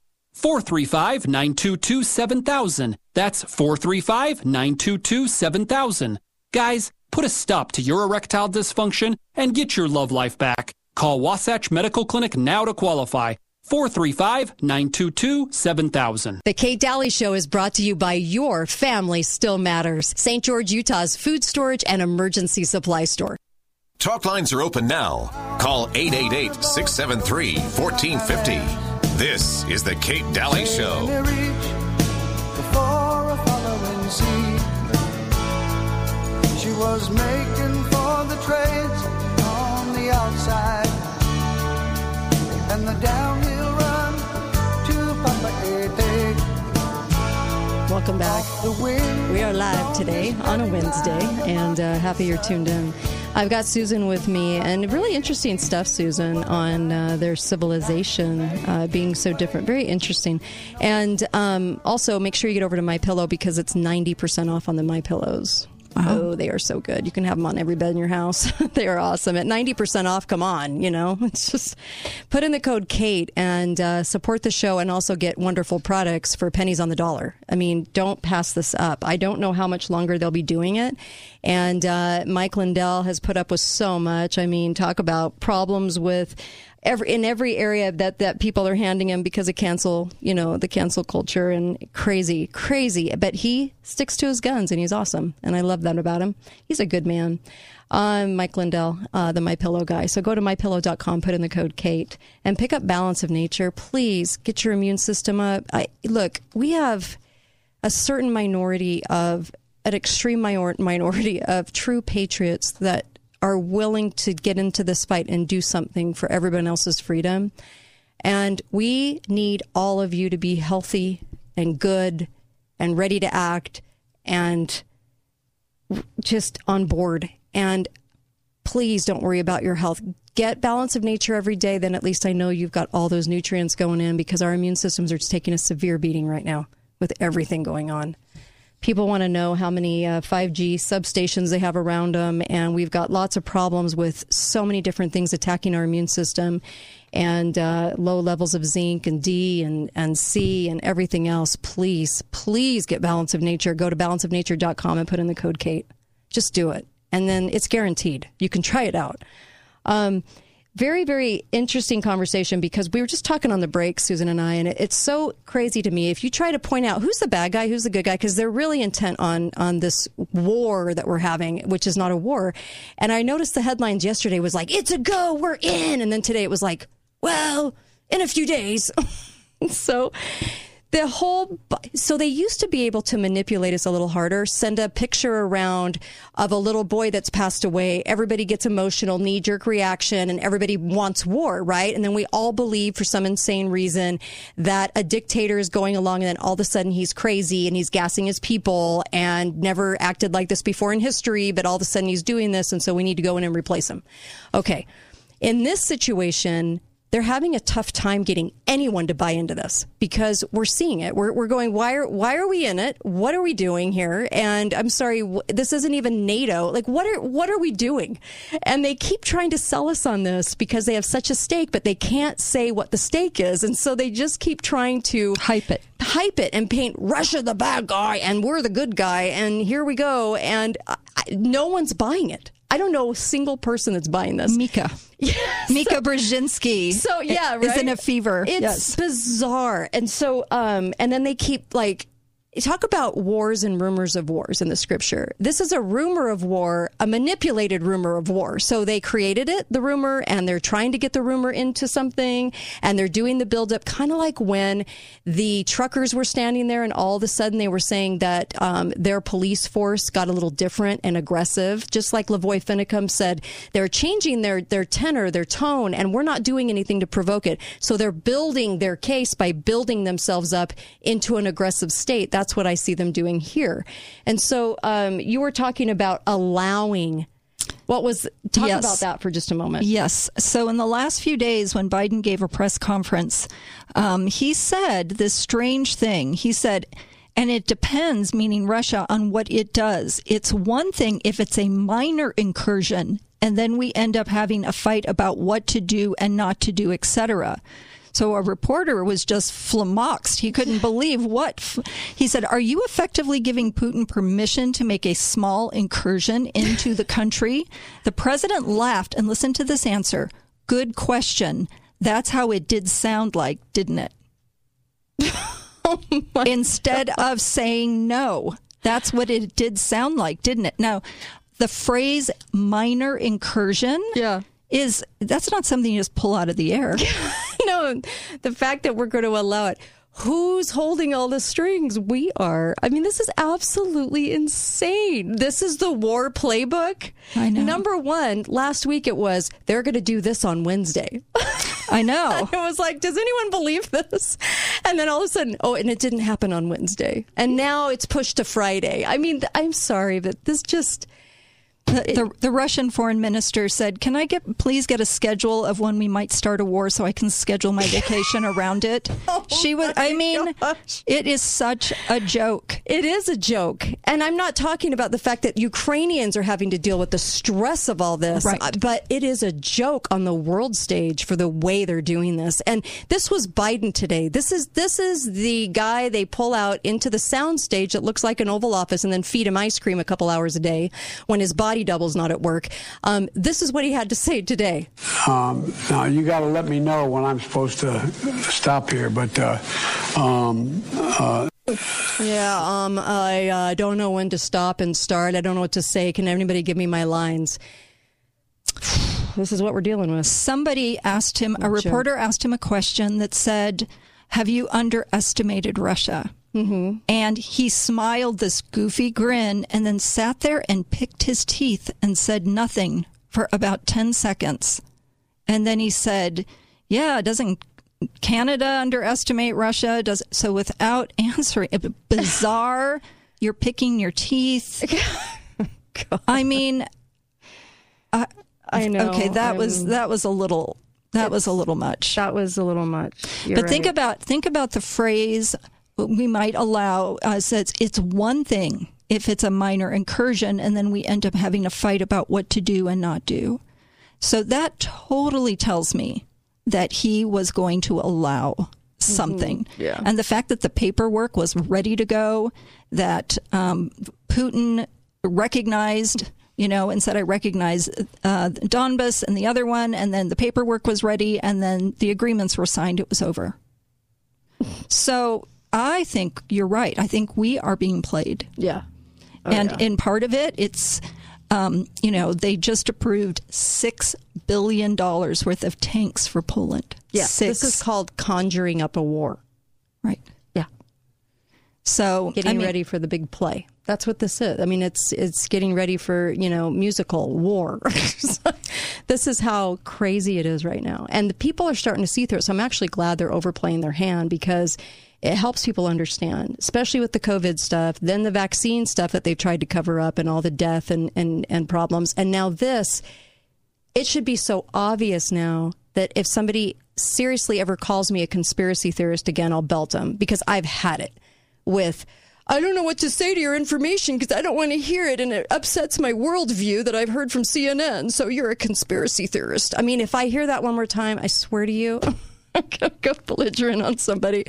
435 922 7000. That's 435 922 7000. Guys, Put a stop to your erectile dysfunction and get your love life back. Call Wasatch Medical Clinic now to qualify. 435 922 7000. The Kate Dalley Show is brought to you by Your Family Still Matters, St. George, Utah's food storage and emergency supply store. Talk lines are open now. Call 888 673 1450. This is The Kate Dalley Show. Before a following sea, she was making for the trades on the outside, and the downhill Welcome back. We are live today on a Wednesday, and uh, happy you're tuned in. I've got Susan with me, and really interesting stuff, Susan, on uh, their civilization uh, being so different. Very interesting. And um, also, make sure you get over to My Pillow because it's 90% off on the My Pillows. Oh, they are so good. You can have them on every bed in your house. they are awesome. At 90% off, come on, you know, it's just put in the code Kate and uh, support the show and also get wonderful products for pennies on the dollar. I mean, don't pass this up. I don't know how much longer they'll be doing it. And uh, Mike Lindell has put up with so much. I mean, talk about problems with every in every area that that people are handing him because of cancel, you know, the cancel culture and crazy, crazy. But he sticks to his guns and he's awesome, and I love that about him. He's a good man. I'm Mike Lindell, uh, the My Pillow guy. So go to mypillow.com, put in the code Kate, and pick up Balance of Nature. Please get your immune system up. I, look, we have a certain minority of an extreme minor- minority of true patriots that are willing to get into this fight and do something for everyone else's freedom. And we need all of you to be healthy and good and ready to act and just on board. And please don't worry about your health. Get balance of nature every day, then at least I know you've got all those nutrients going in because our immune systems are taking a severe beating right now with everything going on. People want to know how many uh, 5G substations they have around them, and we've got lots of problems with so many different things attacking our immune system, and uh, low levels of zinc and D and, and C and everything else. Please, please get Balance of Nature. Go to balanceofnature.com and put in the code Kate. Just do it, and then it's guaranteed. You can try it out. Um, very, very interesting conversation because we were just talking on the break, Susan and I, and it, it's so crazy to me. If you try to point out who's the bad guy, who's the good guy, because they're really intent on on this war that we're having, which is not a war. And I noticed the headlines yesterday was like, "It's a go, we're in," and then today it was like, "Well, in a few days." so the whole so they used to be able to manipulate us a little harder send a picture around of a little boy that's passed away. Everybody gets emotional knee jerk reaction and everybody wants war right? And then we all believe for some insane reason that a dictator is going along and then all of a sudden he's crazy and he's gassing his people and never acted like this before in history but all of a sudden he's doing this and so we need to go in and replace him. Okay. In this situation they're having a tough time getting anyone to buy into this because we're seeing it. We're, we're going, why are, why are we in it? What are we doing here? And I'm sorry, this isn't even NATO. Like, what are, what are we doing? And they keep trying to sell us on this because they have such a stake, but they can't say what the stake is. And so they just keep trying to hype it, hype it and paint Russia the bad guy and we're the good guy. And here we go. And I, no one's buying it. I don't know a single person that's buying this. Mika. Yes. Mika Brzezinski. So yeah, right? is in a fever. It's yes. bizarre. And so, um, and then they keep like talk about wars and rumors of wars in the scripture. This is a rumor of war, a manipulated rumor of war. So they created it, the rumor, and they're trying to get the rumor into something, and they're doing the buildup, kind of like when the truckers were standing there, and all of a sudden they were saying that um, their police force got a little different and aggressive, just like Lavoy Finicum said, they're changing their their tenor, their tone, and we're not doing anything to provoke it. So they're building their case by building themselves up into an aggressive state. That's what I see them doing here. And so um, you were talking about allowing. What was talk Yes. about that for just a moment? Yes. So in the last few days, when Biden gave a press conference, um, he said this strange thing. He said, and it depends, meaning Russia, on what it does. It's one thing if it's a minor incursion, and then we end up having a fight about what to do and not to do, etc. So a reporter was just flummoxed. He couldn't believe what f- he said. Are you effectively giving Putin permission to make a small incursion into the country? The president laughed and listened to this answer. Good question. That's how it did sound like, didn't it? Oh Instead of saying no. That's what it did sound like, didn't it? Now, the phrase minor incursion yeah. Is that's not something you just pull out of the air. no, the fact that we're going to allow it. Who's holding all the strings? We are. I mean, this is absolutely insane. This is the war playbook. I know. Number one, last week it was they're going to do this on Wednesday. I know. it was like, does anyone believe this? And then all of a sudden, oh, and it didn't happen on Wednesday. And now it's pushed to Friday. I mean, I'm sorry, but this just. The, the, the, Russian foreign minister said, "Can I get please get a schedule of when we might start a war so I can schedule my vacation around it?" oh she was. I mean, gosh. it is such a joke. It is a joke, and I'm not talking about the fact that Ukrainians are having to deal with the stress of all this, right. Uh, but it is a joke on the world stage for the way they're doing this. And this was Biden today. This is this is the guy they pull out into the sound stage that looks like an Oval Office, and then feed him ice cream a couple hours a day when his body double's not at work. Um, this is what he had to say today. Um, now you got to let me know when I'm supposed to stop here, but. Uh, um, uh, yeah, um, I uh, don't know when to stop and start. I don't know what to say. Can anybody give me my lines? This is what we're dealing with. Somebody asked him, a reporter asked him a question that said, Have you underestimated Russia? Mm-hmm. And he smiled this goofy grin and then sat there and picked his teeth and said nothing for about 10 seconds. And then he said, Yeah, doesn't Canada underestimate Russia? Does so without answering bizarre, you're picking your teeth. I mean I, I know. Okay, that I'm, was that was a little that was a little much. That was a little much. You're but think about think about the phrase we might allow us. It's, it's one thing if it's a minor incursion, and then we end up having a fight about what to do and not do. So that totally tells me that he was going to allow something. Mm-hmm. Yeah. And the fact that the paperwork was ready to go, that um, Putin recognized you know, and said, I recognize uh, Donbas and the other one, and then the paperwork was ready, and then the agreements were signed, it was over. So I think you're right. I think we are being played. Yeah. Oh, and yeah. in part of it, it's, um, you know, they just approved $6 billion worth of tanks for Poland. Yeah. Six. This is called conjuring up a war. Right. Yeah. So getting I mean, ready for the big play. That's what this is. I mean, it's it's getting ready for you know musical war. this is how crazy it is right now, and the people are starting to see through it. So I'm actually glad they're overplaying their hand because it helps people understand, especially with the COVID stuff, then the vaccine stuff that they've tried to cover up, and all the death and and and problems, and now this. It should be so obvious now that if somebody seriously ever calls me a conspiracy theorist again, I'll belt them because I've had it with I don't know what to say to your information because I don't want to hear it and it upsets my worldview that I've heard from CNN. So you're a conspiracy theorist. I mean, if I hear that one more time, I swear to you, go belligerent on somebody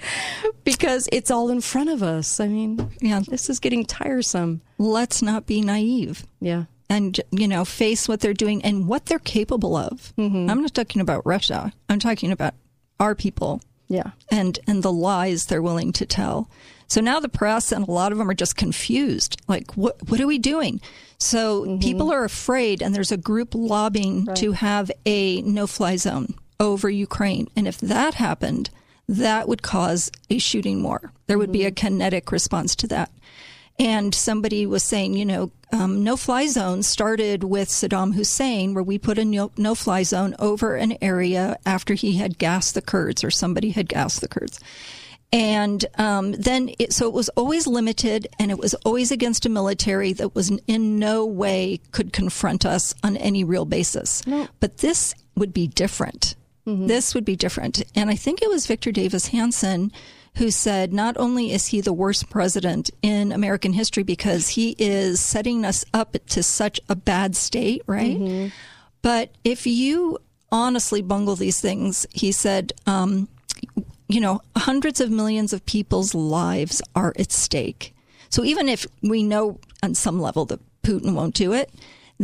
because it's all in front of us. I mean, yeah, this is getting tiresome. Let's not be naive. Yeah. And, you know, face what they're doing and what they're capable of. Mm-hmm. I'm not talking about Russia. I'm talking about our people. Yeah. And, and the lies they're willing to tell. So now the press and a lot of them are just confused. Like, what what are we doing? So mm-hmm. people are afraid, and there's a group lobbying right. to have a no-fly zone over Ukraine. And if that happened, that would cause a shooting war. There would mm-hmm. be a kinetic response to that. And somebody was saying, you know, um, no fly zone started with Saddam Hussein, where we put a no, no fly zone over an area after he had gassed the Kurds or somebody had gassed the Kurds. And um, then, it, so it was always limited and it was always against a military that was in no way could confront us on any real basis. No. But this would be different. Mm-hmm. This would be different. And I think it was Victor Davis Hanson who said not only is he the worst president in American history because he is setting us up to such a bad state, right? Mm-hmm. But if you honestly bungle these things, he said, um, you know, hundreds of millions of people's lives are at stake. So even if we know on some level that Putin won't do it,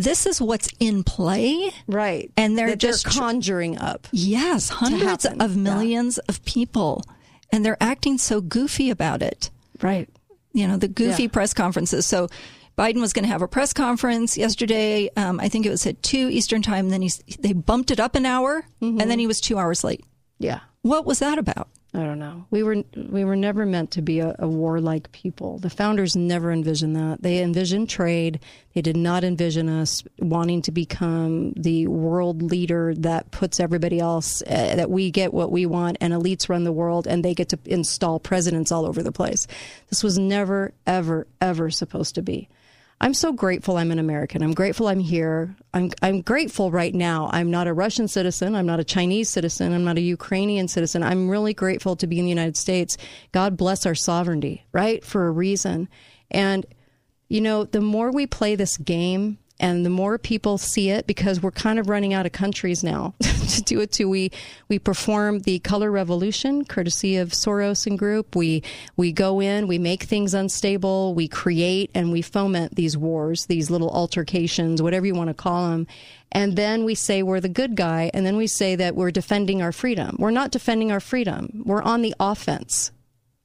this is what's in play. Right. And they're That they're just conjuring up. Yes, hundreds of millions of people. And they're acting so goofy about it. Right. You know, the goofy Yeah. press conferences. So Biden was going to have a press conference yesterday. Um, I think it was at 2 Eastern Time. Then he's, they bumped it up an hour, and then he was two hours late. Yeah. What was that about? I don't know. We were we were never meant to be a, a warlike people. The founders never envisioned that. They envisioned trade. They did not envision us wanting to become the world leader that puts everybody else uh, that we get what we want and elites run the world and they get to install presidents all over the place. This was never ever ever supposed to be. I'm so grateful I'm an American. I'm grateful I'm here. I'm I'm grateful right now. I'm not a Russian citizen. I'm not a Chinese citizen. I'm not a Ukrainian citizen. I'm really grateful to be in the United States. God bless our sovereignty, right? For a reason. And you know, the more we play this game and the more people see it because we're kind of running out of countries now to do it to we we perform the color revolution courtesy of Soros and group. We we go in we make things unstable we create and we foment these wars these little altercations whatever you want to call them and then we say we're the good guy and then we say that we're defending our freedom. We're not defending our freedom. We're on the offense.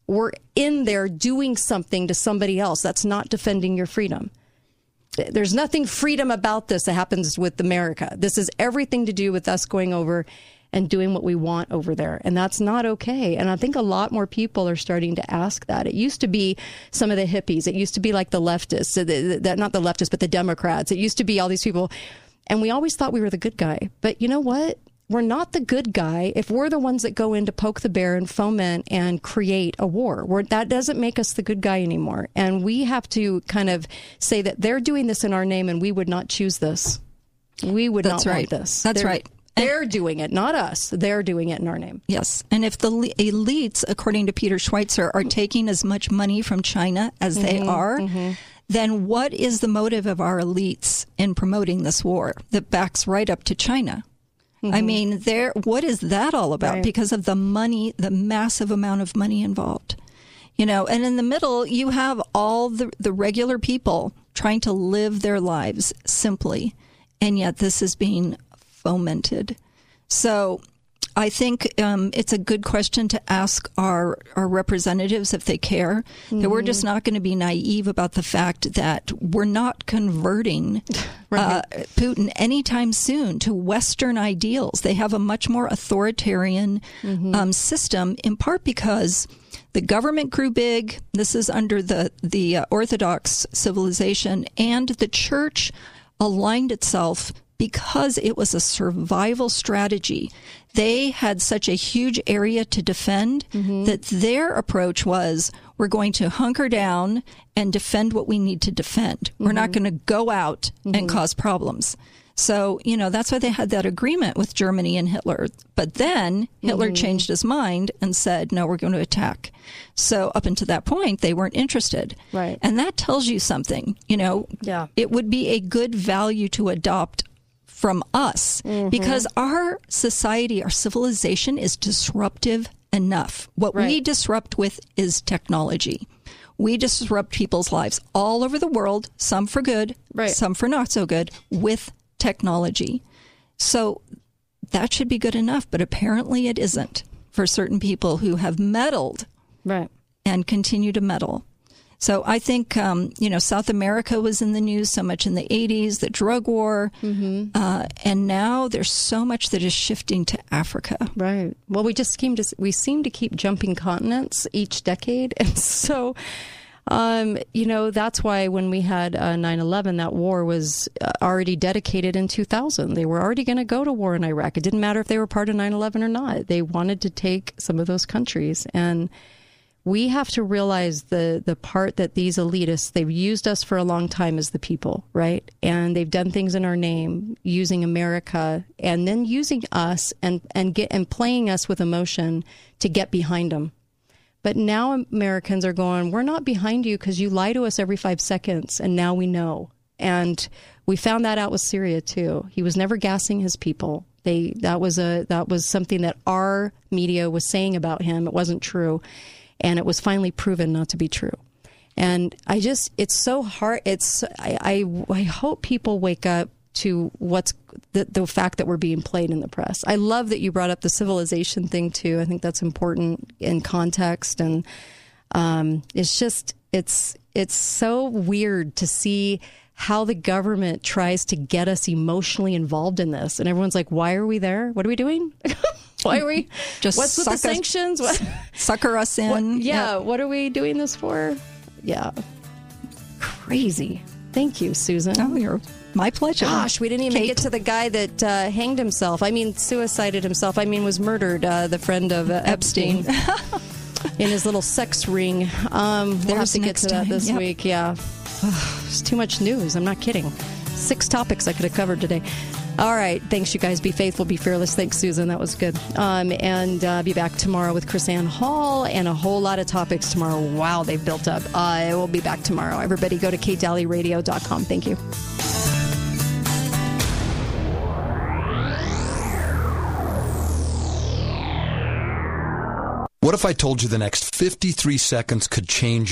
We're in there doing something to somebody else that's not defending your freedom there's nothing freedom about this that happens with America. This is everything to do with us going over and doing what we want over there. And that's not okay. And I think a lot more people are starting to ask that. It used to be some of the hippies. It used to be like the leftists, the- not the leftists, but the Democrats. It used to be all these people. And we always thought we were the good guy. But you know what? We're not the good guy if we're the ones that go in to poke the bear and foment and create a war. We're, that doesn't make us the good guy anymore. And we have to kind of say that they're doing this in our name and we would not choose this. We would That's not right. want this. That's They're- right. They're doing it, not us. They're doing it in our name. Yes. And if the elites, according to Peter Schweizer, are taking as much money from China as they Mhm, are, mhm. then what is the motive of our elites in promoting this war that backs right up to China? I Mhm. mean, there. What is that all about? Right. Because of the money, the massive amount of money involved. You know, and in the middle, you have all the the regular people trying to live their lives simply, and yet this is being fomented. So, I think um, it's a good question to ask our our representatives if they care. That we're just not going to be naive about the fact that we're not converting uh, Putin anytime soon to Western ideals. They have a much more authoritarian um, system, in part because the government grew big. This is under the the uh, Orthodox civilization, and the church aligned itself because it was a survival strategy. They had such a huge area to defend mm-hmm. that their approach was we're going to hunker down and defend what we need to defend. We're not mm-hmm. going to go out and mm-hmm. cause problems. So, you know, that's why they had that agreement with Germany and Hitler. But then Hitler Mhm. changed his mind and said, no, we're going to attack. So, up until that point, they weren't interested. Right. And that tells you something. You know, Yeah. it would be a good value to adopt from us Mm-hmm. because our society, our civilization is disruptive enough. What we disrupt with is technology. We disrupt people's lives all over the world, some for good, Right. some for not so good, with technology. So that should be good enough, but apparently it isn't for certain people who have meddled Right. and continue to meddle. So I think um, you know South America was in the news so much in the '80s, the drug war, Mm-hmm. uh, and now there's so much that is shifting to Africa. Right. Well, we just seem to we seem to keep jumping continents each decade, and so. Um, you know, that's why when we had uh, 9-11, that war was uh, already dedicated in 2000. They were already going to go to war in Iraq. It didn't matter if they were part of 9-11 or not. They wanted to take some of those countries. And we have to realize the, the part that these elitists, they've used us for a long time as the people, right? And they've done things in our name using America and then using us and, and get, and playing us with emotion to get behind them. But now Americans are going, we're not behind you because you lie to us every five seconds, and now we know. And we found that out with Syria too. He was never gassing his people. They that was a that was something that our media was saying about him. It wasn't true, and it was finally proven not to be true. And I just it's so hard. It's I I, I hope people wake up to what's the, the fact that we're being played in the press. I love that you brought up the civilization thing too. I think that's important in context, and um, it's just it's it's so weird to see how the government tries to get us emotionally involved in this, and everyone's like, "Why are we there? What are we doing?" Why are we Just What's with the us- sanctions? What, sucker us in. what- yeah, Yep. what are we doing this for? Yeah, crazy. Thank you, Susan. Oh, you're my pleasure. Gosh, we didn't even Kate. get to the guy that uh, hanged himself. I mean, suicided himself. I mean, was murdered. Uh, the friend of uh, Epstein. in his little sex ring. Um, we'll have to get to that this Yep. week. Yeah, it's too much news. I'm not kidding. Six topics I could have covered today. All right, thanks, you guys. Be faithful, be fearless. Thanks, Susan. That was good. Um, and uh, be back tomorrow with KrisAnne Hall and a whole lot of topics tomorrow. Wow, they've built up. Uh, we'll be back tomorrow. Everybody, go to katedalleyradio.com. Thank you. What if I told you the next 53 seconds could change your